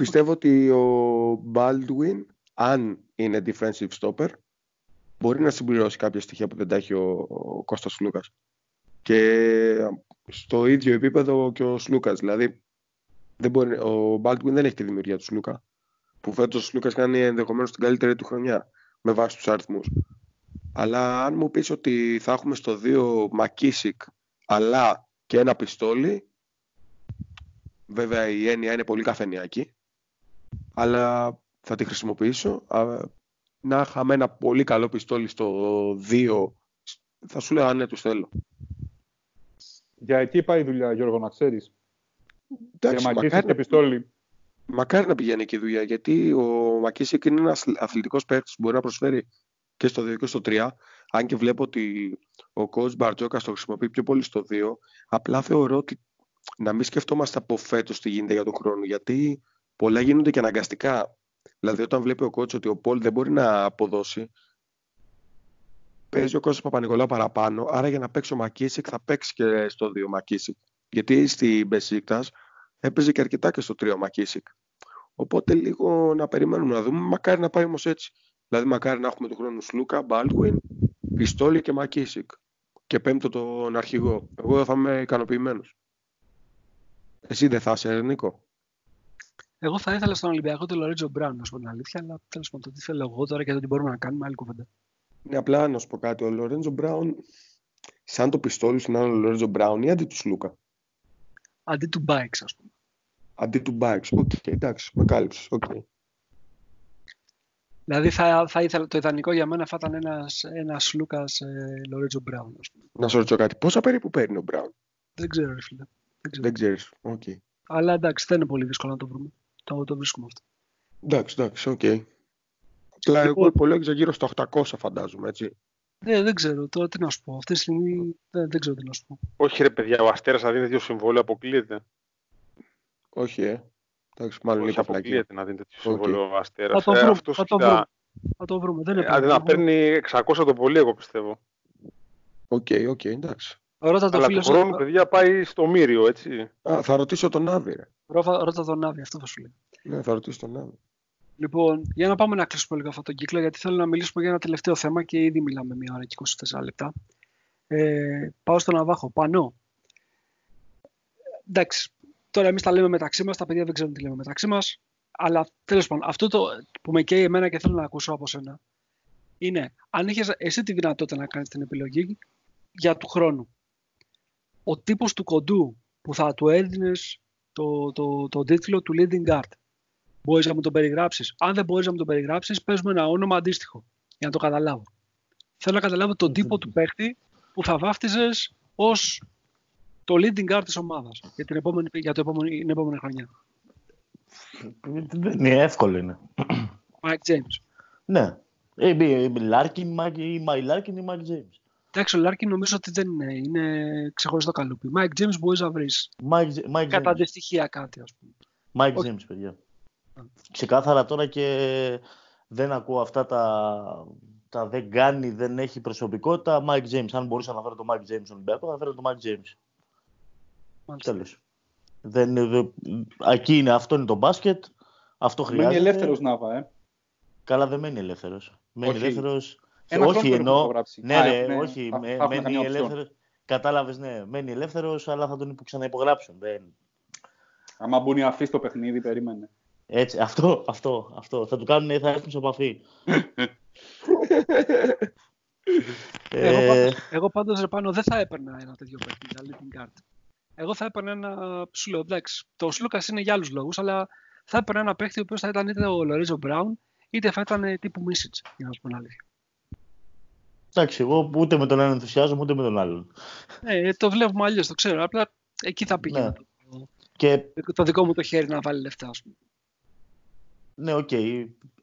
Πιστεύω ότι ο Baldwin, αν είναι defensive stopper, μπορεί να συμπληρώσει κάποια στοιχεία που δεν τα έχει ο, ο Κώστας Λούκας. Και στο ίδιο επίπεδο και ο Σλούκας. Δηλαδή, δεν μπορεί, ο Baldwin δεν έχει τη δημιουργία του Σλούκα. Που φέτος ο Σλούκας κάνει ενδεχομένως την καλύτερη του χρονιά με βάση τους αριθμούς. Αλλά αν μου πεις ότι θα έχουμε στο 2 Μακίσικ αλλά και ένα πιστόλι, βέβαια η έννοια είναι πολύ καφενιακή, αλλά θα τη χρησιμοποιήσω. Να είχαμε ένα πολύ καλό πιστόλι στο 2, θα σου λέω αν ναι, τους θέλω. Για εκεί πάει η δουλειά, Γιώργο, να ξέρεις. Εντάξει, Για μακάρι, και πιστόλι. μακάρι να πηγαίνει εκεί η δουλειά, γιατί ο Μακίσικ είναι ένας αθλητικός παίκτης που μπορεί να προσφέρει και στο 2 και στο 3. Αν και βλέπω ότι ο coach Μπαρτζόκα το χρησιμοποιεί πιο πολύ στο 2, απλά θεωρώ ότι να μην σκεφτόμαστε από φέτος τι γίνεται για τον χρόνο, γιατί πολλά γίνονται και αναγκαστικά. Δηλαδή, όταν βλέπει ο coach ότι ο Πολ δεν μπορεί να αποδώσει, παίζει ο Κώστας Παπα-Νικολάου παραπάνω, άρα για να παίξει ο Μακίσικ θα παίξει και στο 2 Μακίσικ. Γιατί στη Μπεσίκτας έπαιζε και αρκετά και στο 3 Μακίσικ. Οπότε λίγο να περιμένουμε να δούμε. Μακάρι να πάει όμως έτσι. Δηλαδή, μακάρι να έχουμε του χρόνου Σλούκα, Μπάλτουιν, Πιστόλι και Μακίσικ. Και πέμπτο τον αρχηγό. Εγώ θα είμαι ικανοποιημένος. Εσύ δεν θα είσαι, Νίκο. Εγώ θα ήθελα στον Ολυμπιακό τον Λορέντζο Μπράουν, να σου πω την αλήθεια, αλλά τέλος πάντων το τι θέλω εγώ τώρα και το τι μπορούμε να κάνουμε, άλλη κουβέντα. Ναι, απλά να σου πω κάτι. Ο Λορέντζο Μπράουν, σαν το πιστόλι σου να είναι ο Λορέντζο Μπράουν ή αντί του Σλούκα; Αντί του Μπάιξ, ας πούμε. Αντί του Μπάιξ. OK, okay, εντάξει, με κάλυψες. Okay. Δηλαδή θα, θα ήθελα, το ιδανικό για μένα θα ήταν ένας, ένας Λούκας ε, Λορέντζο Μπράουν. Ας πούμε. Να σου ρωτήσω κάτι. Πόσα περίπου παίρνει ο Μπράουν; Δεν ξέρω, ρε φίλε. Δεν, ξέρω. Δεν ξέρεις. Okay. Αλλά εντάξει, δεν είναι πολύ δύσκολο να το βρούμε. Το, το βρίσκουμε αυτό. Εντάξει, εντάξει, OK. Okay. Απλά εγώ Λοιπόν- υπολόγιζα γύρω στα 800 φαντάζομαι, έτσι. Ε, δεν ξέρω, τώρα τι να σου πω. Αυτή τη στιγμή δεν, δεν ξέρω τι να σου πω. Όχι ρε παιδιά, ο Αστέρας να δίνει τέτοιο συμβόλαιο αποκλείεται. Όχι, ε. Εντάξει, μάλλον Όχι, είναι πλακή. αποκλείεται να δίνει τέτοιο Οκ. συμβόλαιο ο Θα Αστέρας. το Ε, βρούμε, αυτός, θα το κοίτα, βρούμε. Θα το βρούμε. Δεν είναι ε, αντί να παίρνει 600 το πολύ, εγώ πιστεύω. Οκ, οκ, εντάξει. Ρώτα το Αλλά φίλο του χρόνου, σου. παιδιά, πάει στο Μύριο, έτσι. Α, θα ρωτήσω τον Άβη, ρε. Ρώτα, ρώτα τον Άβη, αυτό θα σου λέει. Ναι, θα ρωτήσω τον Άβη. Λοιπόν, για να πάμε να κλείσουμε λίγο αυτόν τον κύκλο, γιατί θέλω να μιλήσουμε για ένα τελευταίο θέμα και ήδη μιλάμε μία ώρα και 24 λεπτά. Ε, πάω στον Ναβάχο. Πανώ. Εντάξει, τώρα εμείς τα λέμε μεταξύ μας, τα παιδιά δεν ξέρουν τι λέμε μεταξύ μας. Αλλά τέλος πάντων, αυτό το που με καίει εμένα και θέλω να ακούσω από σένα είναι αν είχες εσύ τη δυνατότητα να κάνεις την επιλογή για του χρόνου. Ο τύπος του κοντού που θα του έδινες το, το, το τίτλο του leading guard Μπορείς να μου τον περιγράψεις. Αν δεν μπορείς να μου τον περιγράψεις, παίζουμε ένα όνομα αντίστοιχο για να το καταλάβω. Θέλω να καταλάβω τον τύπο του παίχτη που θα βάφτιζες ως το leading guard της ομάδας για, την επόμενη, για το επόμενη, την επόμενη χρονιά. Δεν είναι εύκολο είναι. Mike James. Ναι. Ε, Λάρκιν ή Μάι Λάρκιν ή Mike James. Εντάξει, ο Λάρκιν νομίζω ότι δεν είναι. Είναι ξεχωριστό καλούπι. Mike James μπορείς να βρεις. Mike Κατά James. αντιστοιχεία κάτι, ας πούμε. Mike Όχι. James, παιδιά. Ξεκάθαρα τώρα και δεν ακούω αυτά τα, τα δεν κάνει, δεν έχει προσωπικότητα. Mike James. Αν μπορούσα να φέρω το Mike James στον Ολυμπιακό, θα φέρω το Mike James. Μάλιστα. Τέλος. Δεν, δεν, εκεί είναι, αυτό είναι το μπάσκετ. Αυτό χρειάζεται. Μένει ελεύθερο Νάβα, ε. Καλά, δεν μένει ελεύθερος. Μένει Όχι. Ελεύθερο. Ένα χρόνο Όχι, πρέπει να εννοώ. υπογράψει. Ναι, Α, ρε, ναι, όχι. θα- με- θα έχουμε μένει καμία option. ελεύθερος. Κατάλαβες, ναι. Μένει ελεύθερος, αλλά θα τον υπο- ξαναυπογράψουν. Δεν... Άμα μπουν οι αφοί στο παιχνίδι, περίμενε. Έτσι, αυτό, αυτό, αυτό. Θα του κάνουν, θα έρθουν σε επαφή. Εγώ ε, πάντως, εγώ πάντως ρε πάνω δεν θα έπαιρνα ένα τέτοιο παίκτη για leading guard. Εγώ θα έπαιρνα ένα, σου λέω, εντάξει, το Σλούκας είναι για άλλους λόγους, αλλά θα έπαιρνα ένα παίκτη ο οποίος θα ήταν είτε ο Λορίζο Μπράουν, είτε θα ήταν ε, τύπου Μίσιτς, για να σου πω την αλήθεια. Εντάξει, εγώ ούτε με τον έναν ενθουσιάζομαι, ούτε με τον άλλον. Ε, το βλέπουμε αλλιώς, το ξέρω, απλά εκεί θα πήγαινε Ναι. το, Και το δικό μου το χέρι να βάλει λεφτά, ας πούμε. ναι, οκ.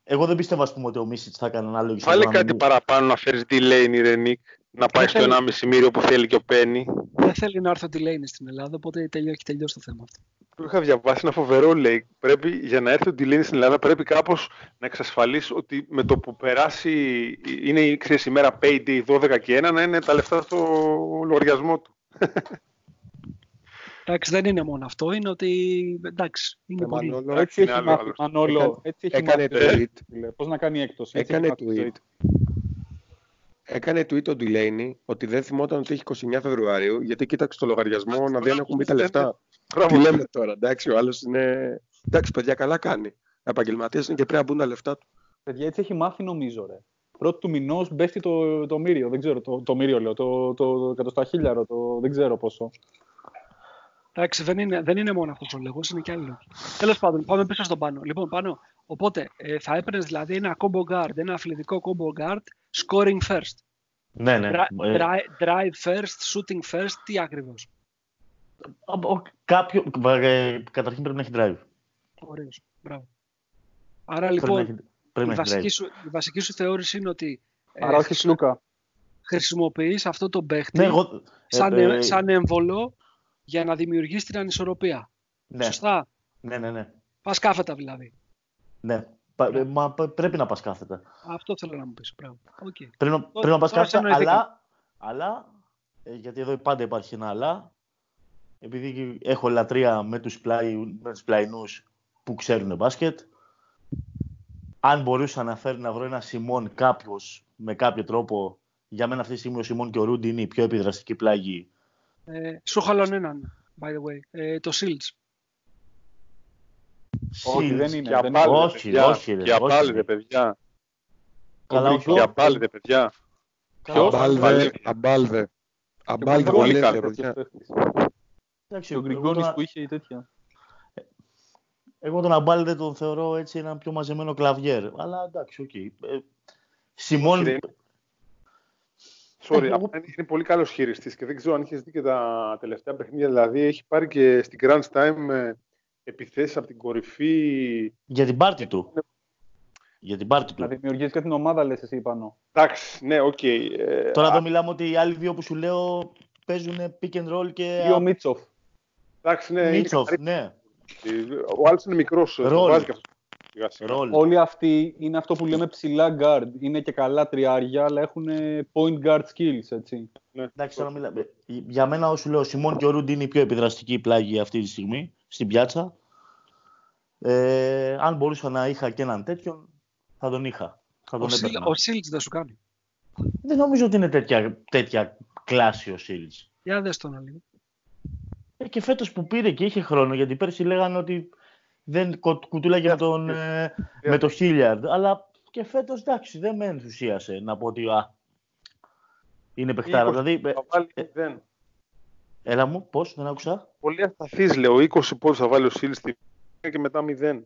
Εγώ δεν πιστεύω, ας πούμε, ότι ο Μίσιτς θα έκανε ανάλογη Βάλε σεζόν, κάτι αν- παραπάνω να φέρει τη Lane η Ρενίκ. Να πάει στο θέλει. 1,5 μύριο που θέλει και ο Πένι. Δεν θέλει να έρθει ο Τιλέινι στην Ελλάδα, οπότε τελειώ, έχει τελειώσει το θέμα αυτό. Το είχα διαβάσει ένα φοβερό λέει. Πρέπει, για να έρθει ο Delaney στην Ελλάδα πρέπει κάπως να εξασφαλίσει ότι με το που περάσει είναι ξέρεις, η μέρα payday 12 και 1 να είναι τα λεφτά στο λογαριασμό του. Εντάξει, δεν είναι μόνο αυτό, είναι ότι εντάξει, είναι Ε, πολύ. Μανώλο, Εντάξει, Έτσι είναι έχει άλλο, μάθει, άλλο. Μανώλο. Έκανε- Έτσι έχει έκανε μάθει. tweet. Πώς να κάνει έκπτωση. έτσι Έκανε έχει μάθει tweet. Έκανε tweet ο Delaney ότι δεν θυμόταν ότι έχει 29 Φεβρουαρίου γιατί κοίταξε το λογαριασμό να δει αν έχουν μπει τα λεφτά. Τι λέμε τώρα, εντάξει, ο άλλος είναι. Εντάξει, παιδιά, καλά κάνει. Επαγγελματία είναι και πρέπει να μπουν τα λεφτά του. Παιδιά, έτσι έχει μάθει νομίζω, ρε. Πρώτη του μηνός μπέφτει το, το μύριο. Δεν ξέρω, το, το μύριο λέω. Το, το, το εκατοσταχίλιαρο, το, δεν ξέρω πόσο. Εντάξει, δεν είναι, δεν είναι μόνο αυτός ο λόγος, είναι και άλλοι λόγοι. Τέλος πάντων, πάμε πίσω στον πάνω. Λοιπόν, πάνω. Οπότε ε, θα έπαιρνες δηλαδή ένα combo guard, ένα αθλητικό combo guard, scoring first. Ναι, ναι. Dri- Ε, dri- drive first, shooting first, τι ακριβώς; Ο- κάποιο, ε, καταρχήν πρέπει να έχει drive. Ωραίος. Μπράβο. Άρα Πρέπει να λοιπόν, έχει, πρέπει η να έχει βασική, drive. σου, η βασική σου θεώρηση είναι ότι ε, Άρα όχι Σλούκα. χρησιμοποιείς αυτό το παίχτη Ναι, εγώ, ε, σαν, ε, σαν έμβολο για να δημιουργήσει την ανισορροπία. ναι, Σωστά; ναι, ναι, ναι. Πας κάθετα δηλαδή. ναι. Πα- ε, Μα π- πρέπει να πας κάθετα. Αυτό θέλω να μου πεις. Μπράβο. Οκ. Πρέπει να, πρέπει να πας τώρα κάθετα, συνεννοηθήκαμε. αλλά, αλλά ε, γιατί εδώ πάντα υπάρχει ένα αλλά, επειδή έχω λατρεία με τους, πλάι, με τους πλαϊνούς που ξέρουν μπάσκετ, αν μπορούσα να φέρει να βρω ένα Σιμών κάποιος με κάποιο τρόπο, για μένα αυτή τη στιγμή ο Σιμών και ο Ρούντι είναι η πιο επιδραστική πλάγη. Ε, σου χαλών έναν, by the way. Ε, το Shields. Όχι, Shields. δεν είναι. Για δεν πάλι, είναι. ρε Όχι, παιδιά. όχι, ρε, Για όχι, πάλι, ρε. ρε παιδιά. Καλά, Ο όχι, Γκριγκό- Για πάλι, ρε παιδιά. Ποιος; Αμπάλδε, αμπάλδε. Αμπάλδε, πολύ πολύ καλό. παιδιά. Εντάξει, Και ο εγώ Γκριγκόνης τον- που είχε τέτοια. Εγώ τον Αμπάλ δεν τον θεωρώ έτσι ένα πιο μαζεμένο κλαβιέρ. Αλλά εντάξει, οκ. Ε, Σιμών. Όχι, ρε. Sorry, Ε, εγώ- απλά είναι είναι πολύ καλός χειριστής και δεν ξέρω αν είχες δει και τα τελευταία παιχνίδια. Δηλαδή έχει πάρει και στην Grand Time ε, επιθέσεις από την κορυφή. Για την πάρτη του. Για την πάρτη Να του. δημιουργήσεις και την ομάδα, λες εσύ πάνω. Εντάξει, ναι, οκ. ε, Τώρα α, εδώ μιλάμε ότι οι άλλοι δύο που σου λέω παίζουν pick and roll και. Ή ο Μίτσοφ. Εντάξει, ναι, είναι Μίτσοφ, καθαρή- ναι. Ο άλλο είναι μικρός. Ρολ. Βάζει και αυτός. σιγά σιγά. Ρολ. Όλοι αυτοί είναι αυτό που λέμε ψηλά guard. Είναι και καλά τριάρια, αλλά έχουν point guard skills, έτσι. Ναι. Εντάξει, τώρα μιλάμε. Για μένα, όσο λέω, ο Σιμών και ο Ρούντι είναι η πιο επιδραστική πλάγη αυτή τη στιγμή στην πιάτσα. Ε, αν μπορούσα να είχα και έναν τέτοιον, θα τον είχα. Θα Ο, τον Shields- έπαιρνα. ο Shields δεν σου κάνει. Δεν νομίζω ότι είναι τέτοια, τέτοια κλάση ο Σίλτς. Για δες τον λίγο. Ε, και φέτος που πήρε και είχε χρόνο, γιατί πέρσι λέγανε ότι δεν κο- κουτούλαγε με τον, ε, με το Χίλιαρντ. Αλλά και φέτος εντάξει, δεν με ενθουσίασε να πω ότι α, είναι παιχτάρα. Είκοσι Δηλαδή, ε, Θα βάλει ε, μηδέν. έλα μου, πώς, δεν άκουσα. Πολύ ασταθής, λέω. 20 πόντους θα βάλει ο Σίλ στη και μετά 0.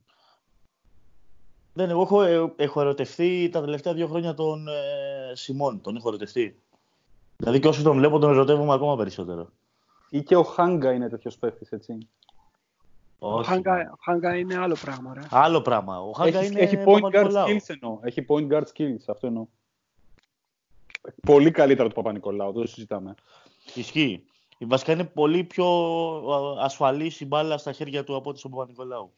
Δεν, εγώ έχω, ε, έχω ερωτευτεί τα τελευταία δύο χρόνια τον ε, Σιμών. Τον έχω ερωτευτεί. Δηλαδή και όσο τον βλέπω τον ερωτεύομαι ακόμα περισσότερο. Ή και ο Χάγκα είναι τέτοιος παίχτη, έτσι. Ο Όχι. Χάγκα, ο Χάγκα είναι άλλο πράγμα, ρε. Άλλο πράγμα. Ο Χάγκα Έχει, είναι έχει point guard Παπα-Νικολάου. skills εννοώ. Έχει point guard skills, αυτό εννοώ. Πολύ καλύτερα του Παπα-Νικολάου, δεν το συζητάμε. Ισχύει. Βασικά είναι πολύ πιο α, ασφαλής η μπάλα στα χέρια του από ό,τι στον Παπα-Νικολάου.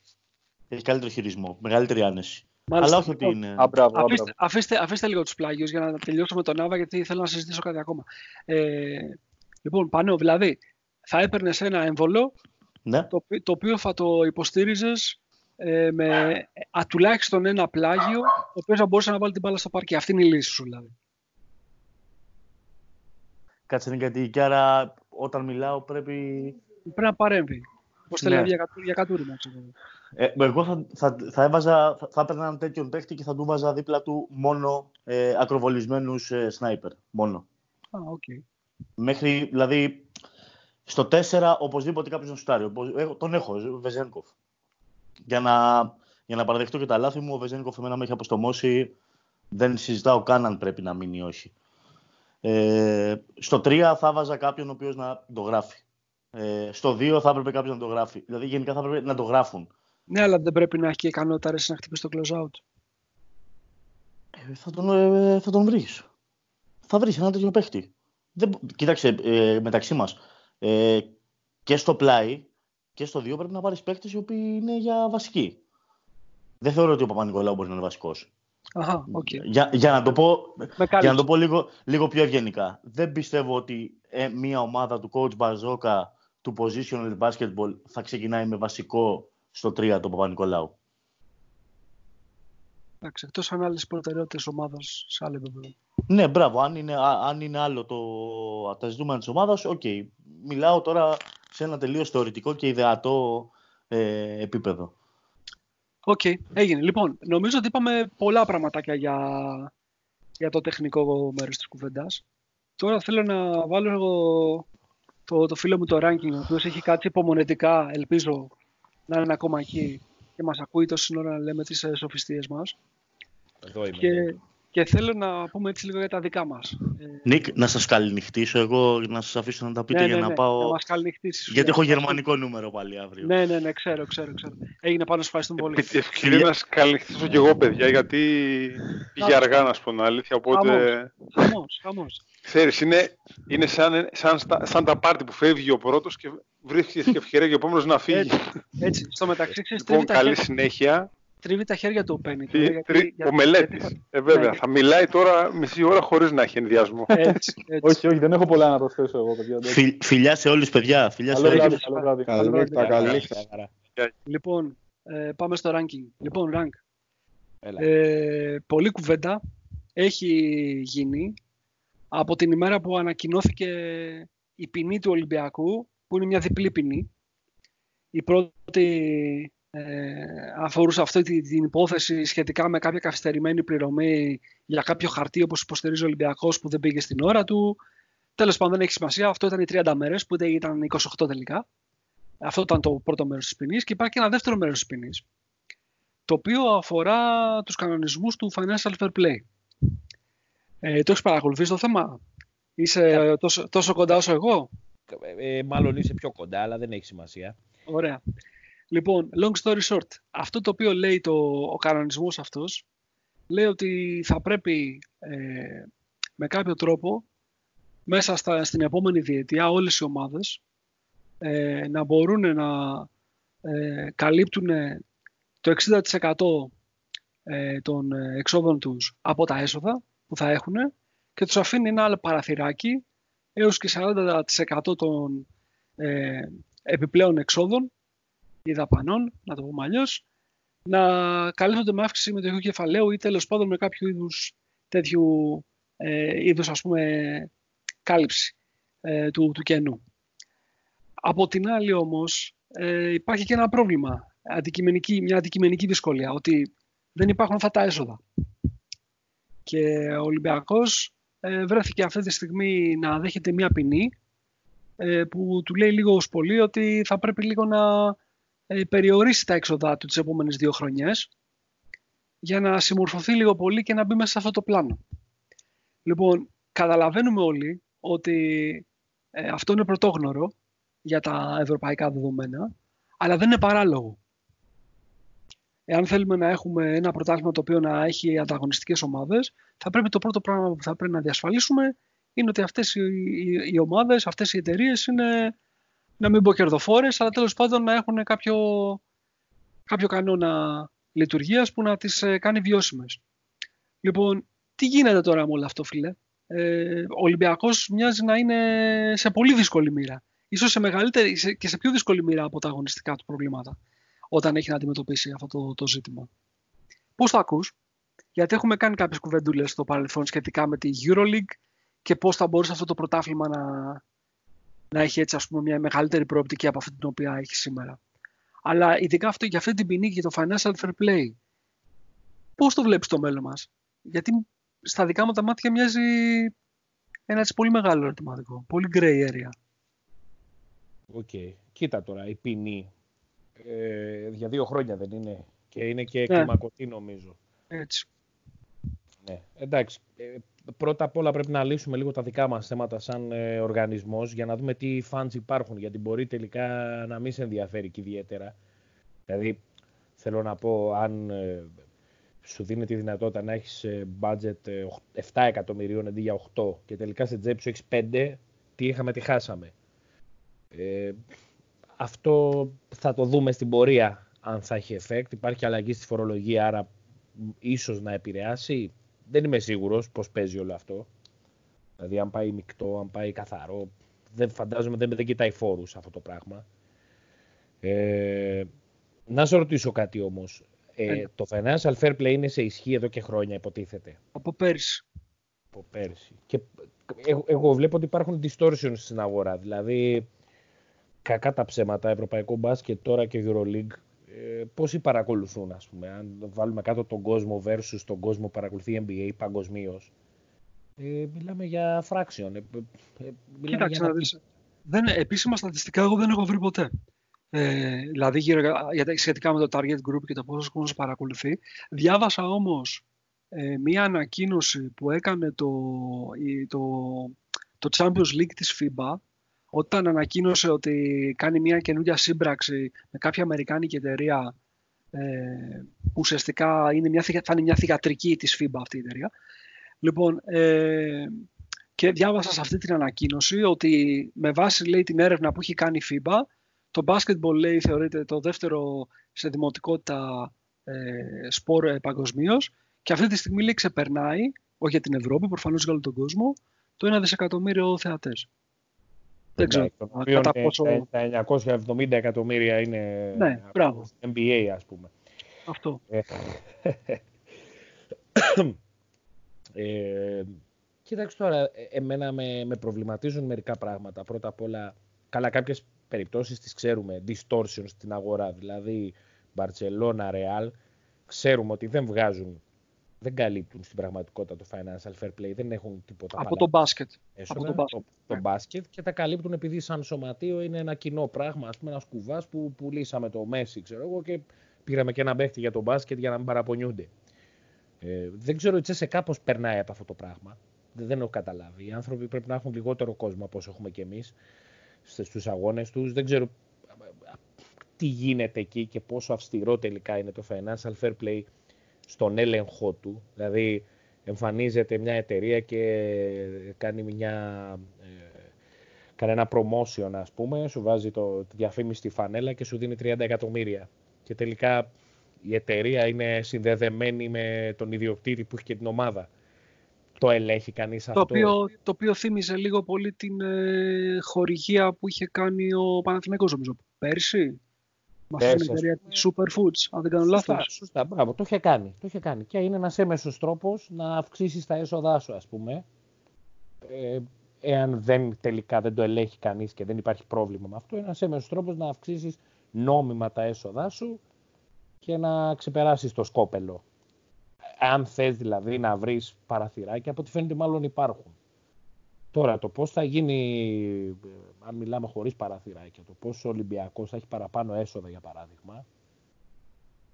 Έχει καλύτερο χειρισμό, μεγαλύτερη άνεση. Μάλιστα. Αλλά όχι ότι είναι... Α, μπράβο, α, Αφήστε, μπράβο. αφήστε, αφήστε λίγο τους πλάγιους για να τελειώσω με τον Άβα γιατί θέλω να συζητήσω κάτι ακόμα. Ε, λοιπόν, Πανώ, δηλαδή, θα έπαιρνες ένα έμβολο Ναι. το, οποί- το οποίο θα το υποστήριζες ε, με α, τουλάχιστον ένα πλάγιο το οποίο θα μπορούσε να βάλει την μπάλα στο παρκή. Αυτή είναι η λύση σου δηλαδή. Κάτσε είναι γιατί και άρα όταν μιλάω πρέπει... Πρέπει να παρέμβει. Πώς Ναι. θέλει για, κατου- για κατούριμα. ξέρω. Ε, εγώ θα, θα, θα έβαζα, θα, θα έπαιρνα έναν τέτοιον παίχτη και θα του βάζα δίπλα του μόνο ε, ακροβολισμένους ε, σνάιπερ. Μόνο. Α, οκ. Μέχρι, δηλαδή, στο 4 οπωσδήποτε κάποιος να σουτάρει. Οπως- έχω- τον έχω, ο Βεζένκοφ. Για να, για να παραδεχτώ και τα λάθη μου, ο Βεζένκοφ εμένα με έχει αποστομώσει. Δεν συζητάω καν αν πρέπει να μείνει ή όχι. Ε, στο 3 θα βάζα κάποιον ο οποίος να το γράφει. Ε, στο 2 θα έπρεπε κάποιος να το γράφει. Δηλαδή γενικά θα έπρεπε να το γράφουν. Ναι, αλλά δεν πρέπει να έχει και ικανότητα ρε, να χτυπήσει το close out. Ε, θα τον, ε, θα τον βρεις. Θα βρεις ένα τέτοιο παίχτη. Δεν, κοίταξε, ε, μεταξύ μας, ε, και στο πλάι και στο 2 πρέπει να πάρεις παίχτες οι οποίοι είναι για βασικοί. Δεν θεωρώ ότι ο Παπανικολάου μπορεί να είναι βασικός. Αχα, οκ. Για, για να το πω, Με για να κάλυψε. το πω λίγο, λίγο πιο ευγενικά. Δεν πιστεύω ότι ε, μια ομάδα του coach Μπαρτζώκα του positional basketball θα ξεκινάει με βασικό στο 3 τον Παπανικολάου. Εντάξει, εκτός αν άλλες προτεραιότητες ομάδας σε άλλο επίπεδο. Ναι, μπράβο. Αν είναι, α- αν είναι άλλο το, τα ζητούμενα της ομάδας, οκ. Μιλάω τώρα σε ένα τελείως θεωρητικό και ιδεατό ε, επίπεδο. Οκ, έγινε. Λοιπόν, νομίζω ότι είπαμε πολλά πραγματάκια για, για το τεχνικό μέρος της κουβέντας. Τώρα θέλω να βάλω εγώ το, το φίλο μου το ranking, ο οποίος έχει κάτσει υπομονετικά, ελπίζω να είναι ακόμα εκεί και μας ακούει τόση ώρα να λέμε τις ε, σοφιστίες μας. Εδώ είμαι. Και, και θέλω να πούμε έτσι λίγο για τα δικά μας. Ε, Νίκ, να σας καληνυχτήσω εγώ, να σας αφήσω να τα πείτε ναι, για ναι, να ναι, πάω. να μας καληνυχτήσεις. Γιατί έχω Μας- γερμανικό νούμερο πάλι αύριο. Ναι, ναι, ναι, ξέρω, ξέρω, ξέρω. Έγινε πάνω, σου ευχαριστούμε πολύ. Επί τη ευκαιρία να σας καληνυχτήσω κι εγώ, παιδιά, γιατί πήγε αργά, να σου πω την αλήθεια. Οπότε, Χαμός, χαμός. ξέρεις, είναι, είναι σαν, σαν, στα- σαν τα πάρτι που φεύγει ο πρώτος και βρίσκεις και ευκαιρία και ο επόμενος να φύγει. Έτσι, έτσι. Στο μεταξύ, ξέρεις, Λοιπόν, τρίβει, τα καλή χέρια, συνέχεια. Τρίβει τα χέρια του ο Πένι. Τι- γιατί- τρι- γιατί- ο μελέτης. γιατί- Ε, βέβαια, Ναι. θα μιλάει τώρα μισή ώρα χωρίς να έχει ενδιασμό. Έτσι, έτσι. Όχι, όχι, δεν έχω πολλά να προσθέσω εγώ, παιδιά. εντάξει. Φι- φιλιά σε όλους, παιδιά. Φιλιά σε Καλό όλους. βράδυ, καλό βράδυ. Καλή νύχτα, καλή νύχτα. Χαρά. Λοιπόν, ε, πάμε στο ranking. Λοιπόν, rank. Έλα. Ε, πολλή κουβέντα έχει γίνει από την ημέρα που ανακοινώθηκε η ποινή του Ολυμπιακού, που είναι μια διπλή ποινή. Η πρώτη ε, αφορούσε αυτή τη- την υπόθεση σχετικά με κάποια καθυστερημένη πληρωμή για κάποιο χαρτί όπως υποστηρίζει ο Ολυμπιακός που δεν πήγε στην ώρα του. Τέλος πάντων δεν έχει σημασία. Αυτό ήταν οι 30 μέρες που ήταν 28 τελικά. Αυτό ήταν το πρώτο μέρος της ποινής και υπάρχει και ένα δεύτερο μέρος της ποινής το οποίο αφορά τους κανονισμούς του Financial Fair Play. Ε, το έχεις παρακολουθήσει το θέμα; Είσαι τόσο, τόσο κοντά όσο εγώ; Ε, μάλλον είσαι πιο κοντά, αλλά δεν έχει σημασία. Ωραία. Λοιπόν, long story short, αυτό το οποίο λέει το, ο κανονισμός αυτός, λέει ότι θα πρέπει ε, με κάποιο τρόπο μέσα στα, στην επόμενη διετία όλες οι ομάδες ε, να μπορούν να ε, καλύπτουν το 60% ε, των ε, εξόδων τους από τα έσοδα που θα έχουν και τους αφήνει ένα άλλο παραθυράκι έως και 40% των ε, επιπλέον εξόδων ή δαπανών, να το πούμε αλλιώς, να καλύπτονται με αύξηση συμμετοχικού κεφαλαίου ή τέλος πάντων με κάποιο είδους τέτοιου ε, είδους ας πούμε κάλυψη ε, του, του κενού. Από την άλλη όμως ε, υπάρχει και ένα πρόβλημα, αντικειμενική, μια αντικειμενική δυσκολία, ότι δεν υπάρχουν αυτά τα έσοδα. Και ο Ολυμπιακός ε, βρέθηκε αυτή τη στιγμή να δέχεται μια ποινή ε, που του λέει λίγο ως πολύ ότι θα πρέπει λίγο να ε, περιορίσει τα έξοδά του τις επόμενες δύο χρονιές για να συμμορφωθεί λίγο πολύ και να μπει μέσα σε αυτό το πλάνο. Λοιπόν, καταλαβαίνουμε όλοι ότι ε, αυτό είναι πρωτόγνωρο για τα ευρωπαϊκά δεδομένα, αλλά δεν είναι παράλογο. Εάν θέλουμε να έχουμε ένα πρωτάθλημα το οποίο να έχει ανταγωνιστικές ομάδες, θα πρέπει το πρώτο πράγμα που θα πρέπει να διασφαλίσουμε είναι ότι αυτές οι, οι, οι ομάδες, αυτές οι εταιρείες είναι, να μην πω κερδοφόρες, αλλά τέλος πάντων να έχουν κάποιο, κάποιο κανόνα λειτουργίας που να τις ε, κάνει βιώσιμες. Λοιπόν, τι γίνεται τώρα με όλο αυτό, φίλε; Ε, ο Ολυμπιακός μοιάζει να είναι σε πολύ δύσκολη μοίρα. Ίσως σε μεγαλύτερη και σε πιο δύσκολη μοίρα από τα αγωνιστικά του προβλήματα όταν έχει να αντιμετωπίσει αυτό το, το ζήτημα. Πώς το ακούς, γιατί έχουμε κάνει κάποιες κουβεντούλες στο παρελθόν σχετικά με τη EuroLeague και πώς θα μπορούσε αυτό το πρωτάθλημα να, να έχει έτσι ας πούμε μια μεγαλύτερη προοπτική από αυτή την οποία έχει σήμερα. Αλλά ειδικά αυτό, για αυτή την ποινή και το financial fair play, πώς το βλέπεις το μέλλον μας; Γιατί στα δικά μου τα μάτια μοιάζει ένα έτσι πολύ μεγάλο ερωτηματικό. Πολύ gray area. OK. Okay. Κοίτα τώρα, η ποινή ε, για δύο χρόνια δεν είναι. Και είναι και ναι. κλιμακωτή νομίζω. Έτσι. Ναι, εντάξει. Ε, πρώτα απ' όλα πρέπει να λύσουμε λίγο τα δικά μας θέματα σαν ε, οργανισμός για να δούμε τι funds υπάρχουν. Γιατί μπορεί τελικά να μην σε ενδιαφέρει και ιδιαίτερα. Δηλαδή, θέλω να πω, αν ε, σου δίνει τη δυνατότητα να έχεις ε, budget 7 ε, εκατομμυρίων αντί για 8 και τελικά σε τσέπη σου έχεις 5, τι είχαμε, τι χάσαμε. Ε, αυτό θα το δούμε στην πορεία αν θα έχει effect. Υπάρχει αλλαγή στη φορολογία, άρα ίσως να επηρεάσει. Δεν είμαι σίγουρος πώς παίζει όλο αυτό. Δηλαδή αν πάει μεικτό, αν πάει καθαρό. Δεν φαντάζομαι, δεν, δεν κοιτάει φόρους αυτό το πράγμα. Ε, να σε ρωτήσω κάτι όμως. Ε, το financial fair play είναι σε ισχύ εδώ και χρόνια υποτίθεται. Από πέρσι. Από πέρσι. Και εγώ, εγώ βλέπω ότι υπάρχουν distortions στην αγορά. Δηλαδή κακά τα ψέματα, ευρωπαϊκό μπάσκετ τώρα και Euroleague, ε, πόσοι παρακολουθούν, ας πούμε, αν βάλουμε κάτω τον κόσμο versus τον κόσμο που παρακολουθεί NBA παγκοσμίως. Ε, μιλάμε για fraction. Ε, ε, Κοίταξε να δεις. Δεν, επίσημα στατιστικά εγώ δεν έχω βρει ποτέ. Ε, δηλαδή γύρω, για, σχετικά με το target group και το πόσο κόσμος παρακολουθεί. Διάβασα όμως ε, μία ανακοίνωση που έκανε το, το, το Champions League της FIBA όταν ανακοίνωσε ότι κάνει μια καινούργια σύμπραξη με κάποια αμερικάνικη εταιρεία ε, που ουσιαστικά είναι μια, θα είναι μια θηγατρική της FIBA αυτή η εταιρεία. Λοιπόν, ε, και διάβασα σε αυτή την ανακοίνωση ότι με βάση λέει, την έρευνα που έχει κάνει η FIBA, το basketball λέει, θεωρείται το δεύτερο σε δημοτικότητα ε, σπορ ε, παγκοσμίως και αυτή τη στιγμή λέει, ξεπερνάει, όχι για την Ευρώπη, προφανώς για όλο τον κόσμο, το 1 δισεκατομμύριο θεατές. Δεν ξέρω ναι, κατά πόσο... Τα 970 εκατομμύρια είναι ναι, NBA, ας πούμε. Αυτό. Ε, ε, κοίταξε τώρα, ε, εμένα με, με προβληματίζουν μερικά πράγματα. Πρώτα απ' όλα, καλά κάποιες περιπτώσεις τις ξέρουμε, distortions στην αγορά, δηλαδή Barcelona, Real, ξέρουμε ότι δεν βγάζουν δεν καλύπτουν στην πραγματικότητα το financial fair play, δεν έχουν τίποτα Από το μπάσκετ. από το μπάσκετ. Το, το μπάσκετ και τα καλύπτουν επειδή σαν σωματείο είναι ένα κοινό πράγμα, ας πούμε ένας κουβάς που πουλήσαμε το Messi, ξέρω εγώ, και πήραμε και ένα παίχτη για το μπάσκετ για να μην παραπονιούνται. Ε, δεν ξέρω η σε κάπως περνάει από αυτό το πράγμα. Δεν, δεν έχω καταλάβει. Οι άνθρωποι πρέπει να έχουν λιγότερο κόσμο από όσο έχουμε κι εμείς στους αγώνες τους. Δεν ξέρω τι γίνεται εκεί και πόσο αυστηρό τελικά είναι το financial fair play στον έλεγχό του. Δηλαδή εμφανίζεται μια εταιρεία και κάνει μια, ε, κάνει ένα promotion ας πούμε, σου βάζει το, τη διαφήμιση στη φανέλα και σου δίνει 30 εκατομμύρια. Και τελικά η εταιρεία είναι συνδεδεμένη με τον ιδιοκτήτη που έχει και την ομάδα. Το ελέγχει κανείς το αυτό; Οποίο, το οποίο θύμιζε λίγο πολύ την ε, χορηγία που είχε κάνει ο Παναθηναϊκός νομίζω πέρσι. Με αυτή την εταιρεία Superfoods, αν δεν κάνω λάθος. Σωστά, σωστά, μπράβο, το είχε κάνει. Το είχε κάνει. Και είναι ένας έμεσος τρόπος να αυξήσεις τα έσοδά σου, ας πούμε. Ε, εάν δεν, τελικά δεν το ελέγχει κανείς και δεν υπάρχει πρόβλημα με αυτό, είναι ένας έμεσος τρόπος να αυξήσεις νόμιμα τα έσοδά σου και να ξεπεράσεις το σκόπελο. Αν θες δηλαδή να βρεις παραθυράκια, από ό,τι φαίνεται μάλλον υπάρχουν. Τώρα το πώς θα γίνει, αν μιλάμε χωρίς παραθυράκια, το πώς ο Ολυμπιακός θα έχει παραπάνω έσοδα για παράδειγμα,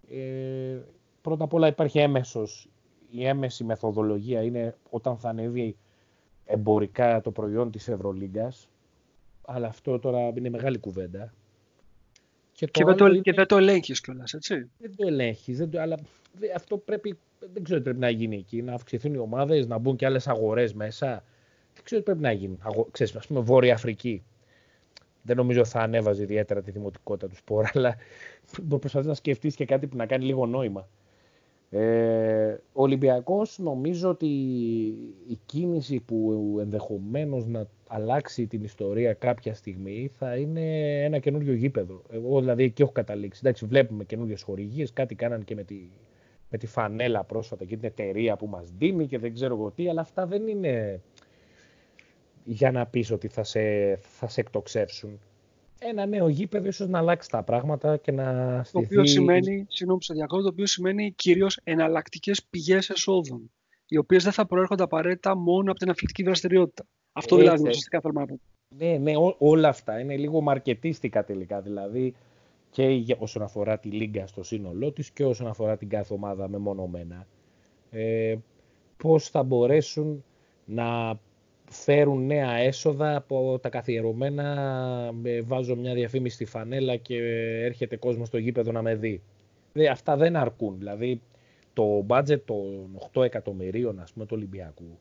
ε, πρώτα απ' όλα υπάρχει έμεσος. Η έμεση μεθοδολογία είναι όταν θα ανέβει εμπορικά το προϊόν της Ευρωλίγκας. Αλλά αυτό τώρα είναι μεγάλη κουβέντα. Και, και, δεν, το, είναι... και δεν το ελέγχεις κιόλας, έτσι. Δεν το ελέγχεις, δεν το, αλλά αυτό πρέπει, δεν ξέρω τι πρέπει να γίνει εκεί. Να αυξηθούν οι ομάδες, να μπουν και άλλες αγορές μέσα. Δεν ξέρω τι πρέπει να γίνει. Αγο, ξέρεις, ας πούμε, Βόρεια Αφρική. Δεν νομίζω θα ανέβαζε ιδιαίτερα τη δημοτικότητα του σπορ, αλλά προσπαθείς να σκεφτείς και κάτι που να κάνει λίγο νόημα. Ε, ο Ολυμπιακός νομίζω ότι η κίνηση που ενδεχομένως να αλλάξει την ιστορία κάποια στιγμή θα είναι ένα καινούριο γήπεδο. Εγώ δηλαδή εκεί έχω καταλήξει. Εντάξει, βλέπουμε καινούριες χορηγίες, κάτι κάναν και με τη, με τη φανέλα πρόσφατα και την εταιρεία που μας δίνει και δεν ξέρω εγώ τι, αλλά αυτά δεν είναι για να πεις ότι θα σε, θα σε εκτοξεύσουν. Ένα νέο γήπεδο ίσως να αλλάξει τα πράγματα και να στηθεί... Το οποίο σημαίνει, συγγνώμη το οποίο σημαίνει κυρίως εναλλακτικές πηγές εσόδων, οι οποίες δεν θα προέρχονται απαραίτητα μόνο από την αθλητική δραστηριότητα. Αυτό δηλαδή ουσιαστικά θέλουμε να πούμε. Ναι, ναι, ό, όλα αυτά είναι λίγο μαρκετίστικα τελικά. Δηλαδή και όσον αφορά τη Λίγκα στο σύνολό της και όσον αφορά την κάθε ομάδα μεμονωμένα. Ε, πώς θα μπορέσουν να φέρουν νέα έσοδα από τα καθιερωμένα βάζω μια διαφήμιση στη φανέλα και έρχεται κόσμος στο γήπεδο να με δει. αυτά δεν αρκούν. Δηλαδή το budget των 8 εκατομμυρίων ας πούμε του Ολυμπιακού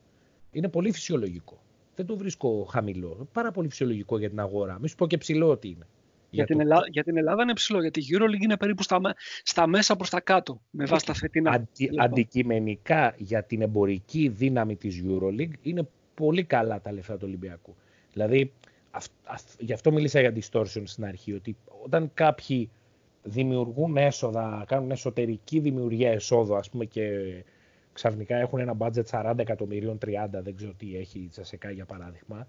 είναι πολύ φυσιολογικό. Δεν το βρίσκω χαμηλό. Πάρα πολύ φυσιολογικό για την αγορά. Μη σου πω και ψηλό ότι είναι. Για, την, Ελλάδα, για την Ελλάδα είναι ψηλό, γιατί η EuroLeague είναι περίπου στα, στα μέσα προς τα κάτω, με βάση τα φετινά. Αντι, λοιπόν. Αντικειμενικά για την εμπορική δύναμη της EuroLeague είναι πολύ καλά τα λεφτά του Ολυμπιακού. Δηλαδή, αυ, αυ, γι' αυτό μίλησα για distortion στην αρχή, ότι όταν κάποιοι δημιουργούν έσοδα, κάνουν εσωτερική δημιουργία εσόδου, ας πούμε, και ξαφνικά έχουν ένα budget 40 εκατομμυρίων, 30, δεν ξέρω τι έχει η Τσασεκά για παράδειγμα,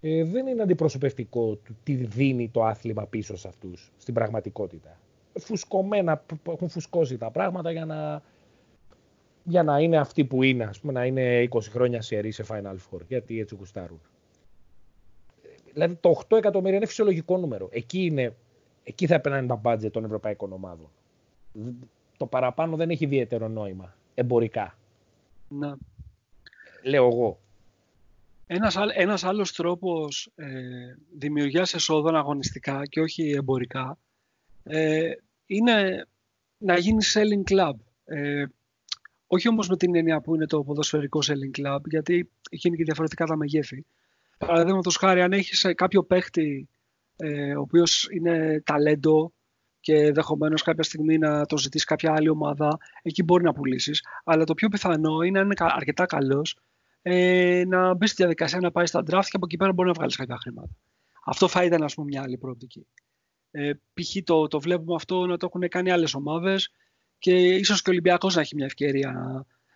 ε, δεν είναι αντιπροσωπευτικό του τι δίνει το άθλημα πίσω σε αυτούς, στην πραγματικότητα. Φουσκωμένα, έχουν φουσκώσει τα πράγματα για να, για να είναι αυτοί που είναι, ας πούμε, να είναι 20 χρόνια σερή σε Final Four, γιατί έτσι γουστάρουν. Δηλαδή το 8 εκατομμύρια είναι φυσιολογικό νούμερο. Εκεί, είναι, εκεί θα περνάνε τα budget των ευρωπαϊκών ομάδων. Το παραπάνω δεν έχει ιδιαίτερο νόημα, εμπορικά. Να. Λέω εγώ. Ένας, ένας άλλος τρόπος ε, δημιουργίας εσόδων αγωνιστικά και όχι εμπορικά ε, είναι να γίνεις selling club. Ε, όχι όμως με την έννοια που είναι το ποδοσφαιρικό selling club, γιατί έχει και διαφορετικά τα μεγέθη. Παραδείγματος χάρη, αν έχεις κάποιο παίχτη ε, ο οποίος είναι ταλέντο και ενδεχομένως κάποια στιγμή να το ζητήσει κάποια άλλη ομάδα, εκεί μπορεί να πουλήσεις. Αλλά το πιο πιθανό είναι, αν είναι αρκετά καλός, ε, να μπει στη διαδικασία να πάει στα draft και από εκεί πέρα μπορεί να βγάλεις κάποια χρήματα. Αυτό θα ήταν ας πούμε, μια άλλη προοπτική. Ε, π.χ. Το, το βλέπουμε αυτό να το έχουν κάνει άλλες ομάδες και ίσως και ο Ολυμπιακός να έχει μια ευκαιρία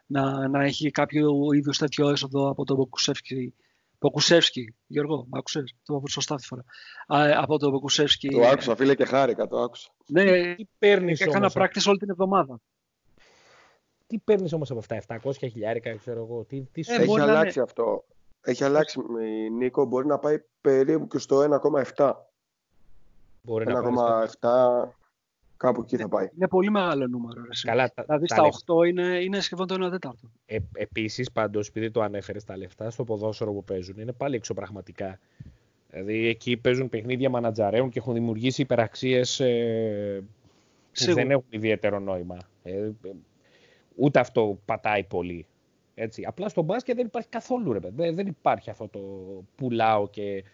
να, να, να έχει κάποιο είδου τέτοιο έσοδο από τον Μποκουσεύσκι. Μποκουσεύσκι, Γιώργο, μ' άκουσες, το είπα σωστά αυτή φορά. Α, από τον Μποκουσεύσκι. Το άκουσα, φίλε, και χάρηκα, το άκουσα. Ναι, τι παίρνεις έκανα όμως, πράκτης όλη την εβδομάδα. Τι παίρνεις όμως από αυτά, 700 χιλιάρικα, ξέρω εγώ. Τι, τι ε, έχει αλλάξει είναι... αυτό. Έχει αλλάξει, Νίκο, μπορεί να πάει περίπου και στο 1,7. Μπορεί 1,7 κάπου εκεί θα πάει. Είναι πολύ μεγάλο νούμερο. Ρε, Καλά, δηλαδή τα στα 8 είναι, είναι σχεδόν το 1 τέταρτο. Ε, Επίσης, πάντως, επειδή το ανέφερες τα λεφτά στο ποδόσφαιρο που παίζουν, είναι πάλι εξωπραγματικά. Δηλαδή εκεί παίζουν παιχνίδια μανατζαρέων και έχουν δημιουργήσει υπεραξίες ε, που δεν έχουν ιδιαίτερο νόημα. Ε, ούτε αυτό πατάει πολύ. Έτσι. Απλά στο μπάσκετ δεν υπάρχει καθόλου ρε Δεν, δεν υπάρχει αυτό το πουλάω και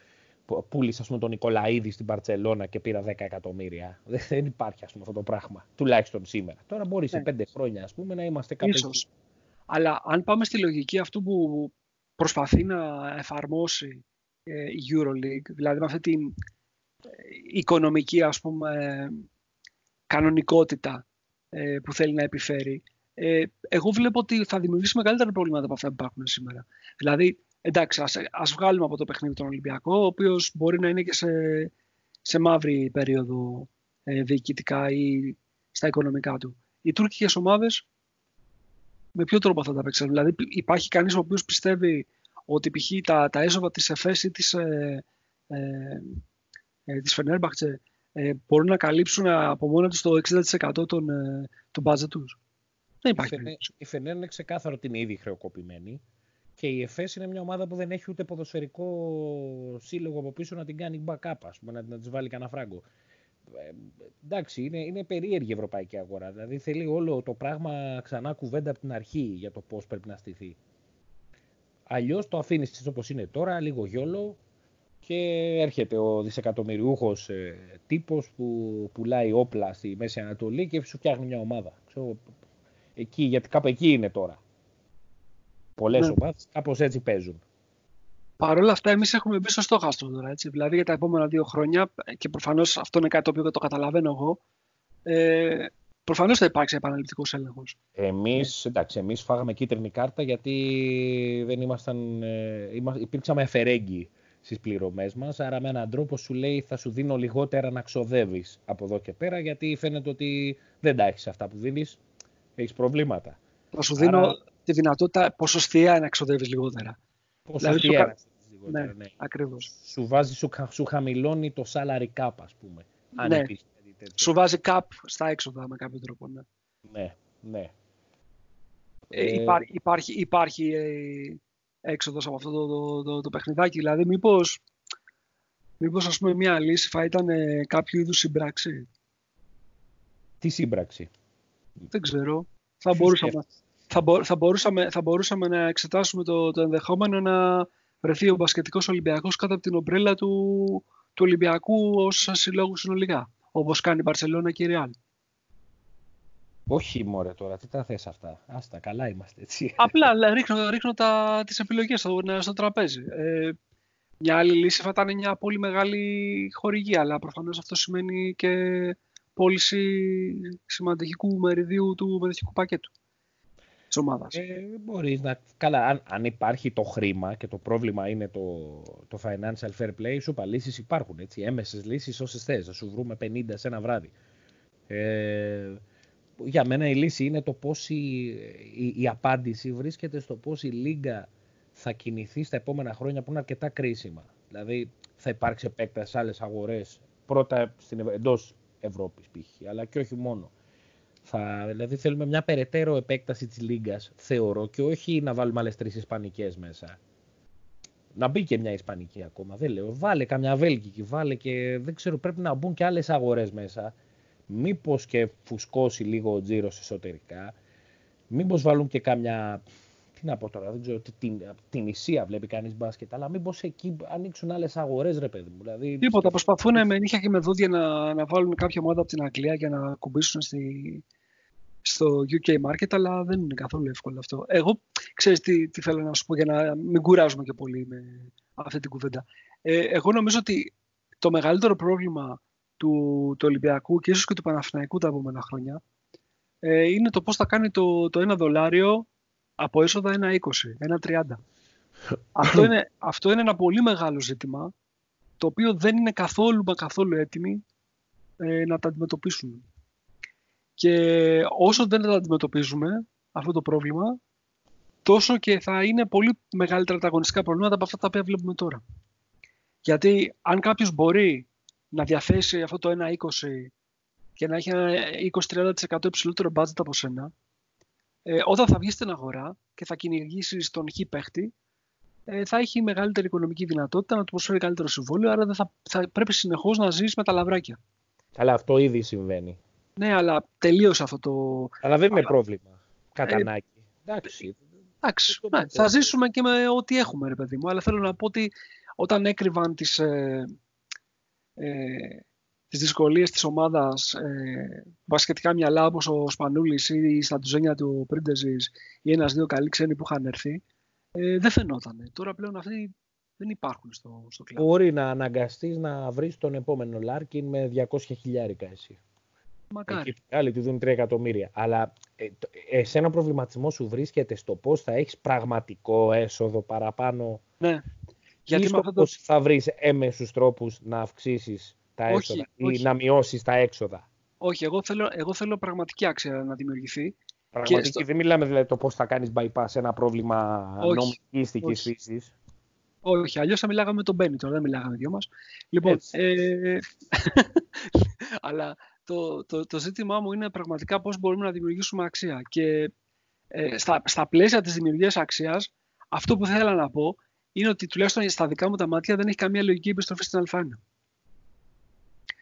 πούλησα πούμε, τον Νικολαίδη στην Παρσελώνα και πήρα 10 εκατομμύρια. Δεν υπάρχει ας πούμε, αυτό το πράγμα. Τουλάχιστον σήμερα. Τώρα μπορεί σε 5 ναι. χρόνια ας πούμε, να είμαστε κάπου Ίσως. Αλλά αν πάμε στη λογική αυτού που προσπαθεί να εφαρμόσει ε, η EuroLeague, δηλαδή με αυτή την ε, οικονομική ας πούμε, κανονικότητα ε, που θέλει να επιφέρει, ε, εγώ βλέπω ότι θα δημιουργήσει μεγαλύτερα προβλήματα από αυτά που υπάρχουν σήμερα. Δηλαδή, εντάξει, ας, ας βγάλουμε από το παιχνίδι τον Ολυμπιακό, ο οποίος μπορεί να είναι και σε, σε μαύρη περίοδο ε, διοικητικά ή στα οικονομικά του. Οι τουρκικές ομάδες με ποιο τρόπο θα τα παίξουν; Δηλαδή υπάρχει κανείς ο οποίος πιστεύει ότι π.χ. τα, τα έσοδα της ΕΦΕΣ ή της, ε, ε, ε, της ε, μπορούν να καλύψουν από μόνα τους το 60% των, ε, των budget τους; Δεν Η υπάρχει. Φενέ- περίπτωση. Η Φενέρ είναι ξεκάθαρο ότι είναι ήδη χρεοκοπημένη. Και η ΕΦΕΣ είναι μια ομάδα που δεν έχει ούτε ποδοσφαιρικό σύλλογο από πίσω να την κάνει backup, ας πούμε, να, να της βάλει κανένα φράγκο. Ε, εντάξει, είναι, είναι περίεργη η ευρωπαϊκή αγορά. Δηλαδή θέλει όλο το πράγμα ξανά κουβέντα από την αρχή για το πώς πρέπει να στηθεί. Αλλιώς το αφήνεις έτσι όπως είναι τώρα, λίγο γιόλο και έρχεται ο δισεκατομμυριούχος ε, τύπος που πουλάει όπλα στη Μέση Ανατολή και σου φτιάχνει μια ομάδα. Ξέρω, εκεί, γιατί κάπου εκεί είναι τώρα. Πολλές Ναι. ομάδες κάπως έτσι παίζουν. Παρ' όλα αυτά, εμείς έχουμε μπει στο στόχαστρο τώρα. Έτσι. Δηλαδή για τα επόμενα δύο χρόνια, και προφανώς αυτό είναι κάτι το οποίο το καταλαβαίνω εγώ, ε, προφανώς θα υπάρξει επαναληπτικός έλεγχος. Εμείς, εντάξει, εμείς φάγαμε κίτρινη κάρτα γιατί δεν ήμασταν, ε, είμα- υπήρξαμε αφαιρέγγοι στις πληρωμές μας, άρα με έναν τρόπο σου λέει θα σου δίνω λιγότερα να ξοδεύεις από εδώ και πέρα γιατί φαίνεται ότι δεν τα έχεις αυτά που δίνεις, έχεις προβλήματα. Θα σου Άρα- δίνω τη δυνατότητα ποσοστιαία να ξοδεύεις λιγότερα. Πόσο Δηλαδή, σου τι κα- έρασες λιγότερα, Ναι, ναι. ακριβώς. Σου βάζει, σου, χα- σου χαμηλώνει το salary cap, ας πούμε. Αν Ναι. υπήρχε κάτι τέτοιο. Σου βάζει cap στα έξοδα με κάποιο τρόπο. Ναι. Ναι, ναι. Ε, Ε, υπάρχει υπάρχει, υπάρχει ε, έξοδος από αυτό το, το, το, το παιχνιδάκι. Δηλαδή, μήπως, μήπως ας πούμε, μια λύση θα ήταν ε, κάποιο είδους συμπράξη. Τι σύμπραξη; Δεν ξέρω. Θα Ποιος μπορούσαμε, θα, μπο- θα, μπορούσαμε, θα μπορούσαμε να εξετάσουμε το, το ενδεχόμενο να βρεθεί ο μπασκετικός Ολυμπιακός κάτω από την ομπρέλα του, του Ολυμπιακού ως συλλόγου συνολικά. Όπως κάνει η Μπαρσελόνα και η Ρεάλ. Όχι μωρέ τώρα, τι τα θες αυτά; Άστα, καλά είμαστε έτσι. Απλά λέ, ρίχνω, ρίχνω τα, τις επιλογές στο, στο τραπέζι. Ε, μια άλλη λύση θα ήταν μια πολύ μεγάλη χορηγία, αλλά προφανώς αυτό σημαίνει και πώληση σημαντικού μεριδίου του μετοχικού πακέτου της ομάδας. Ε, μπορείς να... Καλά, αν, αν υπάρχει το χρήμα και το πρόβλημα είναι το, το financial fair play, σου είπα, λύσεις υπάρχουν, έτσι, έμεσες λύσεις όσες θες, θα σου βρούμε 50 σε ένα βράδυ. Ε, για μένα η λύση είναι το πώς η, η, η απάντηση βρίσκεται στο πώς η Λίγκα θα κινηθεί στα επόμενα χρόνια που είναι αρκετά κρίσιμα. Δηλαδή θα υπάρξει επέκταση σε άλλες αγορές, πρώτα στην, Ευ- εντός Ευρώπης π.χ., αλλά και όχι μόνο. Θα, δηλαδή θέλουμε μια περαιτέρω επέκταση της Λίγκας, θεωρώ, και όχι να βάλουμε άλλες τρεις Ισπανικές μέσα. Να μπει και μια Ισπανική ακόμα, δεν λέω. Βάλε καμιά Βέλγικη, βάλε και δεν ξέρω, πρέπει να μπουν και άλλες αγορές μέσα. Μήπως και φουσκώσει λίγο ο τζίρος εσωτερικά. Μήπως βάλουν και κάμια, τι να πω τώρα, δεν ξέρω, τι- την, την Ισία βλέπει κανείς μπάσκετ, αλλά μήπως εκεί ανοίξουν άλλες αγορές, ρε παιδί μου. Δηλαδή, Τίποτα. Προσπαθούν με νύχια και με δόντια να, να βάλουν κάποια ομάδα από την Αγγλία για να κουμπίσουν στη, στο UK market, αλλά δεν είναι καθόλου εύκολο αυτό. Εγώ, ξέρεις τι, τι θέλω να σου πω για να μην κουράζουμε και πολύ με αυτή την κουβέντα. Ε, εγώ νομίζω ότι το μεγαλύτερο πρόβλημα του, του Ολυμπιακού και ίσως και του Παναθηναϊκού τα επόμενα χρόνια ε, είναι το πώς θα κάνει το, το ένα δολάριο από έσοδα 1,20, 1,30. αυτό, είναι, αυτό είναι ένα πολύ μεγάλο ζήτημα το οποίο δεν είναι καθόλου μα καθόλου έτοιμοι ε, να τα αντιμετωπίσουν. Και όσο δεν τα αντιμετωπίζουμε αυτό το πρόβλημα, τόσο και θα είναι πολύ μεγαλύτερα τα αγωνιστικά προβλήματα από αυτά τα οποία βλέπουμε τώρα. Γιατί αν κάποιος μπορεί να διαθέσει αυτό το 1,20 και να έχει ένα 20-30% υψηλότερο budget από σένα, ε, όταν θα βγεις στην αγορά και θα κυνηγήσεις τον χ παίχτη, ε, θα έχει μεγαλύτερη οικονομική δυνατότητα να του προσφέρει καλύτερο συμβόλαιο, άρα δεν θα, θα πρέπει συνεχώς να ζεις με τα λαβράκια. Αλλά αυτό ήδη συμβαίνει. Ναι, αλλά τελείωσε αυτό το. Αλλά δεν είναι Αλλά- πρόβλημα. Κατά Ε, ανάγκη. Εντάξει. Εντάξει, το ναι, πιστεύω. θα ζήσουμε και με ό,τι έχουμε, ρε παιδί μου. Αλλά θέλω να πω ότι όταν έκρυβαν τις, ε, ε, τις δυσκολίες της ομάδας ε, βασικετικά μυαλά όπως ο Σπανούλης ή στα τουζένια του Πρίντεζης ή ένας-δύο καλοί ξένοι που είχαν έρθει, ε, δεν φαινόταν. Τώρα πλέον αυτοί δεν υπάρχουν στο, στο κλαμπ. Μπορεί να αναγκαστείς να βρεις τον επόμενο Λάρκιν με 200 χιλιάρικα εσύ. Μακάρι. Εκεί οι άλλοι του δίνουν 3 εκατομμύρια. Αλλά ε, το- εσένα ο προβληματισμό σου βρίσκεται στο πώς θα έχεις πραγματικό έσοδο παραπάνω Ναι. Γιατί Γιατί ή με στο αυτό το... πώς θα βρεις έμεσους τρόπους να αυξήσεις τα Όχι, έσοδα ή όχι. να μειώσεις τα έξοδα. Όχι, εγώ θέλω, εγώ θέλω πραγματική άξια να δημιουργηθεί. Πραγματική, στο- δεν μιλάμε δηλαδή το πώς θα κάνεις bypass ένα πρόβλημα Όχι, νομικήστικης όχι. φύσης. Όχι, αλλιώς θα μιλάγαμε με τον Μπένι τώρα, δεν μιλάγαμε δυο μας. Λοιπόν, Έτσι. ε, αλλά το, το, το ζήτημά μου είναι πραγματικά πώς μπορούμε να δημιουργήσουμε αξία. Και ε, στα, στα πλαίσια της δημιουργίας αξίας, αυτό που θέλω να πω είναι ότι τουλάχιστον στα δικά μου τα μάτια δεν έχει καμία λογική επιστροφή στην α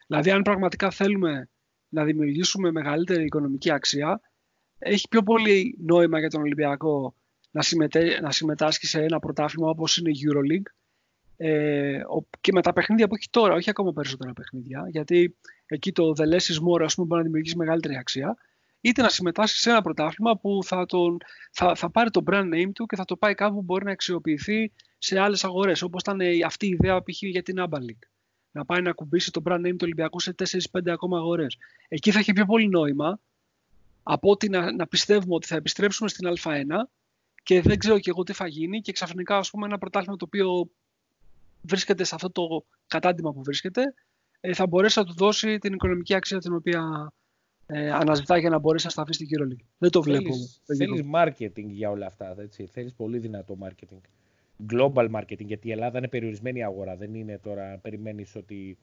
Δηλαδή, αν πραγματικά θέλουμε να δημιουργήσουμε μεγαλύτερη οικονομική αξία, έχει πιο πολύ νόημα για τον Ολυμπιακό να, συμμετέ, να συμμετάσχει σε ένα πρωτάθλημα όπως είναι η EuroLeague ε, και με τα παιχνίδια που έχει τώρα, όχι ακόμα περισσότερα παιχνίδια, γιατί εκεί το The Less is More ας πούμε, μπορεί να δημιουργήσει μεγαλύτερη αξία, είτε να συμμετάσχει σε ένα πρωτάθλημα που θα, τον, θα, θα πάρει το brand name του και θα το πάει κάπου που μπορεί να αξιοποιηθεί σε άλλες αγορές, όπως ήταν αυτή η ιδέα π.χ. για την Amba League. Να πάει να κουμπίσει το brand name του Ολυμπιακού σε 4-5 ακόμα αγορές. Εκεί θα έχει πιο πολύ νόημα από ότι να, να πιστεύουμε ότι θα επιστρέψουμε στην Α1 και δεν ξέρω και εγώ τι θα γίνει και ξαφνικά ας πούμε ένα πρωτάθλημα το οποίο βρίσκεται σε αυτό το κατάντημα που βρίσκεται ε, θα μπορέσει να του δώσει την οικονομική αξία την οποία ε, αναζητά για να μπορέσει να σταθεί στην EuroLeague. Δεν το βλέπω. Θέλεις, marketing για όλα αυτά. Έτσι. Θέλεις πολύ δυνατό marketing. Global marketing, γιατί η Ελλάδα είναι περιορισμένη αγορά. Δεν είναι τώρα να περιμένεις ότι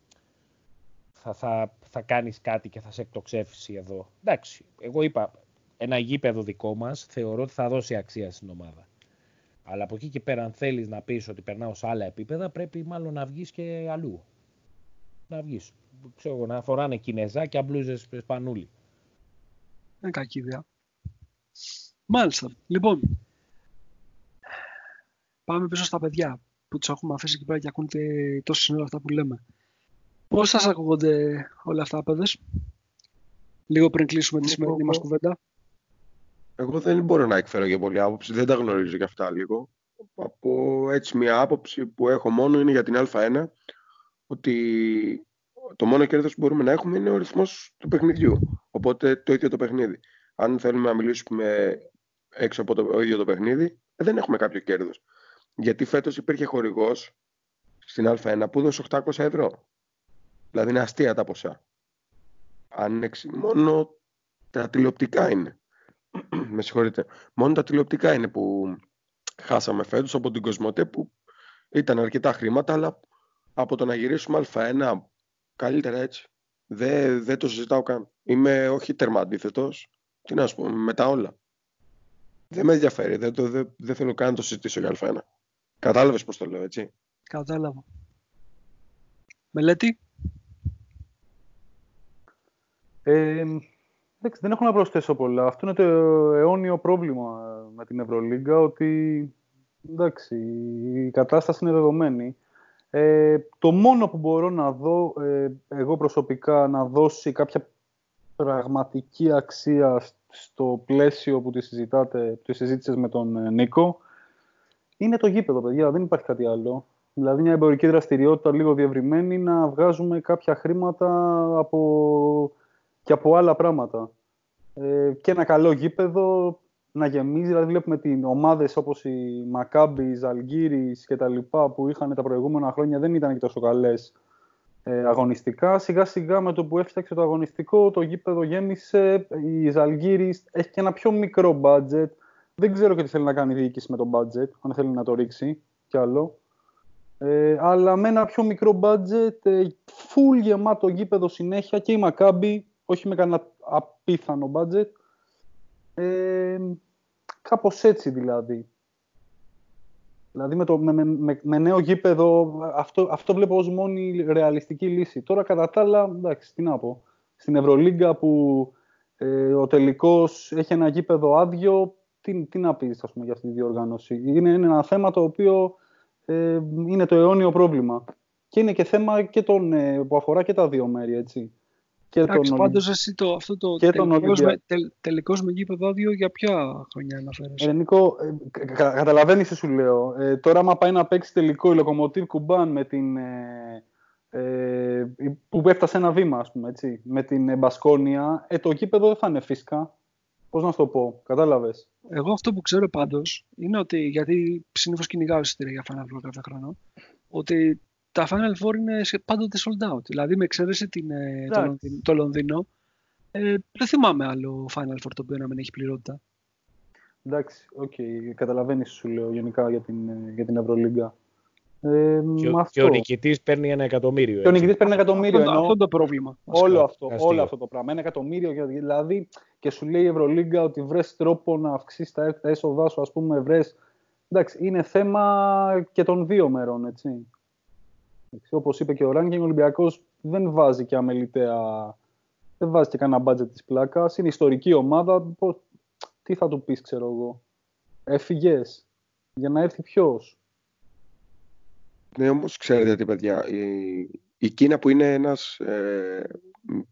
θα, θα, θα κάνεις κάτι και θα σε εκτοξεύσει εδώ. Εντάξει, εγώ είπα, ένα γήπεδο δικό μας θεωρώ ότι θα δώσει αξία στην ομάδα. Αλλά από εκεί και πέρα, αν θέλεις να πεις ότι περνάω σε άλλα επίπεδα, πρέπει μάλλον να βγεις και αλλού. Να βγεις. Ξέρω εγώ, να φοράνε κινεζάκια, μπλούζες, σπανούλι. Είναι κακή ιδέα. Μάλιστα. Λοιπόν, πάμε πίσω στα παιδιά που τους έχουμε αφήσει εκεί πέρα και ακούνε τόσο συνέχεια αυτά που λέμε. Πώς σας ακούγονται όλα αυτά, παιδες; Λίγο πριν κλείσουμε τη σημερινή μας κουβέντα. Εγώ δεν μπορώ να εκφέρω για πολλή άποψη, δεν τα γνωρίζω για αυτά λίγο. Από έτσι μια άποψη που έχω μόνο είναι για την Α1, ότι το μόνο κέρδος που μπορούμε να έχουμε είναι ο ρυθμός του παιχνιδιού. Οπότε το ίδιο το παιχνίδι. Αν θέλουμε να μιλήσουμε έξω από το ίδιο το παιχνίδι, δεν έχουμε κάποιο κέρδος. Γιατί φέτος υπήρχε χορηγός στην Α1 που έδωσε 800 ευρώ. Δηλαδή είναι αστεία τα ποσά. Αν μόνο τα τηλεοπτικά είναι. Με συγχωρείτε. Μόνο τα τηλεοπτικά είναι που χάσαμε φέτος από την Κοσμοτέ που ήταν αρκετά χρήματα, αλλά από το να γυρίσουμε Α1 καλύτερα έτσι. Δεν, δεν το συζητάω καν. Είμαι όχι τέρμα αντίθετο. Τι να σου πω, με τα όλα. Δεν με ενδιαφέρει. Δεν, το, δεν, δεν θέλω καν να το συζητήσω για Α1. Κατάλαβες πώς το λέω, έτσι. Κατάλαβα. Μελέτη. Ε, δεν έχω να προσθέσω πολλά. Αυτό είναι το αιώνιο πρόβλημα με την Ευρωλίγκα, ότι εντάξει, η κατάσταση είναι δεδομένη. Ε, το μόνο που μπορώ να δω, ε, εγώ προσωπικά, να δώσει κάποια πραγματική αξία στο πλαίσιο που τη συζητάτε, τη συζήτησες με τον ε, Νίκο, είναι το γήπεδο, παιδιά. Δεν υπάρχει κάτι άλλο. Δηλαδή μια εμπορική δραστηριότητα λίγο διευρυμένη να βγάζουμε κάποια χρήματα από και από άλλα πράγματα. Ε, και ένα καλό γήπεδο να γεμίζει, δηλαδή βλέπουμε την ομάδες όπως η Μακάμπη, η Ζαλγκύρης και τα λοιπά που είχαν τα προηγούμενα χρόνια δεν ήταν και τόσο καλές ε, αγωνιστικά. Σιγά σιγά με το που έφτιαξε το αγωνιστικό το γήπεδο γέμισε, η Ζαλγκύρης έχει και ένα πιο μικρό budget. Δεν ξέρω και τι θέλει να κάνει η διοίκηση με το budget, αν θέλει να το ρίξει κι άλλο. Ε, αλλά με ένα πιο μικρό budget, ε, full γεμάτο γήπεδο συνέχεια και η Μακάμπη όχι με κανένα απίθανο budget. Ε, κάπως έτσι δηλαδή. Δηλαδή με, το, με, με, με νέο γήπεδο, αυτό, αυτό βλέπω ως μόνη ρεαλιστική λύση. Τώρα κατά τα άλλα, εντάξει, τι να πω. Στην Ευρωλίγκα που ε, ο τελικός έχει ένα γήπεδο άδειο, τι, τι να πεις ας πούμε, για αυτή τη διοργάνωση. Είναι, είναι ένα θέμα το οποίο ε, είναι το αιώνιο πρόβλημα. Και είναι και θέμα και τον, ε, που αφορά και τα δύο μέρη, έτσι. Και Εντάξει, τον... πάντως εσύ το, αυτό το και τελικός, με, τελ, τελικός με γήπεδο άδειο για ποια χρονιά αναφέρεσαι; Ε, Νίκο, ε, κα, καταλαβαίνεις τι σου λέω. Ε, τώρα άμα πάει να παίξει τελικό η Λοκομοτήρ Κουμπάν με την... Ε, ε, που έφτασε ένα βήμα, ας πούμε, έτσι, με την Μπασκόνια, ε, το γήπεδο δεν θα είναι φυσικά. Πώς να σου το πω, κατάλαβες; Εγώ αυτό που ξέρω πάντως είναι ότι, γιατί συνήθως κυνηγάω εισιτήρια για Final Four κάθε χρόνο, ότι τα Final Four είναι πάντοτε sold out. Δηλαδή, με εξαίρεση την, ε, το, Λονδίνο, το Λονδίνο, ε, δεν θυμάμαι άλλο Final Four το οποίο να μην έχει πληρότητα. Εντάξει, OK. Okay. Καταλαβαίνεις, σου λέω, γενικά για την, ε, για την Ευρωλίγκα. Ε, Και, με ο- αυτό. και ο νικητής παίρνει ένα εκατομμύριο. Και ο έτσι. νικητής παίρνει ένα εκατομμύριο. Αυτό, ενώ αυτό είναι το πρόβλημα. βασικά. όλο, αυτό, αστείο. όλο αυτό το πράγμα. Ένα εκατομμύριο. για- Δηλαδή, και σου λέει η Ευρωλίγκα ότι βρες τρόπο να αυξήσεις τα, τα έσοδά σου, ας πούμε, βρες... Εντάξει, είναι θέμα και των δύο μέρων, έτσι. Εντάξει, όπως είπε και ο Ράνκινγκ, ο Ολυμπιακός δεν βάζει και αμεληταία... Δεν βάζει και κανένα μπάτζετ της πλάκας. Είναι ιστορική ομάδα. Πώς, τι θα του πεις, ξέρω εγώ. Έφυγες. Για να έρθει ποιος; Ναι, όμως ξέρετε τι παιδιά, η, η Κίνα που είναι ένας, ε,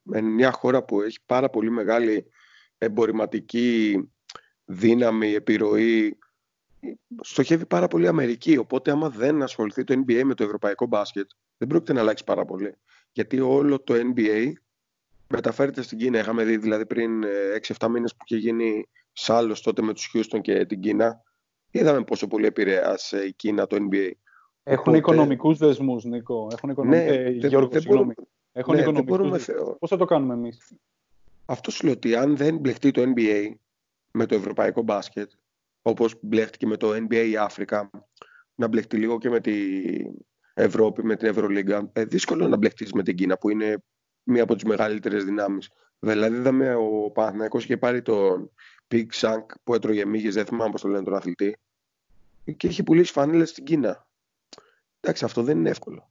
με μια χώρα που έχει πάρα πολύ μεγάλη εμπορηματική δύναμη, επιρροή, στοχεύει πάρα πολύ Αμερική. Οπότε άμα δεν ασχοληθεί το NBA με το ευρωπαϊκό μπάσκετ, δεν πρόκειται να αλλάξει πάρα πολύ. Γιατί όλο το NBA μεταφέρεται στην Κίνα. Είχαμε δει δηλαδή πριν ε, 6-7 μήνες που είχε γίνει σάλος τότε με τους Houston και την Κίνα. Είδαμε πόσο πολύ επηρέασε η Κίνα το NBA. Έχουν Οπότε- οικονομικούς δεσμούς, Νίκο. Έχουν οικονομικούς... Ναι, ε, δεν- Γιώργο, δεν συγγνώμη. μπορούμε- Έχουν ναι, δεν οικονομικούς μπορούμε, δεσμούς. θεω- Πώς θα το κάνουμε εμείς; Αυτό σου λέω ότι αν δεν μπλεχτεί το NBA με το ευρωπαϊκό μπάσκετ, όπως μπλέχτηκε με το NBA η Αφρικα, να μπλεχτεί λίγο και με την Ευρώπη, με την Ευρωλίγκα, ε, δύσκολο να μπλεχτείς με την Κίνα που είναι μία από τις μεγαλύτερες δυνάμεις. Δηλαδή είδαμε ο Παναθηναϊκός είχε πάρει τον Big Shank που έτρωγε μύγες, δεν θυμάμαι πώς το λένε τον αθλητή, και είχε πουλήσει φανέλες στην Κίνα. Εντάξει, αυτό δεν είναι εύκολο.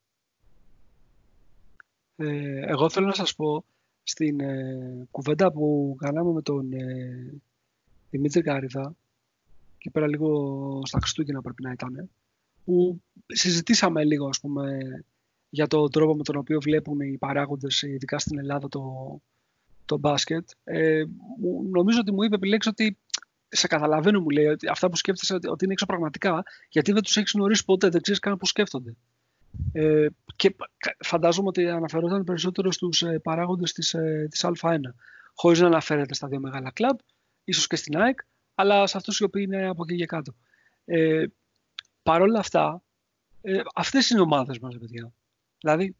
Ε, εγώ θέλω να σας πω στην ε, κουβέντα που κάναμε με τον ε, Δημήτρη Κάριδα και πέρα λίγο στα Χριστούγεννα πρέπει να ήταν που συζητήσαμε λίγο ας πούμε για τον τρόπο με τον οποίο βλέπουν οι παράγοντες ειδικά στην Ελλάδα το, το μπάσκετ ε, μου- νομίζω ότι μου είπε επιλέξει ότι σε καταλαβαίνω μου λέει ότι αυτά που σκέφτεσαι ότι, ότι είναι εξωπραγματικά γιατί δεν τους έχεις γνωρίσει ποτέ δεν ξέρεις καν πώς σκέφτονται. Ε, και κα- φαντάζομαι ότι αναφερόταν περισσότερο στους ε, παράγοντες της, ε, της Α1 χωρίς να αναφέρεται στα δύο μεγάλα κλαμπ ίσως και στην ΑΕΚ αλλά σε αυτούς οι οποίοι είναι από εκεί και κάτω. Ε, Παρ' όλα αυτά ε, αυτές είναι οι ομάδες μας ρε παιδιά. Δηλαδή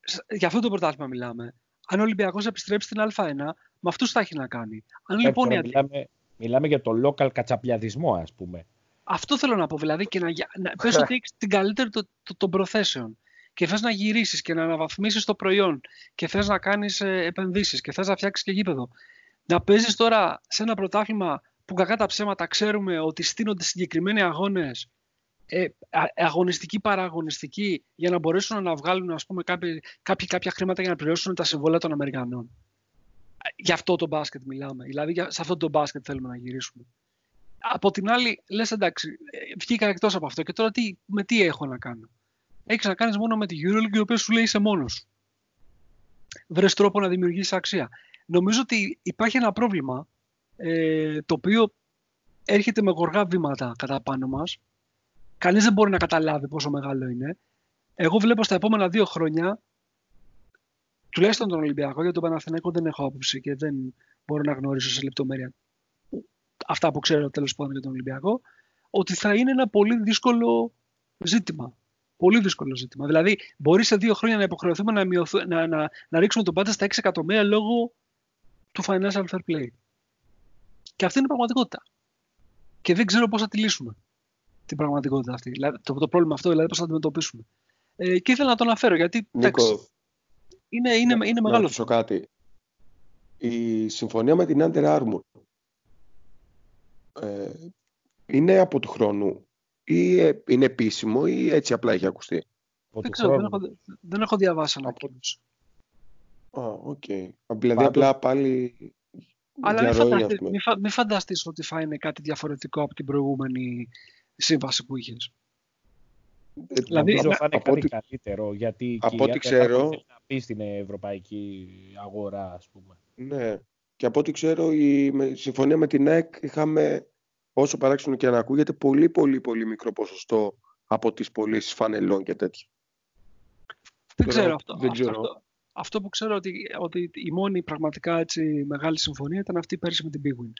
σ- για αυτό το πρωτάθλημα μιλάμε. Αν ο Ολυμπιακός επιστρέψει στην Α1 με αυτούς θα έχει να κάνει. Αν Ε, λοιπόν τώρα η μιλάμε, μιλάμε για το local κατσαπλιαδισμό, ας πούμε. Αυτό θέλω να πω. Δηλαδή και να, για- να πες ότι έχεις την καλύτερη το- το- των προθέσεων και θες να γυρίσεις και να αναβαθμίσεις το προϊόν και θες να κάνεις ε, επενδύσεις και θες να φτιάξεις και γήπεδο. Να παίζεις τώρα σε ένα πρωτάθλημα που κακά τα ψέματα ξέρουμε ότι στείνονται συγκεκριμένοι αγώνες ε, α- αγωνιστική παραγωνιστική για να μπορέσουν να βγάλουν ας πούμε, κάποιοι, κάποιοι κάποια χρήματα για να πληρώσουν τα συμβόλαια των Αμερικανών. Ε, Γι' αυτό το μπάσκετ μιλάμε. Δηλαδή για- σε αυτό το μπάσκετ θέλουμε να γυρίσουμε. Από την άλλη, λες εντάξει, ε, βγήκα εκτός από αυτό και τώρα τι, με τι έχω να κάνω; Έχεις να κάνεις μόνο με τη EuroLeague η οποία σου λέει είσαι μόνος σου. Βρες τρόπο να δημιουργήσεις αξία. Νομίζω ότι υπάρχει ένα πρόβλημα ε, το οποίο έρχεται με γοργά βήματα κατά πάνω μας. Κανείς δεν μπορεί να καταλάβει πόσο μεγάλο είναι. Εγώ βλέπω στα επόμενα δύο χρόνια, τουλάχιστον τον Ολυμπιακό, για τον Παναθηναϊκό δεν έχω άποψη και δεν μπορώ να γνωρίσω σε λεπτομέρεια αυτά που ξέρω τέλος πάντων για τον Ολυμπιακό, ότι θα είναι ένα πολύ δύσκολο ζήτημα. Πολύ δύσκολο ζήτημα. Δηλαδή, μπορεί σε δύο χρόνια να υποχρεωθούμε να, μειωθού- να, να, να ρίξουμε τον πάντα στα 6 εκατομμύρια λόγω του financial fair play. Και αυτή είναι η πραγματικότητα. Και δεν ξέρω πώς θα τη λύσουμε την πραγματικότητα αυτή. Δηλαδή, το, το πρόβλημα αυτό, δηλαδή πώς θα το αντιμετωπίσουμε. Ε, και ήθελα να το αναφέρω γιατί εντάξει, Νίκο, είναι, είναι, είναι να μεγάλο. ρωτήσω κάτι. Η συμφωνία με την Under Armour ε, είναι από του χρόνου ή ε, είναι επίσημο ή έτσι απλά έχει ακουστεί; Από Δεν του ξέρω, δεν χρόνου. έχω, δεν έχω διαβάσει ανακοίνωση. Α, οκ. Δηλαδή Πάντως- απλά πάλι Αλλά μην, διαρροή, ας φανταστείς, πούμε. μη, φα, μη φανταστείς ότι θα είναι κάτι διαφορετικό από την προηγούμενη σύμβαση που είχες. Ε, Δηλαδή, Νομίζω να- θα είναι από κάτι ό,τι- καλύτερο, γιατί από και η ό,τι Under Armour ξέρω- θέλει να μπει στην ευρωπαϊκή αγορά, ας πούμε. Ναι. Και από ό,τι ξέρω, η με- συμφωνία με την ΑΕΚ είχαμε, όσο παράξενο και να ακούγεται, πολύ πολύ πολύ μικρό ποσοστό από τις πωλήσεις φανελών και τέτοια. Δεν Τώρα, ξέρω αυτό. δεν αυτό, ξέρω. αυτό, αυτό που ξέρω ότι, ότι η μόνη πραγματικά έτσι, μεγάλη συμφωνία ήταν αυτή πέρυσι με την Big Win.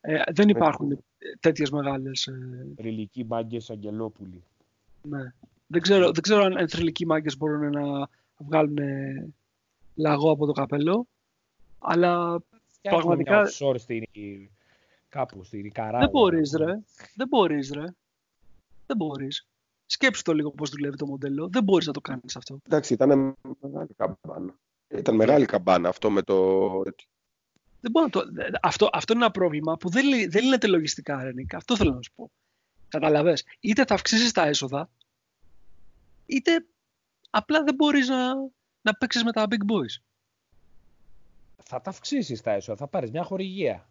Ε, δεν υπάρχουν τέτοιες μεγάλες... Ε, Τριλικοί μάγκες Αγγελόπουλοι. Ναι. δεν, ξέρω, δεν ξέρω αν θρηλυκοί μάγκες μπορούν να βγάλουν ε, λαγό από το καπέλο. Αλλά Φτιάχνουμε Πραγματικά- μια offshore στην, κάπου στην Ικαράγουα. δεν μπορείς ρε. Δεν μπορείς ρε. Δεν μπορείς. Σκέψου το λίγο πώς δουλεύει το μοντέλο. Δεν μπορείς να το κάνεις αυτό. Εντάξει, ήταν μεγάλη καμπάνα. Ήταν μεγάλη καμπάνα αυτό με το. Δεν μπορώ να το... αυτό, αυτό είναι ένα πρόβλημα που δεν, λύ- δεν λύνεται λογιστικά, Ρενίκα. Αυτό θέλω να σου πω. Καταλαβέ. Είτε θα αυξήσεις τα έσοδα, είτε απλά δεν μπορείς να, να παίξεις με τα big boys. Θα τα αυξήσεις τα έσοδα, θα πάρεις μια χορηγία.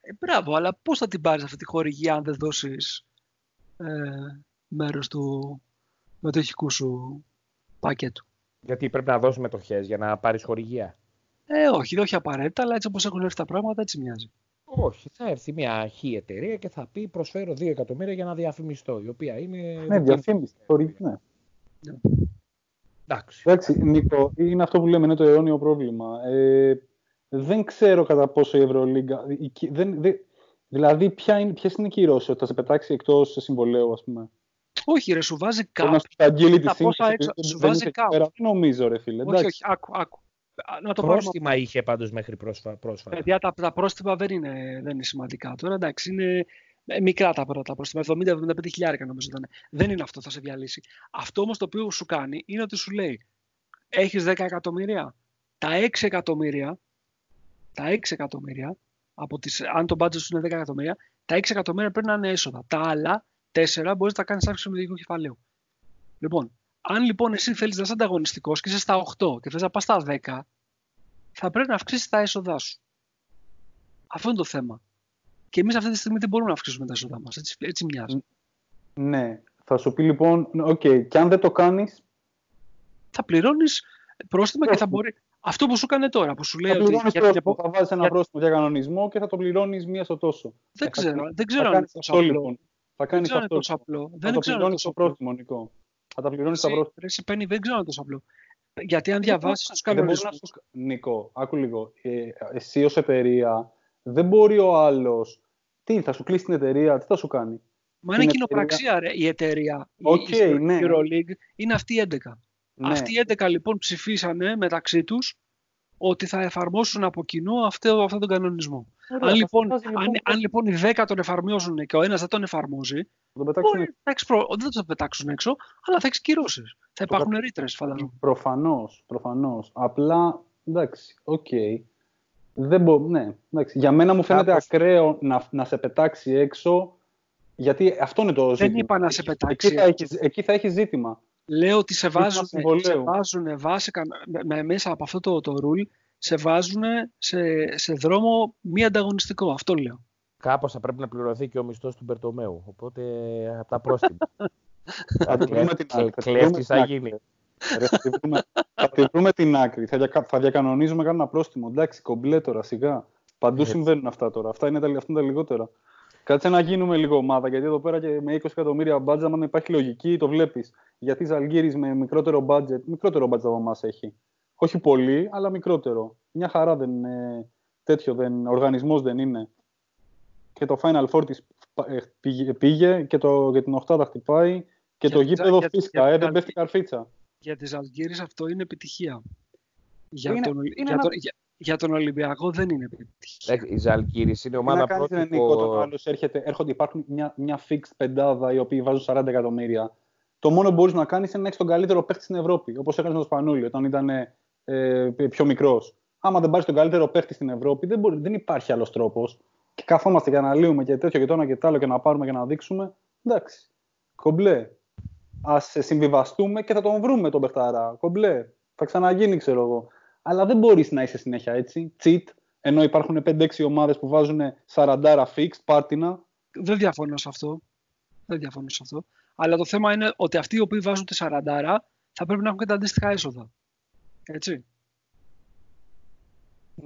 Ε, μπράβο, αλλά πώς θα την πάρεις αυτή τη χορηγία αν δεν δώσεις ε, μέρος του μετοχικού σου πακέτου; Γιατί πρέπει να δώσεις μετοχές για να πάρεις χορηγία; Ε, όχι, όχι απαραίτητα, αλλά έτσι όπως έχουν έρθει τα πράγματα, έτσι μοιάζει. Όχι, θα έρθει μια χή εταιρεία και θα πει προσφέρω 2 εκατομμύρια για να διαφημιστώ, η οποία είναι... Ναι, διαφήμιση. χορηγή, ναι. Εντάξει. Εντάξει, Νίκο, είναι αυτό που λέμε, είναι το αιώνιο πρόβλημα. Ε, δεν ξέρω κατά πόσο η Ευρωλίγκα. η κυ- Δεν, δεν, δηλαδή, ποια είναι, ποιες είναι οι κυρώσεις, ότι θα σε πετάξει εκτός συμβολέου, ας πούμε. Όχι, ρε, σου βάζει Μπορεί κάπου. να σου αγγείλει τη τα πόσα σύμβαση, έξω- δεν- σου δεν βάζει είσαι εκεί κάπου. πέρα. Δεν νομίζω, ρε φίλε. Όχι, εντάξει. όχι, άκου, άκου. Α, Να το πάρουμε Πρόστιμα είχε πάντως μέχρι πρόσφα- πρόσφατα. Παιδιά, τα, τα πρόστιμα δεν είναι, δεν είναι σημαντικά τώρα. Εντάξει, είναι ε, μικρά τα πρώτα πρόστιμα. 70-75 χιλιάρικα νομίζω ήταν. Δεν είναι αυτό που θα σε διαλύσει. Αυτό όμως το οποίο σου κάνει είναι ότι σου λέει έχεις 10 εκατομμύρια. Τα 6 εκατομμύρια, τα 6 εκατομμύρια, από τις, αν το budget σου είναι 10 εκατομμύρια, τα 6 εκατομμύρια πρέπει να είναι έσοδα. Τα άλλα 4 μπορείς να τα κάνεις αύξηση με δικό κεφαλαίο. Λοιπόν, αν λοιπόν εσύ θέλεις να είσαι ανταγωνιστικός και είσαι στα 8 και θες να πας στα 10, θα πρέπει να αυξήσεις τα έσοδά σου. Αυτό είναι το θέμα. Και εμείς αυτή τη στιγμή δεν μπορούμε να αυξήσουμε τα έσοδά μας. Έτσι, έτσι μοιάζει. Ναι. Θα σου πει λοιπόν, οκ, και αν δεν το κάνεις, Θα πληρώνεις πρόστιμα και θα Πρόστιμο. μπορεί. Αυτό που σου έκανε τώρα, που σου λέει θα ότι. πληρώνεις για- πρόστιμο. για- Θα βάζεις ένα για- πρόστιμο για κανονισμό και θα το πληρώνεις μία στο τόσο. Δεν Ε, θα ξέρω, κάνεις- δεν ξέρω θα αν είναι κάνεις τόσο αυτό απλό. λοιπόν. Θα Δεν κάνεις ξέρω αν είναι αυτό. τόσο απλό. Θα Δεν το ξέρω αν είναι πληρώνεις τόσο το απλό. πρόστιμο, Νικό. Θα τα πληρώνεις τα Εσύ- πρόστιμα. ρε, εσύ, Πέννη, δεν ξέρω αν είναι τόσο απλό. Γιατί αν διαβάσεις τους Δεν μπορεί κανονισμού. να σου... Νικό, άκου λίγο. Ε, εσύ ως εταιρεία, δεν μπορεί ο άλλος... Τι, θα σου κλείσει την εταιρεία, τι θα σου κάνει; Μα είναι την κοινοπραξία, ρε, η εταιρεία. Η- Οκ, η, η ναι. EuroLeague είναι αυτοί οι 11. Ναι. Αυτοί οι 11 λοιπόν ψηφίσανε μεταξύ τους ότι θα εφαρμόσουν από κοινού αυτό, αυτόν τον κανονισμό. Ωραία, αν, θα λοιπόν, βάζει, αν, αν λοιπόν οι 10 τον εφαρμόζουν και ο ένας δεν τον εφαρμόζει, Θα τον πετάξουν μπορεί, θα έχεις προ... δεν θα τον πετάξουν έξω, αλλά θα έχεις κυρώσεις. Θα υπάρχουν ρήτρες, φαντάζομαι. Προφανώς, προφανώς. Απλά, εντάξει, οκ. Δεν μπο... Ναι, εντάξει. Για μένα μου φαίνεται Κάπως- ακραίο να, να σε πετάξει έξω, γιατί αυτό είναι το ζήτημα. είπα να σε Εκεί- πετάξει Εκεί θα έχεις, εκεί θα έχεις ζήτημα. Λέω ότι σε βάζουν, συμβολέου. σε βάζουν βάση, κανα- με, με- μέσα από αυτό το, το rule, σε βάζουν σε, σε δρόμο μη ανταγωνιστικό. Αυτό λέω. Κάπως θα πρέπει να πληρωθεί και ο μισθός του Μπερτομέου. Οπότε από τα πρόστιμα. Θα τη βρούμε την άκρη. θα τη βρούμε Κλέφτης την θα άκρη. γίνει. Ρε, θα, τη βρούμε, θα τη βρούμε την άκρη. Θα, διακα- θα διακανονίζουμε κανένα πρόστιμο. Εντάξει, κομπλέ τώρα, σιγά. Παντού Έτσι. συμβαίνουν αυτά τώρα. Αυτά είναι τα, αυτά είναι τα λιγότερα. Κάτσε να γίνουμε λίγο ομάδα, γιατί εδώ πέρα και με 20 εκατομμύρια μπάτζα, αν υπάρχει λογική, το βλέπεις. Γιατί Ζαλγκύρη με μικρότερο μπάτζετ, μικρότερο μπάτζετ από εμάς έχει. Όχι πολύ, αλλά μικρότερο. Μια χαρά δεν είναι τέτοιο, δεν, οργανισμός δεν είναι. Και το Final Four της ε, πήγε, πήγε και, το, και την οχτάδα χτυπάει και Για το τη- γήπεδο για τη- φύσκα, για ε, την δεν πέφτει καρφίτσα. Για τις Αλγύρες αυτό είναι επιτυχία. Για, Είναι- τον, είναι για, ένα- τον, για, για τον Ολυμπιακό δεν είναι επιτυχία. Εντάξει, Η Ζαλγκύρης είναι Τι να ομάδα κάνεις, ρε Νίκο, όταν ο πρότυπο. άλλος έρχεται, έρχονται, υπάρχουν μια, μια fixed πεντάδα οι οποίοι βάζουν 40 εκατομμύρια. Το μόνο που μπορείς να κάνεις είναι να έχεις τον καλύτερο παίχτη στην Ευρώπη. Όπως έκανε με τον Σπανούλη όταν ήταν ε, πιο μικρός. Άμα δεν πάρεις τον καλύτερο παίχτη στην Ευρώπη, δεν, μπορεί, δεν υπάρχει άλλος τρόπος. Και καθόμαστε και αναλύουμε και τέτοιο και το ένα και το άλλο και να πάρουμε και να δείξουμε. Εντάξει. Κομπλέ. Α συμβιβαστούμε και θα τον βρούμε τον παιχταρά. Κομπλέ. Θα ξαναγίνει, ξέρω εγώ. Αλλά δεν μπορείς να είσαι συνέχεια έτσι. Cheat. Ενώ υπάρχουν 5-6 ομάδες που βάζουν 40 fixed, πάρτινα. Δεν διαφωνώ σε αυτό. Δεν διαφωνώ σε αυτό. Αλλά το θέμα είναι ότι αυτοί οι οποίοι βάζουν τη 40 θα πρέπει να έχουν και τα αντίστοιχα έσοδα. Έτσι.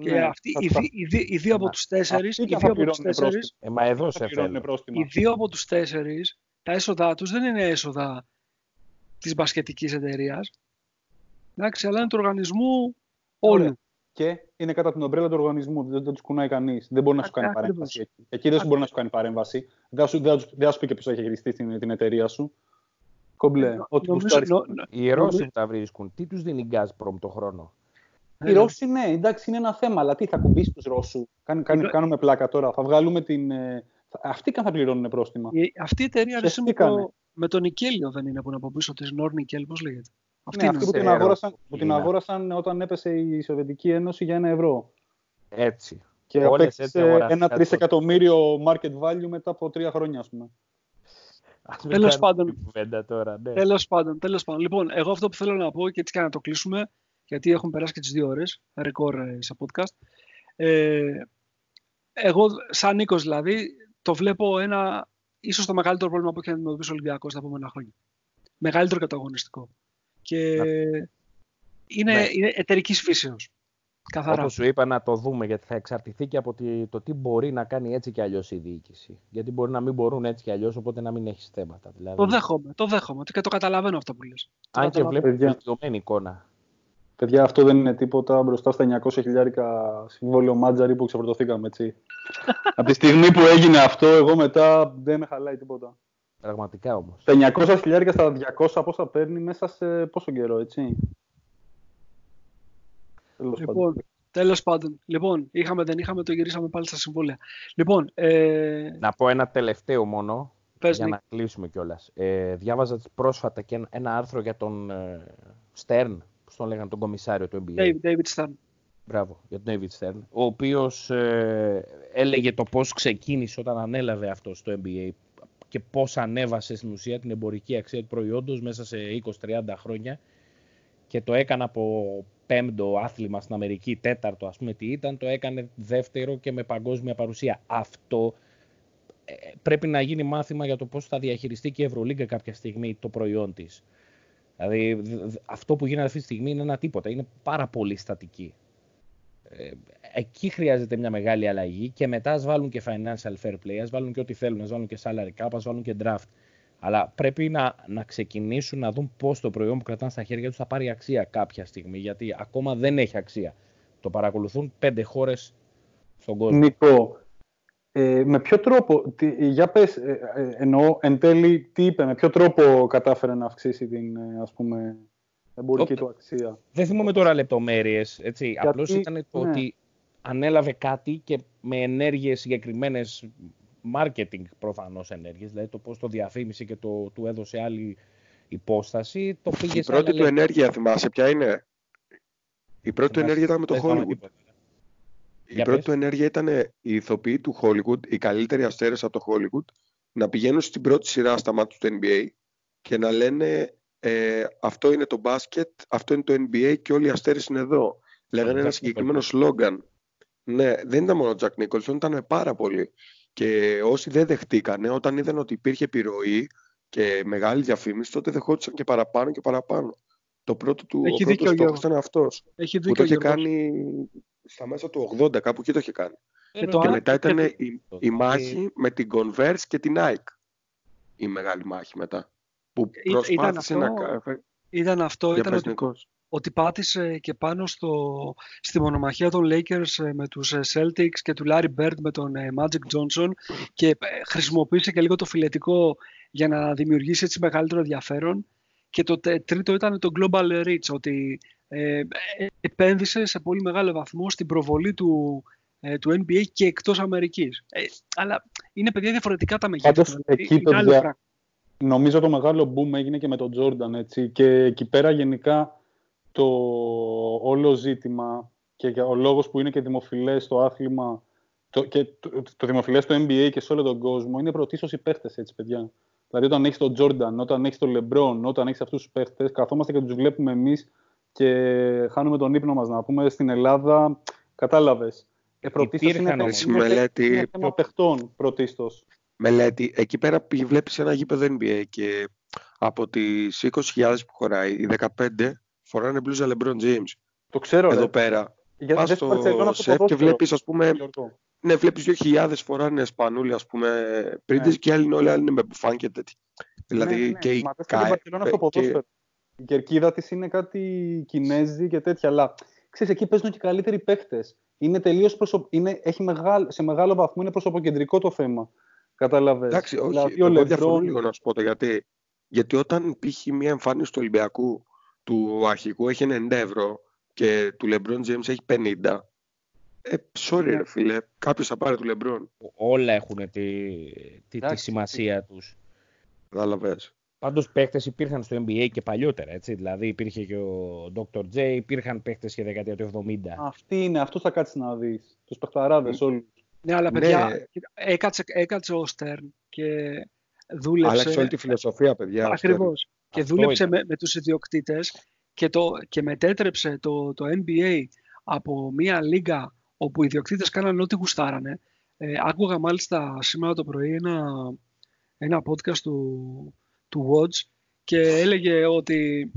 Και Ναι, αυτοί, θα- οι, θα- δι- οι, δι- οι δύο από Ναι. τους τέσσερις, Αυτοί οι και θα δύο από τους πληρώνουν τέσσερις, Ε, μα εδώ θα σε πληρώνουν θέλω. πρόστιμα. οι δύο από τους τέσσερις, τα έσοδά τους δεν είναι έσοδα της μπασκετικής εταιρείας, εντάξει, αλλά είναι του οργανισμού Ωραία. όλου. Και είναι κατά την ομπρέλα του οργανισμού. Δεν, δεν τους κουνάει κανείς. Δεν μπορεί να σου κάνει Ακριβώς. παρέμβαση. Εκεί, εκεί δεν σου μπορεί να σου κάνει παρέμβαση. Δεν θα σου, δεν θα σου- δεν θα σου πει και ποιος θα έχει χειριστεί την, την εταιρεία σου. Κομπλέ. Νο- Ό,τι νομίζω- γουστάρεις. νο- νο- Οι Ρώσοι που τα βρίσκουν, τι τους δίνει η Gazprom το χρόνο; Οι Ρώσοι, ναι, εντάξει, είναι ένα θέμα. Αλλά τι θα κουμπίσει τους Ρώσους; Κάν, κάν, Είναι- κάνουμε πλάκα τώρα. Θα βγάλουμε την. ε, θα- αυτοί καν θα πληρώνουν πρόστιμα. Η- αυτή η εταιρεία ρε, με, Σκεφτήκανε. το, με τον Νικέλιο δεν είναι που είναι από πίσω της Νόρ Νικέλ, πώς λέγεται. Αυτή, ναι, αυτή που, την ξέρω. αγόρασαν, που την Είναι. αγόρασαν όταν έπεσε η Σοβιετική Ένωση για ένα ευρώ. Έτσι. Και Όλες απέκτησε έτσι αγοράστηκαν ένα τότε. τρισεκατομμύριο market value μετά από τρία χρόνια, ας πούμε. Ας μην Τέλος κάνουμε πάντων. την κουβέντα τώρα, ναι. Τέλος πάντων, τέλος πάντων. Λοιπόν, εγώ αυτό που θέλω να πω και έτσι και να το κλείσουμε, γιατί έχουν περάσει και τις δύο ώρες, ρεκόρ ε, σε podcast. Ε, εγώ, σαν Νίκος δηλαδή, το βλέπω ένα, ίσως το μεγαλύτερο πρόβλημα που έχει να αντιμετωπίσει ο Ολυμπιακός τα επόμενα χρόνια. Μεγαλύτερο καταγωνιστικό. Και είναι, Ναι. είναι εταιρικής φύσεως. Καθαρά. Όπως σου είπα να το δούμε γιατί θα εξαρτηθεί και από τη- το τι μπορεί να κάνει έτσι και αλλιώς η διοίκηση. Γιατί μπορεί να μην μπορούν έτσι και αλλιώς οπότε να μην έχει θέματα. Δηλαδή, Το δέχομαι, το δέχομαι και το καταλαβαίνω αυτό που λες. Το αν και καταλαβαίνω. βλέπω Παιδιά. βελτιωμένη εικόνα. Παιδιά, αυτό δεν είναι τίποτα μπροστά στα 900 χιλιάρικα συμβόλαιο μάτζαρι που ξεπορτωθήκαμε, έτσι. Από τη στιγμή που έγινε αυτό, εγώ μετά δεν με χαλάει τίποτα. Πραγματικά όμως. Τα 900 χιλιάρικα στα 200 πόσα παίρνει μέσα σε πόσο καιρό, έτσι; Τέλος πάντων. Λοιπόν, τέλος πάντων. Λοιπόν, είχαμε, δεν είχαμε, το γυρίσαμε πάλι στα συμβόλαια. Λοιπόν, ε, Να πω ένα τελευταίο μόνο πες για Νίκ. να κλείσουμε κιόλας. Ε, διάβαζα πρόσφατα και ένα, ένα άρθρο για τον ε, Stern, που τον λέγανε τον κομισάριο του NBA. David, David Stern. Μπράβο, για τον David Stern. Ο οποίος ε, έλεγε το πώς ξεκίνησε όταν ανέλαβε αυτό στο NBA και πώς ανέβασε στην ουσία την εμπορική αξία του προϊόντος μέσα σε 20-30 χρόνια και το έκανε από πέμπτο άθλημα στην Αμερική, τέταρτο ας πούμε τι ήταν, το έκανε δεύτερο και με παγκόσμια παρουσία. Αυτό ε, πρέπει να γίνει μάθημα για το πώς θα διαχειριστεί και η Ευρωλίγκα κάποια στιγμή το προϊόν της. Δηλαδή δ- δ- αυτό που γίνεται αυτή τη στιγμή είναι ένα τίποτα, είναι πάρα πολύ στατική. Ε, εκεί χρειάζεται μια μεγάλη αλλαγή και μετά ας βάλουν και financial fair play, ας βάλουν και ό,τι θέλουν, ας βάλουν και salary cap, ας βάλουν και draft. Αλλά πρέπει να, να ξεκινήσουν να δουν πώς το προϊόν που κρατάνε στα χέρια τους θα πάρει αξία κάποια στιγμή, γιατί ακόμα δεν έχει αξία. Το παρακολουθούν πέντε χώρες στον κόσμο. Νικό, ε, με ποιο τρόπο, τι, για πες, ε, ε, εννοώ εν τέλει τι είπε, με ποιο τρόπο κατάφερε να αυξήσει την ε, ας πούμε εμπορική Όπ. του αξία; Δεν θυμάμαι τώρα λεπτομέρειες, έτσι. Γιατί- Απλώς ήταν το ναι. ότι ανέλαβε κάτι και με ενέργειες συγκεκριμένες marketing προφανώς ενέργειες, δηλαδή το πώς το διαφήμισε και το, του έδωσε άλλη υπόσταση, το πήγε Η σε πρώτη άλλα του λεπτά. ενέργεια, θυμάσαι ποια είναι; Η πρώτη του Θυμάσαι, ενέργεια ήταν με το δεν θυμάμαι Hollywood. τίποτα. Η Για πρώτη πες. του ενέργεια ήταν οι ηθοποιοί του Hollywood, οι καλύτεροι αστέρες από το Hollywood, να πηγαίνουν στην πρώτη σειρά στα μάτια του NBA και να λένε ε, αυτό είναι το μπάσκετ, αυτό είναι το NBA και όλοι οι αστέρες είναι εδώ. Λέγανε Jack ένα συγκεκριμένο σλόγκαν. Ναι, δεν ήταν μόνο ο Jack Nicholson, ήταν πάρα πολλοί. Και όσοι δεν δεχτήκανε, όταν είδαν ότι υπήρχε επιρροή και μεγάλη διαφήμιση, τότε δεχόντουσαν και παραπάνω και παραπάνω. Το πρώτο του Έχει ο δίκιο ο πρώτος στόχος Γιώργος. ήταν αυτός Έχει που δίκιο το είχε ο Γιώργος. κάνει στα μέσα του 80, κάπου εκεί το είχε κάνει. Και το Και άλλο- μετά και ήταν το- η, το- η μάχη με την Converse και την Nike. Η μεγάλη μάχη μετά. Που Ή- ήταν προσπάθησε αυτό- να κάνει. Ήταν αυτό, Για ήταν ότι, πρεσνικός. Ότι πάτησε και πάνω στο, στη μονομαχία των Lakers ε, με τους ε, Celtics και του Larry Bird με τον ε, Magic Johnson και ε, χρησιμοποίησε και λίγο το φιλετικό για να δημιουργήσει έτσι μεγαλύτερο ενδιαφέρον. Και το τε- τρίτο ήταν το Global Reach, ότι ε, ε, επένδυσε σε πολύ μεγάλο βαθμό στην προβολή του, ε, του NBA και εκτός Αμερικής. Ε, αλλά είναι παιδιά διαφορετικά τα μεγέθη. Πάντως, δηλαδή, εκεί, είναι άλλο παιδιά, πράγμα. Νομίζω το μεγάλο boom έγινε και με τον Τζόρνταν, έτσι. Και εκεί πέρα γενικά το όλο ζήτημα και για- ο λόγος που είναι και δημοφιλές στο άθλημα το, και το, το δημοφιλές στο NBA και σε όλο τον κόσμο είναι πρωτίστως οι παίχτες, έτσι, παιδιά. Δηλαδή όταν έχεις τον Τζόρνταν, όταν έχεις τον Λεμπρόν, όταν έχεις αυτούς τους παίχτες, καθόμαστε και τους βλέπουμε εμείς και χάνουμε τον ύπνο μας, να πούμε, στην Ελλάδα, κατάλαβες. Ε, πρωτίστως είναι, Υπήρχαν θέμα- όμως, είναι, μελέτη- είναι θέμα παιχτών, πρωτίστως. Μελέτη, εκεί πέρα πήγε- βλέπεις ένα γήπεδο NBA και από τις 20.000 που χωράει, οι 15 φοράνε μπλούζα LeBron James. Το ξέρω, Εδώ ρε. πέρα. Για, Πας δεν στη στο Βαρκελόνα αυτό το σεφ και ποδόσφαιρο, βλέπεις, ας πούμε, Γιώργο. ναι, βλέπεις 2.000 φοράνε σπανούλι, ας πούμε, πρίντες Ναι. και άλλοι είναι όλοι άλλοι είναι με μπουφάν και τέτοια. Δηλαδή Ναι, ναι, και η Μα δεν στην ΚΑΕ- Βαρκελόνα στο και- ποδόσφαιρο. Η κερκίδα της είναι κάτι Κινέζι και τέτοια. Αλλά ξέρεις, εκεί παίζουν και καλύτεροι παίχτε. Είναι τελείως προσω... είναι, έχει μεγάλο, σε μεγάλο βαθμό είναι προσωποκεντρικό το θέμα. Κατάλαβες. Εντάξει, όχι. Δηλαδή, ο εγώ διαφωνώ Λεμπρόν- λίγο να σου πω το γιατί. Γιατί όταν π.χ. μια εμφάνιση του Ολυμπιακού του αρχικού έχει 90 ευρώ και του LeBron James έχει 50, ε, sorry Ναι. ρε φίλε, κάποιος θα πάρει του LeBron. Όλα έχουν τη, τη, τη Εντάξει, σημασία τους. Κατάλαβες. Πάντως παίχτες υπήρχαν στο NBA και παλιότερα, έτσι. Δηλαδή υπήρχε και ο Dr. J, υπήρχαν παίχτες και δεκαετία του 70. Αυτή είναι, αυτό θα κάτσεις να δεις. Τους παιχταράδες όλους. Ναι, αλλά παιδιά, έκατσε, έκατσε ο Στέρν και δούλεψε... Άλλαξε όλη τη φιλοσοφία, παιδιά. Ακριβώς. Και δούλεψε με, με τους ιδιοκτήτες και, το, και μετέτρεψε το, το NBA από μια λίγα όπου οι ιδιοκτήτες κάνανε ό,τι γουστάρανε. Ε, άκουγα μάλιστα σήμερα το πρωί ένα, ένα podcast του, του Watch και έλεγε ότι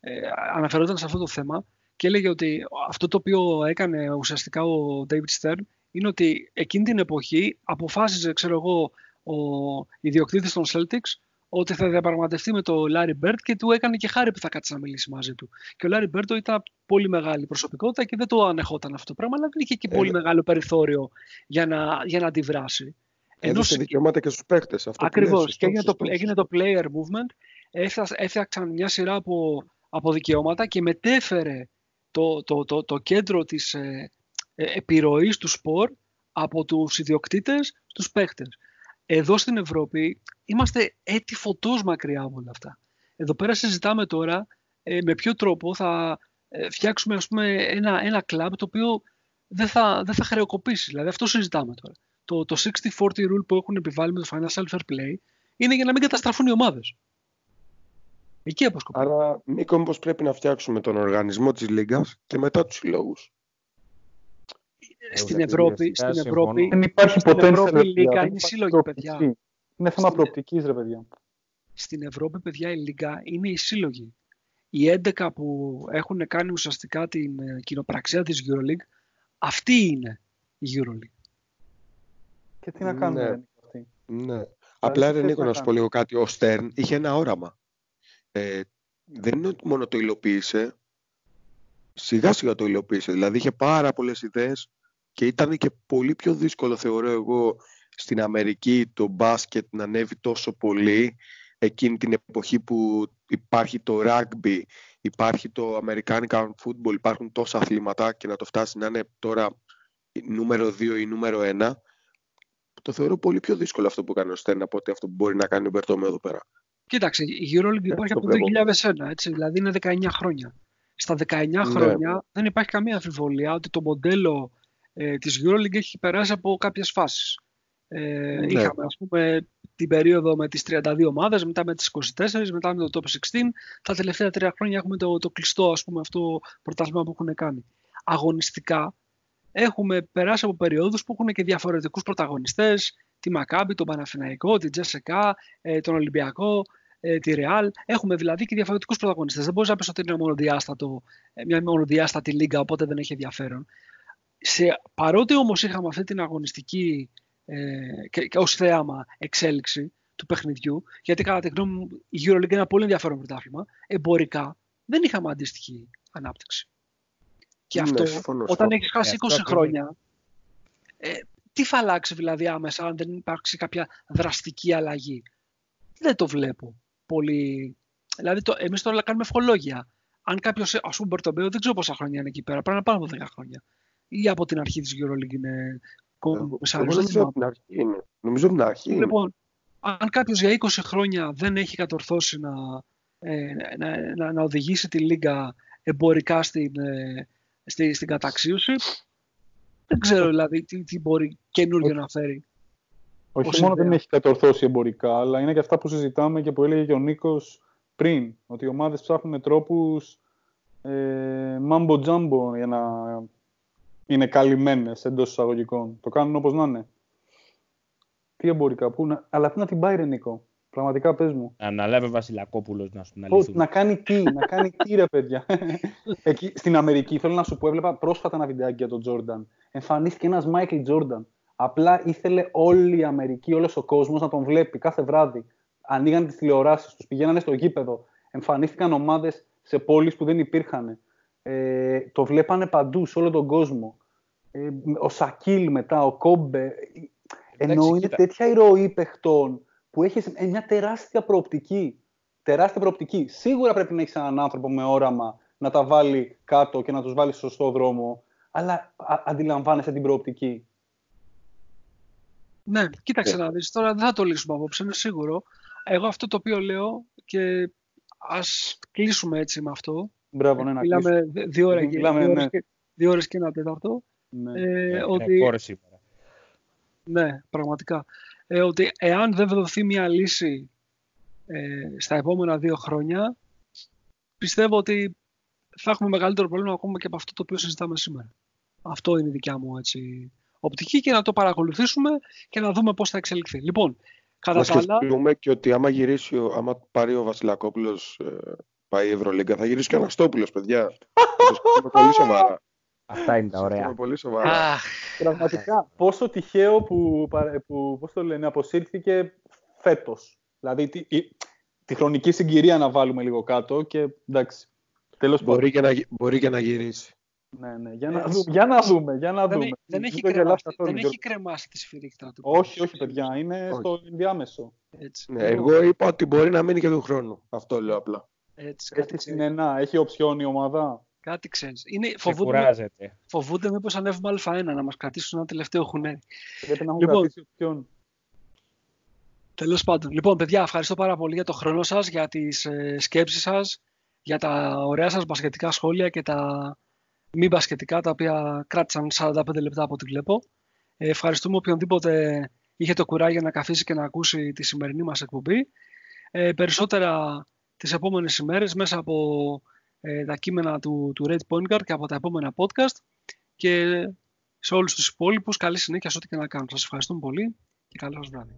ε, αναφερόταν σε αυτό το θέμα και έλεγε ότι αυτό το οποίο έκανε ουσιαστικά ο David Stern είναι ότι εκείνη την εποχή αποφάσιζε, ξέρω εγώ, ο ιδιοκτήτης των Celtics ότι θα διαπραγματευτεί με τον Λάρι Μπερντ και του έκανε και χάρη που θα κάτσει να μιλήσει μαζί του. Και ο Λάρι Μπερντ ήταν πολύ μεγάλη προσωπικότητα και δεν το ανεχόταν αυτό το πράγμα, αλλά δεν είχε και πολύ μεγάλο περιθώριο για να, για να αντιδράσει. Έδωσε Ενώ... δικαιώματα και στους παίχτε. Ακριβώς. Και έγινε το, έγινε το player movement. Έφτιαξαν μια σειρά από, από δικαιώματα και μετέφερε το, το, το, το κέντρο της ε, ε, επιρροής του σπορ από τους ιδιοκτήτες στους παίχτες. Εδώ στην Ευρώπη είμαστε έτη φωτός μακριά από όλα αυτά. Εδώ πέρα συζητάμε τώρα ε, με ποιο τρόπο θα ε, φτιάξουμε ας πούμε, ένα, ένα κλαμπ το οποίο δεν θα, δεν θα χρεοκοπήσει. Δηλαδή αυτό συζητάμε τώρα. Το, το 60-40 rule που έχουν επιβάλει με το Financial Fair Play είναι για να μην καταστραφούν οι ομάδες. Εκεί αποσκοπεί. Άρα, Νίκο, μήπως πρέπει να φτιάξουμε τον οργανισμό της Λίγκας και μετά τους συλλόγους. Στην Ευρώπη, στην Ευρώπη, δεν υπάρχει στην ποτέ Ευρώπη η Λίγκα είναι σύλλογη, παιδιά. Είναι θέμα προοπτικής, ρε παιδιά. Στην Ευρώπη, παιδιά, η Λίγκα είναι η σύλλογη. Οι 11 που έχουν κάνει ουσιαστικά την ε, κοινοπραξία της EuroLeague, αυτή είναι η EuroLeague. Και τι να κάνουμε, Ναι. δεν είναι αυτή. Ναι. Απλά ρε τι Νίκο, να να σου πω κάνουμε; λίγο κάτι. Ο Στέρν είχε ένα όραμα. Ε, δεν είναι ότι μόνο το υλοποίησε, σιγά σιγά το υλοποίησε. Δηλαδή είχε πάρα πολλές ιδέες και ήταν και πολύ πιο δύσκολο θεωρώ εγώ στην Αμερική το μπάσκετ να ανέβει τόσο πολύ εκείνη την εποχή που υπάρχει το rugby, υπάρχει το American football, υπάρχουν τόσα αθλήματα και να το φτάσει να είναι τώρα νούμερο 2 ή νούμερο 1 το θεωρώ πολύ πιο δύσκολο αυτό που κάνει ο Στέρν από ότι αυτό που μπορεί να κάνει ο Μπερτόμε εδώ πέρα. Κοίταξε, η EuroLeague υπάρχει το από το βλέπω. 2001, έτσι, δηλαδή είναι 19 χρόνια. Στα 19 Ναι. χρόνια δεν υπάρχει καμία αμφιβολία ότι το μοντέλο ε, της EuroLeague έχει περάσει από κάποιες φάσεις. Ε, Ναι. Είχαμε ας πούμε την περίοδο με τις 32 ομάδες, μετά με τις 24, μετά με το Top 16. Τα τελευταία τρία χρόνια έχουμε το, το κλειστό ας πούμε, αυτό πρωτάθλημα που έχουν κάνει. Αγωνιστικά έχουμε περάσει από περιόδους που έχουν και διαφορετικούς πρωταγωνιστές, τη Μακάμπη, τον Παναθηναϊκό, την Τζεσεκά, ε, τον Ολυμπιακό, ε, τη Ρεάλ. Έχουμε δηλαδή και διαφορετικούς πρωταγωνιστές. Δεν μπορείς να πεις ότι είναι μονοδιάστατο, ε, μια μονοδιάστατη λίγα, οπότε δεν έχει ενδιαφέρον. Σε, παρότι όμως είχαμε αυτή την αγωνιστική ε, και, και ως θέαμα εξέλιξη του παιχνιδιού, γιατί κατά τη γνώμη μου η EuroLeague είναι ένα πολύ ενδιαφέρον πρωτάθλημα, εμπορικά δεν είχαμε αντίστοιχη ανάπτυξη. Και Ναι, αυτό, συμφωνώ σε όταν αυτό. έχεις χάσει Ε, 20 αυτό ακριβώς. χρόνια, ε, τι θα αλλάξει δηλαδή άμεσα αν δεν υπάρξει κάποια δραστική αλλαγή; Δεν το βλέπω πολύ. Δηλαδή, το, εμείς τώρα κάνουμε ευχολόγια. Αν κάποιος, ας πούμε, Μπερτομπέο, δεν ξέρω πόσα χρόνια είναι εκεί πέρα, πρέπει να πάνω από 10 χρόνια. Ή από την αρχή της EuroLeague είναι κομμισάριο. Εγώ νομίζω από την αρχή είναι. Νομίζω από την αρχή είναι. Λοιπόν, αν κάποιος για 20 χρόνια δεν έχει κατορθώσει να, ε, να, να, να οδηγήσει τη Λίγκα εμπορικά στην, ε, στη, στην καταξίωση, δεν ξέρω δηλαδή τι, τι μπορεί καινούργιο να φέρει. Όχι ως μόνο ιδέα. δεν έχει κατορθώσει εμπορικά, αλλά είναι και αυτά που συζητάμε και που έλεγε και ο Νίκος πριν. Ότι οι ομάδες ψάχνουν τρόπους ε, μάμπο τζάμπο για να είναι καλυμμένες εντός εισαγωγικών. Το κάνουν όπως να είναι. Τι εμπορικά, πού να... αλλά πού να την πάει, ρε Νίκο. Πραγματικά πες μου. Αναλάβει ο Βασιλακόπουλος να σου την Πώς, αληθούμε. να κάνει τι, να κάνει τι ρε παιδιά. Εκεί, στην Αμερική θέλω να σου πω, έβλεπα πρόσφατα ένα βιντεάκι για τον Τζόρνταν. Εμφανίστηκε ένας Μάικλ Τζόρνταν. Απλά ήθελε όλη η Αμερική, όλος ο κόσμος να τον βλέπει κάθε βράδυ. Ανοίγαν τις τηλεοράσεις τους, πηγαίνανε στο γήπεδο. Εμφανίστηκαν ομάδες σε πόλεις που δεν υπήρχαν. Ε, το βλέπανε παντού, σε όλο τον κόσμο. Ε, ο Σακίλ μετά, ο Κόμπε. Ενώ Εντάξει, είναι κοίτα. τέτοια ηρωή παιχτών που έχεις μια τεράστια προοπτική. Τεράστια προοπτική. Σίγουρα πρέπει να έχεις έναν άνθρωπο με όραμα να τα βάλει κάτω και να τους βάλεις στο σωστό δρόμο. Αλλά α- αντιλαμβάνεσαι την προοπτική. Ναι, κοίταξε Ναι. να δεις. Τώρα δεν θα το λύσουμε απόψε, είναι σίγουρο. Εγώ αυτό το οποίο λέω και ας κλείσουμε έτσι με αυτό. Μπράβο, ναι, να Μιλάμε κλείσουμε. δύο, ώρες, Γιατί και- μιλάμε, δύο, ναι. ώρες και, δύο ώρες και ένα τέταρτο. Ναι. Ε, Είναι ότι, ρεκόρ σήμερα. ναι, πραγματικά. Ε, ότι εάν δεν δοθεί μια λύση ε, στα επόμενα δύο χρόνια, πιστεύω ότι θα έχουμε μεγαλύτερο πρόβλημα ακόμα και από αυτό το οποίο συζητάμε σήμερα. Αυτό είναι η δικιά μου έτσι, οπτική και να το παρακολουθήσουμε και να δούμε πώς θα εξελιχθεί. Λοιπόν, κατά Να τα άλλα, σκεφτούμε και ότι άμα γυρίσει, ο- άμα πάρει ο Βασιλακόπουλος ε, πάει η Ευρωλίγκα, θα γυρίσει και ο Αναστόπουλος, παιδιά. Θα το σκεφτούμε πολύ σοβαρά. Αυτά είναι τα Θα το ωραία. σκεφτούμε πολύ σοβαρά. αχ, Πραγματικά, πόσο τυχαίο που, παρα- που πώς το λένε, αποσύρθηκε φέτος. Δηλαδή, τη, η- τη χρονική συγκυρία να βάλουμε λίγο κάτω και εντάξει. Τέλος πάντων. Μπορεί, και να, γι- μπορεί και να γυρίσει. Ναι, ναι. Για, να Έτσι. δούμε, για να δούμε. Για να δεν, δούμε. έχει- δεν, Μην έχει το γελάς κρεμάσει, καθόλου, δεν Γιώργο. έχει κρεμάσει τη σφυρίχτα του. Όχι, όχι, παιδιά. Είναι Όχι. στο ενδιάμεσο. Έτσι, Ναι, Λοιπόν, εγώ είπα ότι μπορεί να μείνει και του χρόνου. Αυτό λέω απλά. Έτσι, κάτι, Έχει ξέρεις, συνενά. Έχει οψιόν η ομάδα. κάτι ξέρεις. Είναι, Σε φοβούνται, κουράζεται. φοβούνται μήπως ανέβουμε α1 να μας κρατήσουν ένα τελευταίο χουνέρι. Πρέπει να έχουν Λοιπόν. κρατήσει οψιόν. Τέλος πάντων. Λοιπόν, παιδιά, ευχαριστώ πάρα πολύ για το χρόνο σας, για τις ε, σκέψεις σας, για τα ωραία σας μπασκετικά σχόλια και τα μη μπασκετικά, τα οποία κράτησαν 45 λεπτά από ό,τι βλέπω. Ε, ευχαριστούμε οποιονδήποτε είχε το κουράγιο να καθίσει και να ακούσει τη σημερινή μας εκπομπή. Ε, περισσότερα τις επόμενες ημέρες μέσα από ε, τα κείμενα του, του Red Point Guard και από τα επόμενα podcast και σε όλους τους υπόλοιπους καλή συνέχεια σε ό,τι και να κάνουν. Σας ευχαριστούμε πολύ και καλό σας βράδυ.